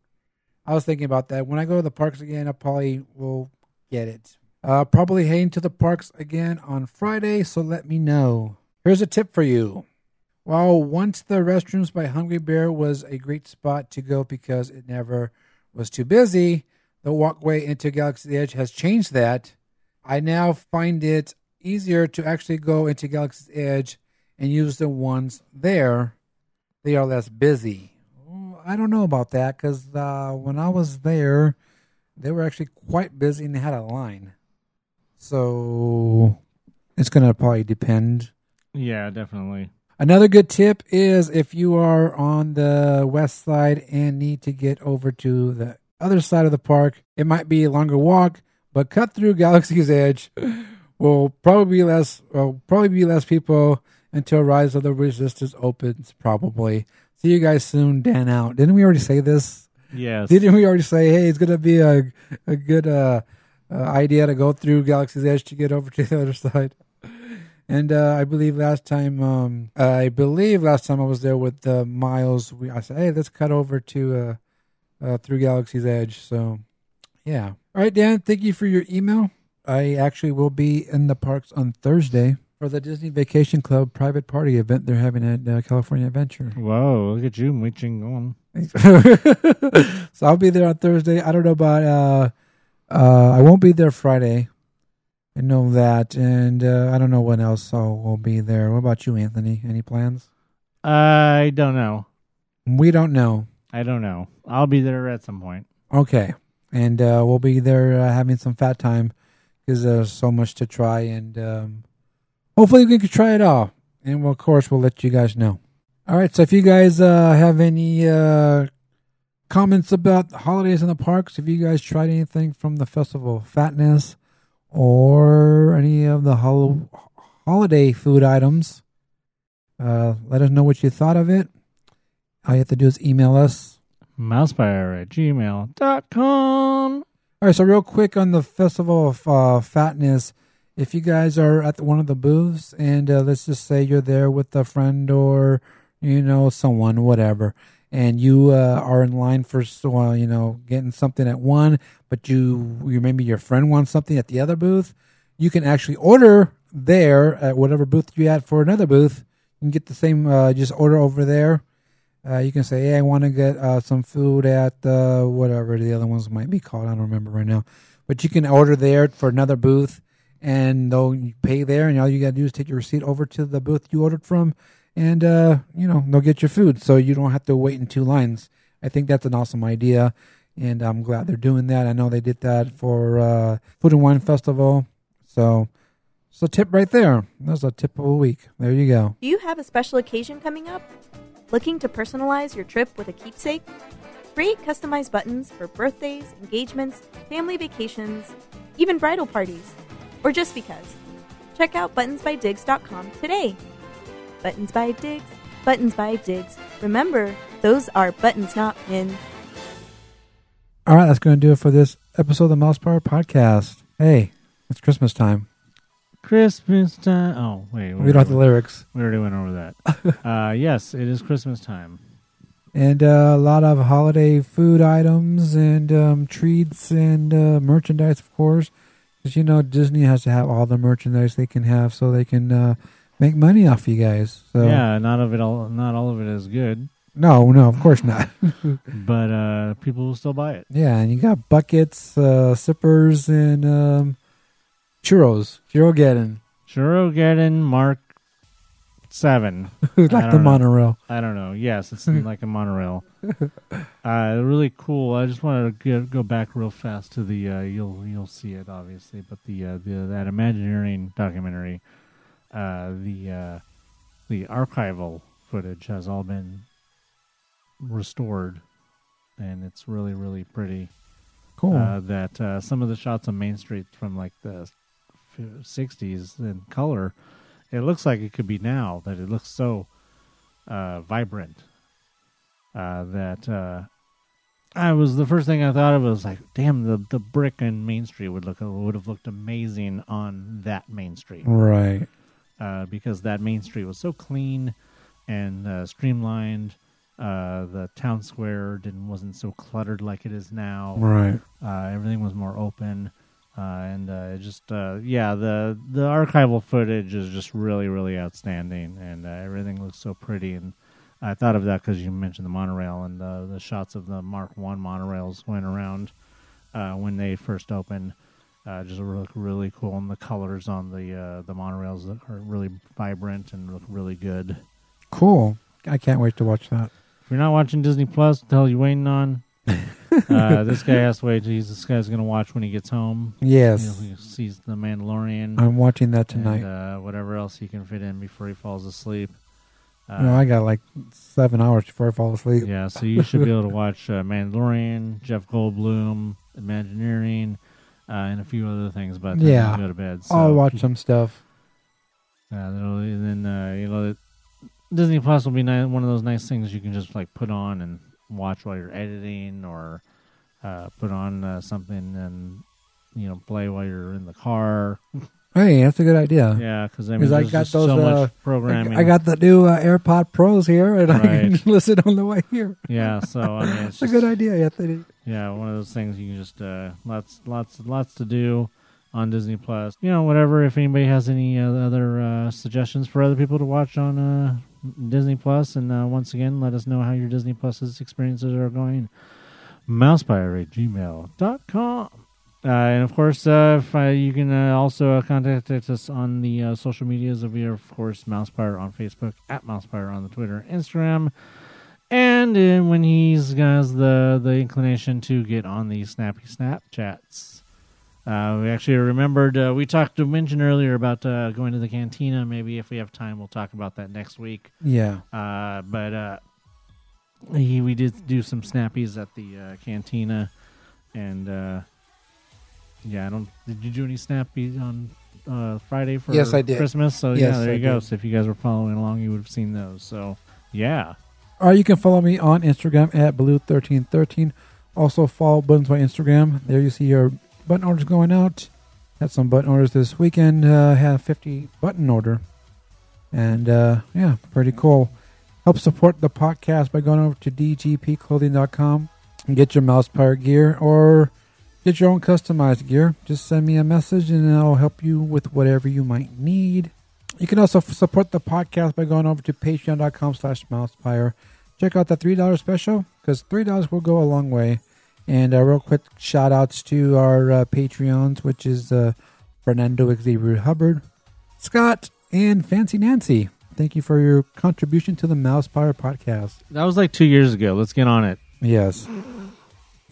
I was thinking about that. When I go to the parks again, I probably will get it. Uh, probably heading to the parks again on Friday, so let me know. Here's a tip for you. While once the restrooms by Hungry Bear was a great spot to go because it never was too busy, the walkway into Galaxy's Edge has changed that. I now find it easier to actually go into Galaxy's Edge and use the ones there. They are less busy. I don't know about that because uh, when I was there, they were actually quite busy and they had a line. So it's going to probably depend. Yeah, definitely. Another good tip is if you are on the west side and need to get over to the other side of the park, it might be a longer walk, but cut through Galaxy's Edge will probably be less will probably be less people until Rise of the Resistance opens. Probably. See you guys soon. Dan out. Didn't we already say this? Yes. Didn't we already say, hey, it's gonna be a a good uh, uh, idea to go through Galaxy's Edge to get over to the other side? And uh, I believe last time, um, I believe last time I was there with uh, Miles, we I said, hey, let's cut over to uh, uh, through Galaxy's Edge. So, yeah. All right, Dan. Thank you for your email. I actually will be in the parks on Thursday for the Disney Vacation Club private party event they're having at uh, California Adventure. Whoa, look at you reaching on. so I'll be there on Thursday. I don't know about. Uh, uh, I won't be there Friday. I know that, and uh, I don't know when else I will be there. What about you, Anthony? Any plans? I don't know. We don't know. I don't know. I'll be there at some point. Okay, and uh, we'll be there uh, having some fat time because there's so much to try, and um, hopefully we can try it all. And well, of course, we'll let you guys know. All right. So if you guys uh, have any uh, comments about the holidays in the parks, if you guys tried anything from the festival fatness or any of the hol- holiday food items, uh, let us know what you thought of it. All you have to do is email us. Mousepire at gmail.com. All right, so real quick on the festival of uh, fatness, if you guys are at one of the booths and uh, let's just say you're there with a friend or you know someone, whatever, and you uh, are in line for uh, you know getting something at one, but you you maybe your friend wants something at the other booth, you can actually order there at whatever booth you at for another booth. You can get the same, uh, just order over there. Uh, you can say, "Hey, I want to get uh, some food at uh, whatever the other ones might be called. I don't remember right now." But you can order there for another booth, and they'll pay there, and all you got to do is take your receipt over to the booth you ordered from, and uh, you know they'll get your food, so you don't have to wait in two lines. I think that's an awesome idea, and I'm glad they're doing that. I know they did that for uh, Food and Wine Festival, so it's a tip right there. That's a tip of a week. There you go. Do you have a special occasion coming up? Looking to personalize your trip with a keepsake? Create customized buttons for birthdays, engagements, family vacations, even bridal parties, or just because. Check out buttonsbydigs.com today. Buttons by Digs, Buttons by Digs. Remember, those are buttons, not pins. All right, that's going to do it for this episode of the Mousepire Podcast. Hey, it's Christmas time. Christmas time. Oh, wait. We don't have the lyrics. We already went over that. uh, yes, it is Christmas time. And uh, a lot of holiday food items and um, treats and uh, merchandise, of course. Because, you know, Disney has to have all the merchandise they can have so they can uh, make money off you guys. So Yeah, not of it all. Not all of it is good, No, no, of course not. but uh, people will still buy it. yeah, and you got buckets, uh, sippers, and um, churros. Churro getting. Churrogeddon Mark seven. like the know. monorail. I don't know. Yes, it's like a monorail. Uh, really cool. I just wanted to go, go back real fast to the. Uh, you'll you'll see it obviously, but the uh, the that Imagineering documentary, uh, the uh, the archival footage has all been restored, and it's really really pretty. Cool. Uh, that uh, some of the shots on Main Street from like the '60s in color, it looks like it could be now. That it looks so uh, vibrant. Uh, that uh, I was the first thing I thought of was like, damn, the the brick in Main Street would look would have looked amazing on that Main Street right. Uh, because that main street was so clean and uh, streamlined. Uh, the town square didn't wasn't so cluttered like it is now. Right. Uh, everything was more open, uh, and uh, it just uh, yeah, the the archival footage is just really really outstanding, and uh, everything looks so pretty. And I thought of that because you mentioned the monorail and the the shots of the Mark One monorails went around uh, when they first opened. Uh, just look really cool, and the colors on the uh, the monorails are really vibrant and look really good. Cool. I can't wait to watch that. If you're not watching Disney Plus, what the hell are you waiting on? uh, this guy has to wait. He's, this guy's going to watch when he gets home. Yes. He sees The Mandalorian. I'm watching that tonight. And, uh, whatever else he can fit in before he falls asleep. Uh, no, I got like seven hours before I fall asleep. yeah, so you should be able to watch uh, Mandalorian, Jeff Goldblum, Imagineering, uh, and a few other things. But Yeah. go to bed. So I'll watch some stuff. Uh, that'll- and then uh, you know, Disney Plus will be ni- one of those nice things you can just like put on and watch while you're editing, or uh, put on uh, something and you know play while you're in the car. Hey, that's a good idea. Yeah, because I mean, 'Cause I there's got just those, so uh, much programming. I got the new uh, AirPod Pros here, and I Right. can listen on the way here. yeah, so I mean, it's a just, good idea. Did. Yeah, one of those things you can just uh, lots, lots, lots to do on Disney Plus. You know, whatever. If anybody has any uh, other uh, suggestions for other people to watch on uh, Disney Plus, and uh, once again, let us know how your Disney Plus experiences are going. Mousepire at gmail.com. Uh, and of course, uh, if, uh, you can uh, also uh, contact us on the uh, social medias of we are, of course, Mousepire on Facebook, at Mousepire on the Twitter, Instagram, and uh, when he's has the the inclination to get on the snappy Snapchats. Uh, we actually remembered uh, we talked to mention earlier about uh, going to the cantina. Maybe if we have time, we'll talk about that next week. Yeah. Uh, but uh, he, we did do some snappies at the uh, cantina, and uh, yeah, I don't. Did you do any snappies on uh, Friday for Yes, I did. Christmas? So Yes, yeah, there I you go. did. So if you guys were following along, you would have seen those. So yeah, Or you can follow me on Instagram at blue1313. Also follow Buttons by Instagram. There you see your button orders going out. Had some button orders this weekend. Uh, have 50 button order. And uh, yeah, pretty cool. Help support the podcast by going over to dgpclothing.com and get your Mousepire gear or get your own customized gear. Just send me a message and I'll help you with whatever you might need. You can also support the podcast by going over to patreon.com slash mousepire. Check out the $3 special because $3 will go a long way. And uh, real quick shout outs to our uh, Patreons, which is uh, Fernando Xavier Hubbard, Scott, and Fancy Nancy. Thank you for your contribution to the Mousepire podcast. that was like two years ago. Let's get on it. Yes.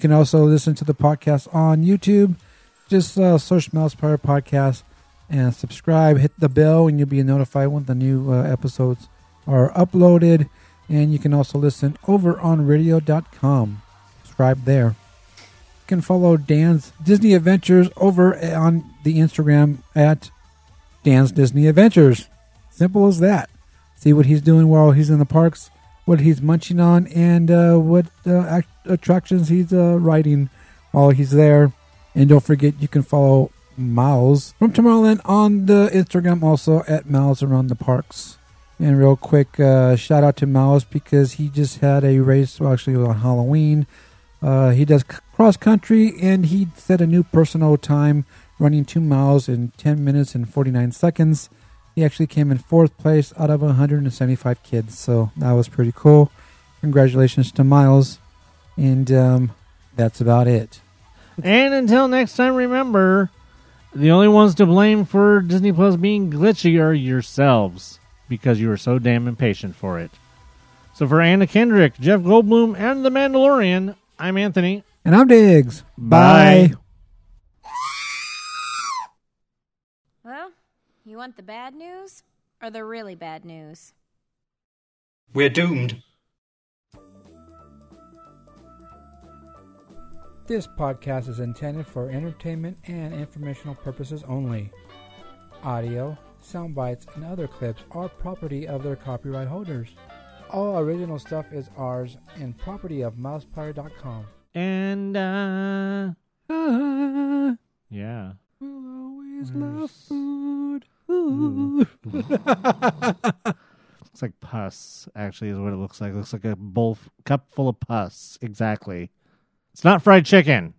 You can also listen to the podcast on YouTube. Just uh, search Mousepire Podcast and subscribe. Hit the bell, and you'll be notified when the new uh, episodes are uploaded. And you can also listen over on radio.com. Subscribe there. You can follow Dan's Disney Adventures over on the Instagram at Dan's Disney Adventures. Simple as that. See what he's doing while he's in the parks, what he's munching on, and uh, what uh, act- attractions he's uh, riding while he's there. And don't forget, you can follow Miles from Tomorrowland on the Instagram also at Miles Around the Parks. And real quick, uh, shout out to Miles because he just had a race, well, actually on Halloween. Uh, he does cross country and he set a new personal time running two miles in 10 minutes and 49 seconds. He actually came in fourth place out of 175 kids, so that was pretty cool. Congratulations to Miles. And um, that's about it. And until next time, remember the only ones to blame for Disney Plus being glitchy are yourselves because you were so damn impatient for it. So for Anna Kendrick, Jeff Goldblum, and The Mandalorian, I'm Anthony. And I'm Diggs. Bye. Well, you want the bad news or the really bad news? We're doomed. This podcast is intended for entertainment and informational purposes only. Audio, sound bites, and other clips are property of their copyright holders. All original stuff is ours and property of mousepire.com. And, uh, uh yeah. Always love food. Looks like pus, actually, is what it looks like. It looks like a bowl, cup full of pus. Exactly. It's not fried chicken.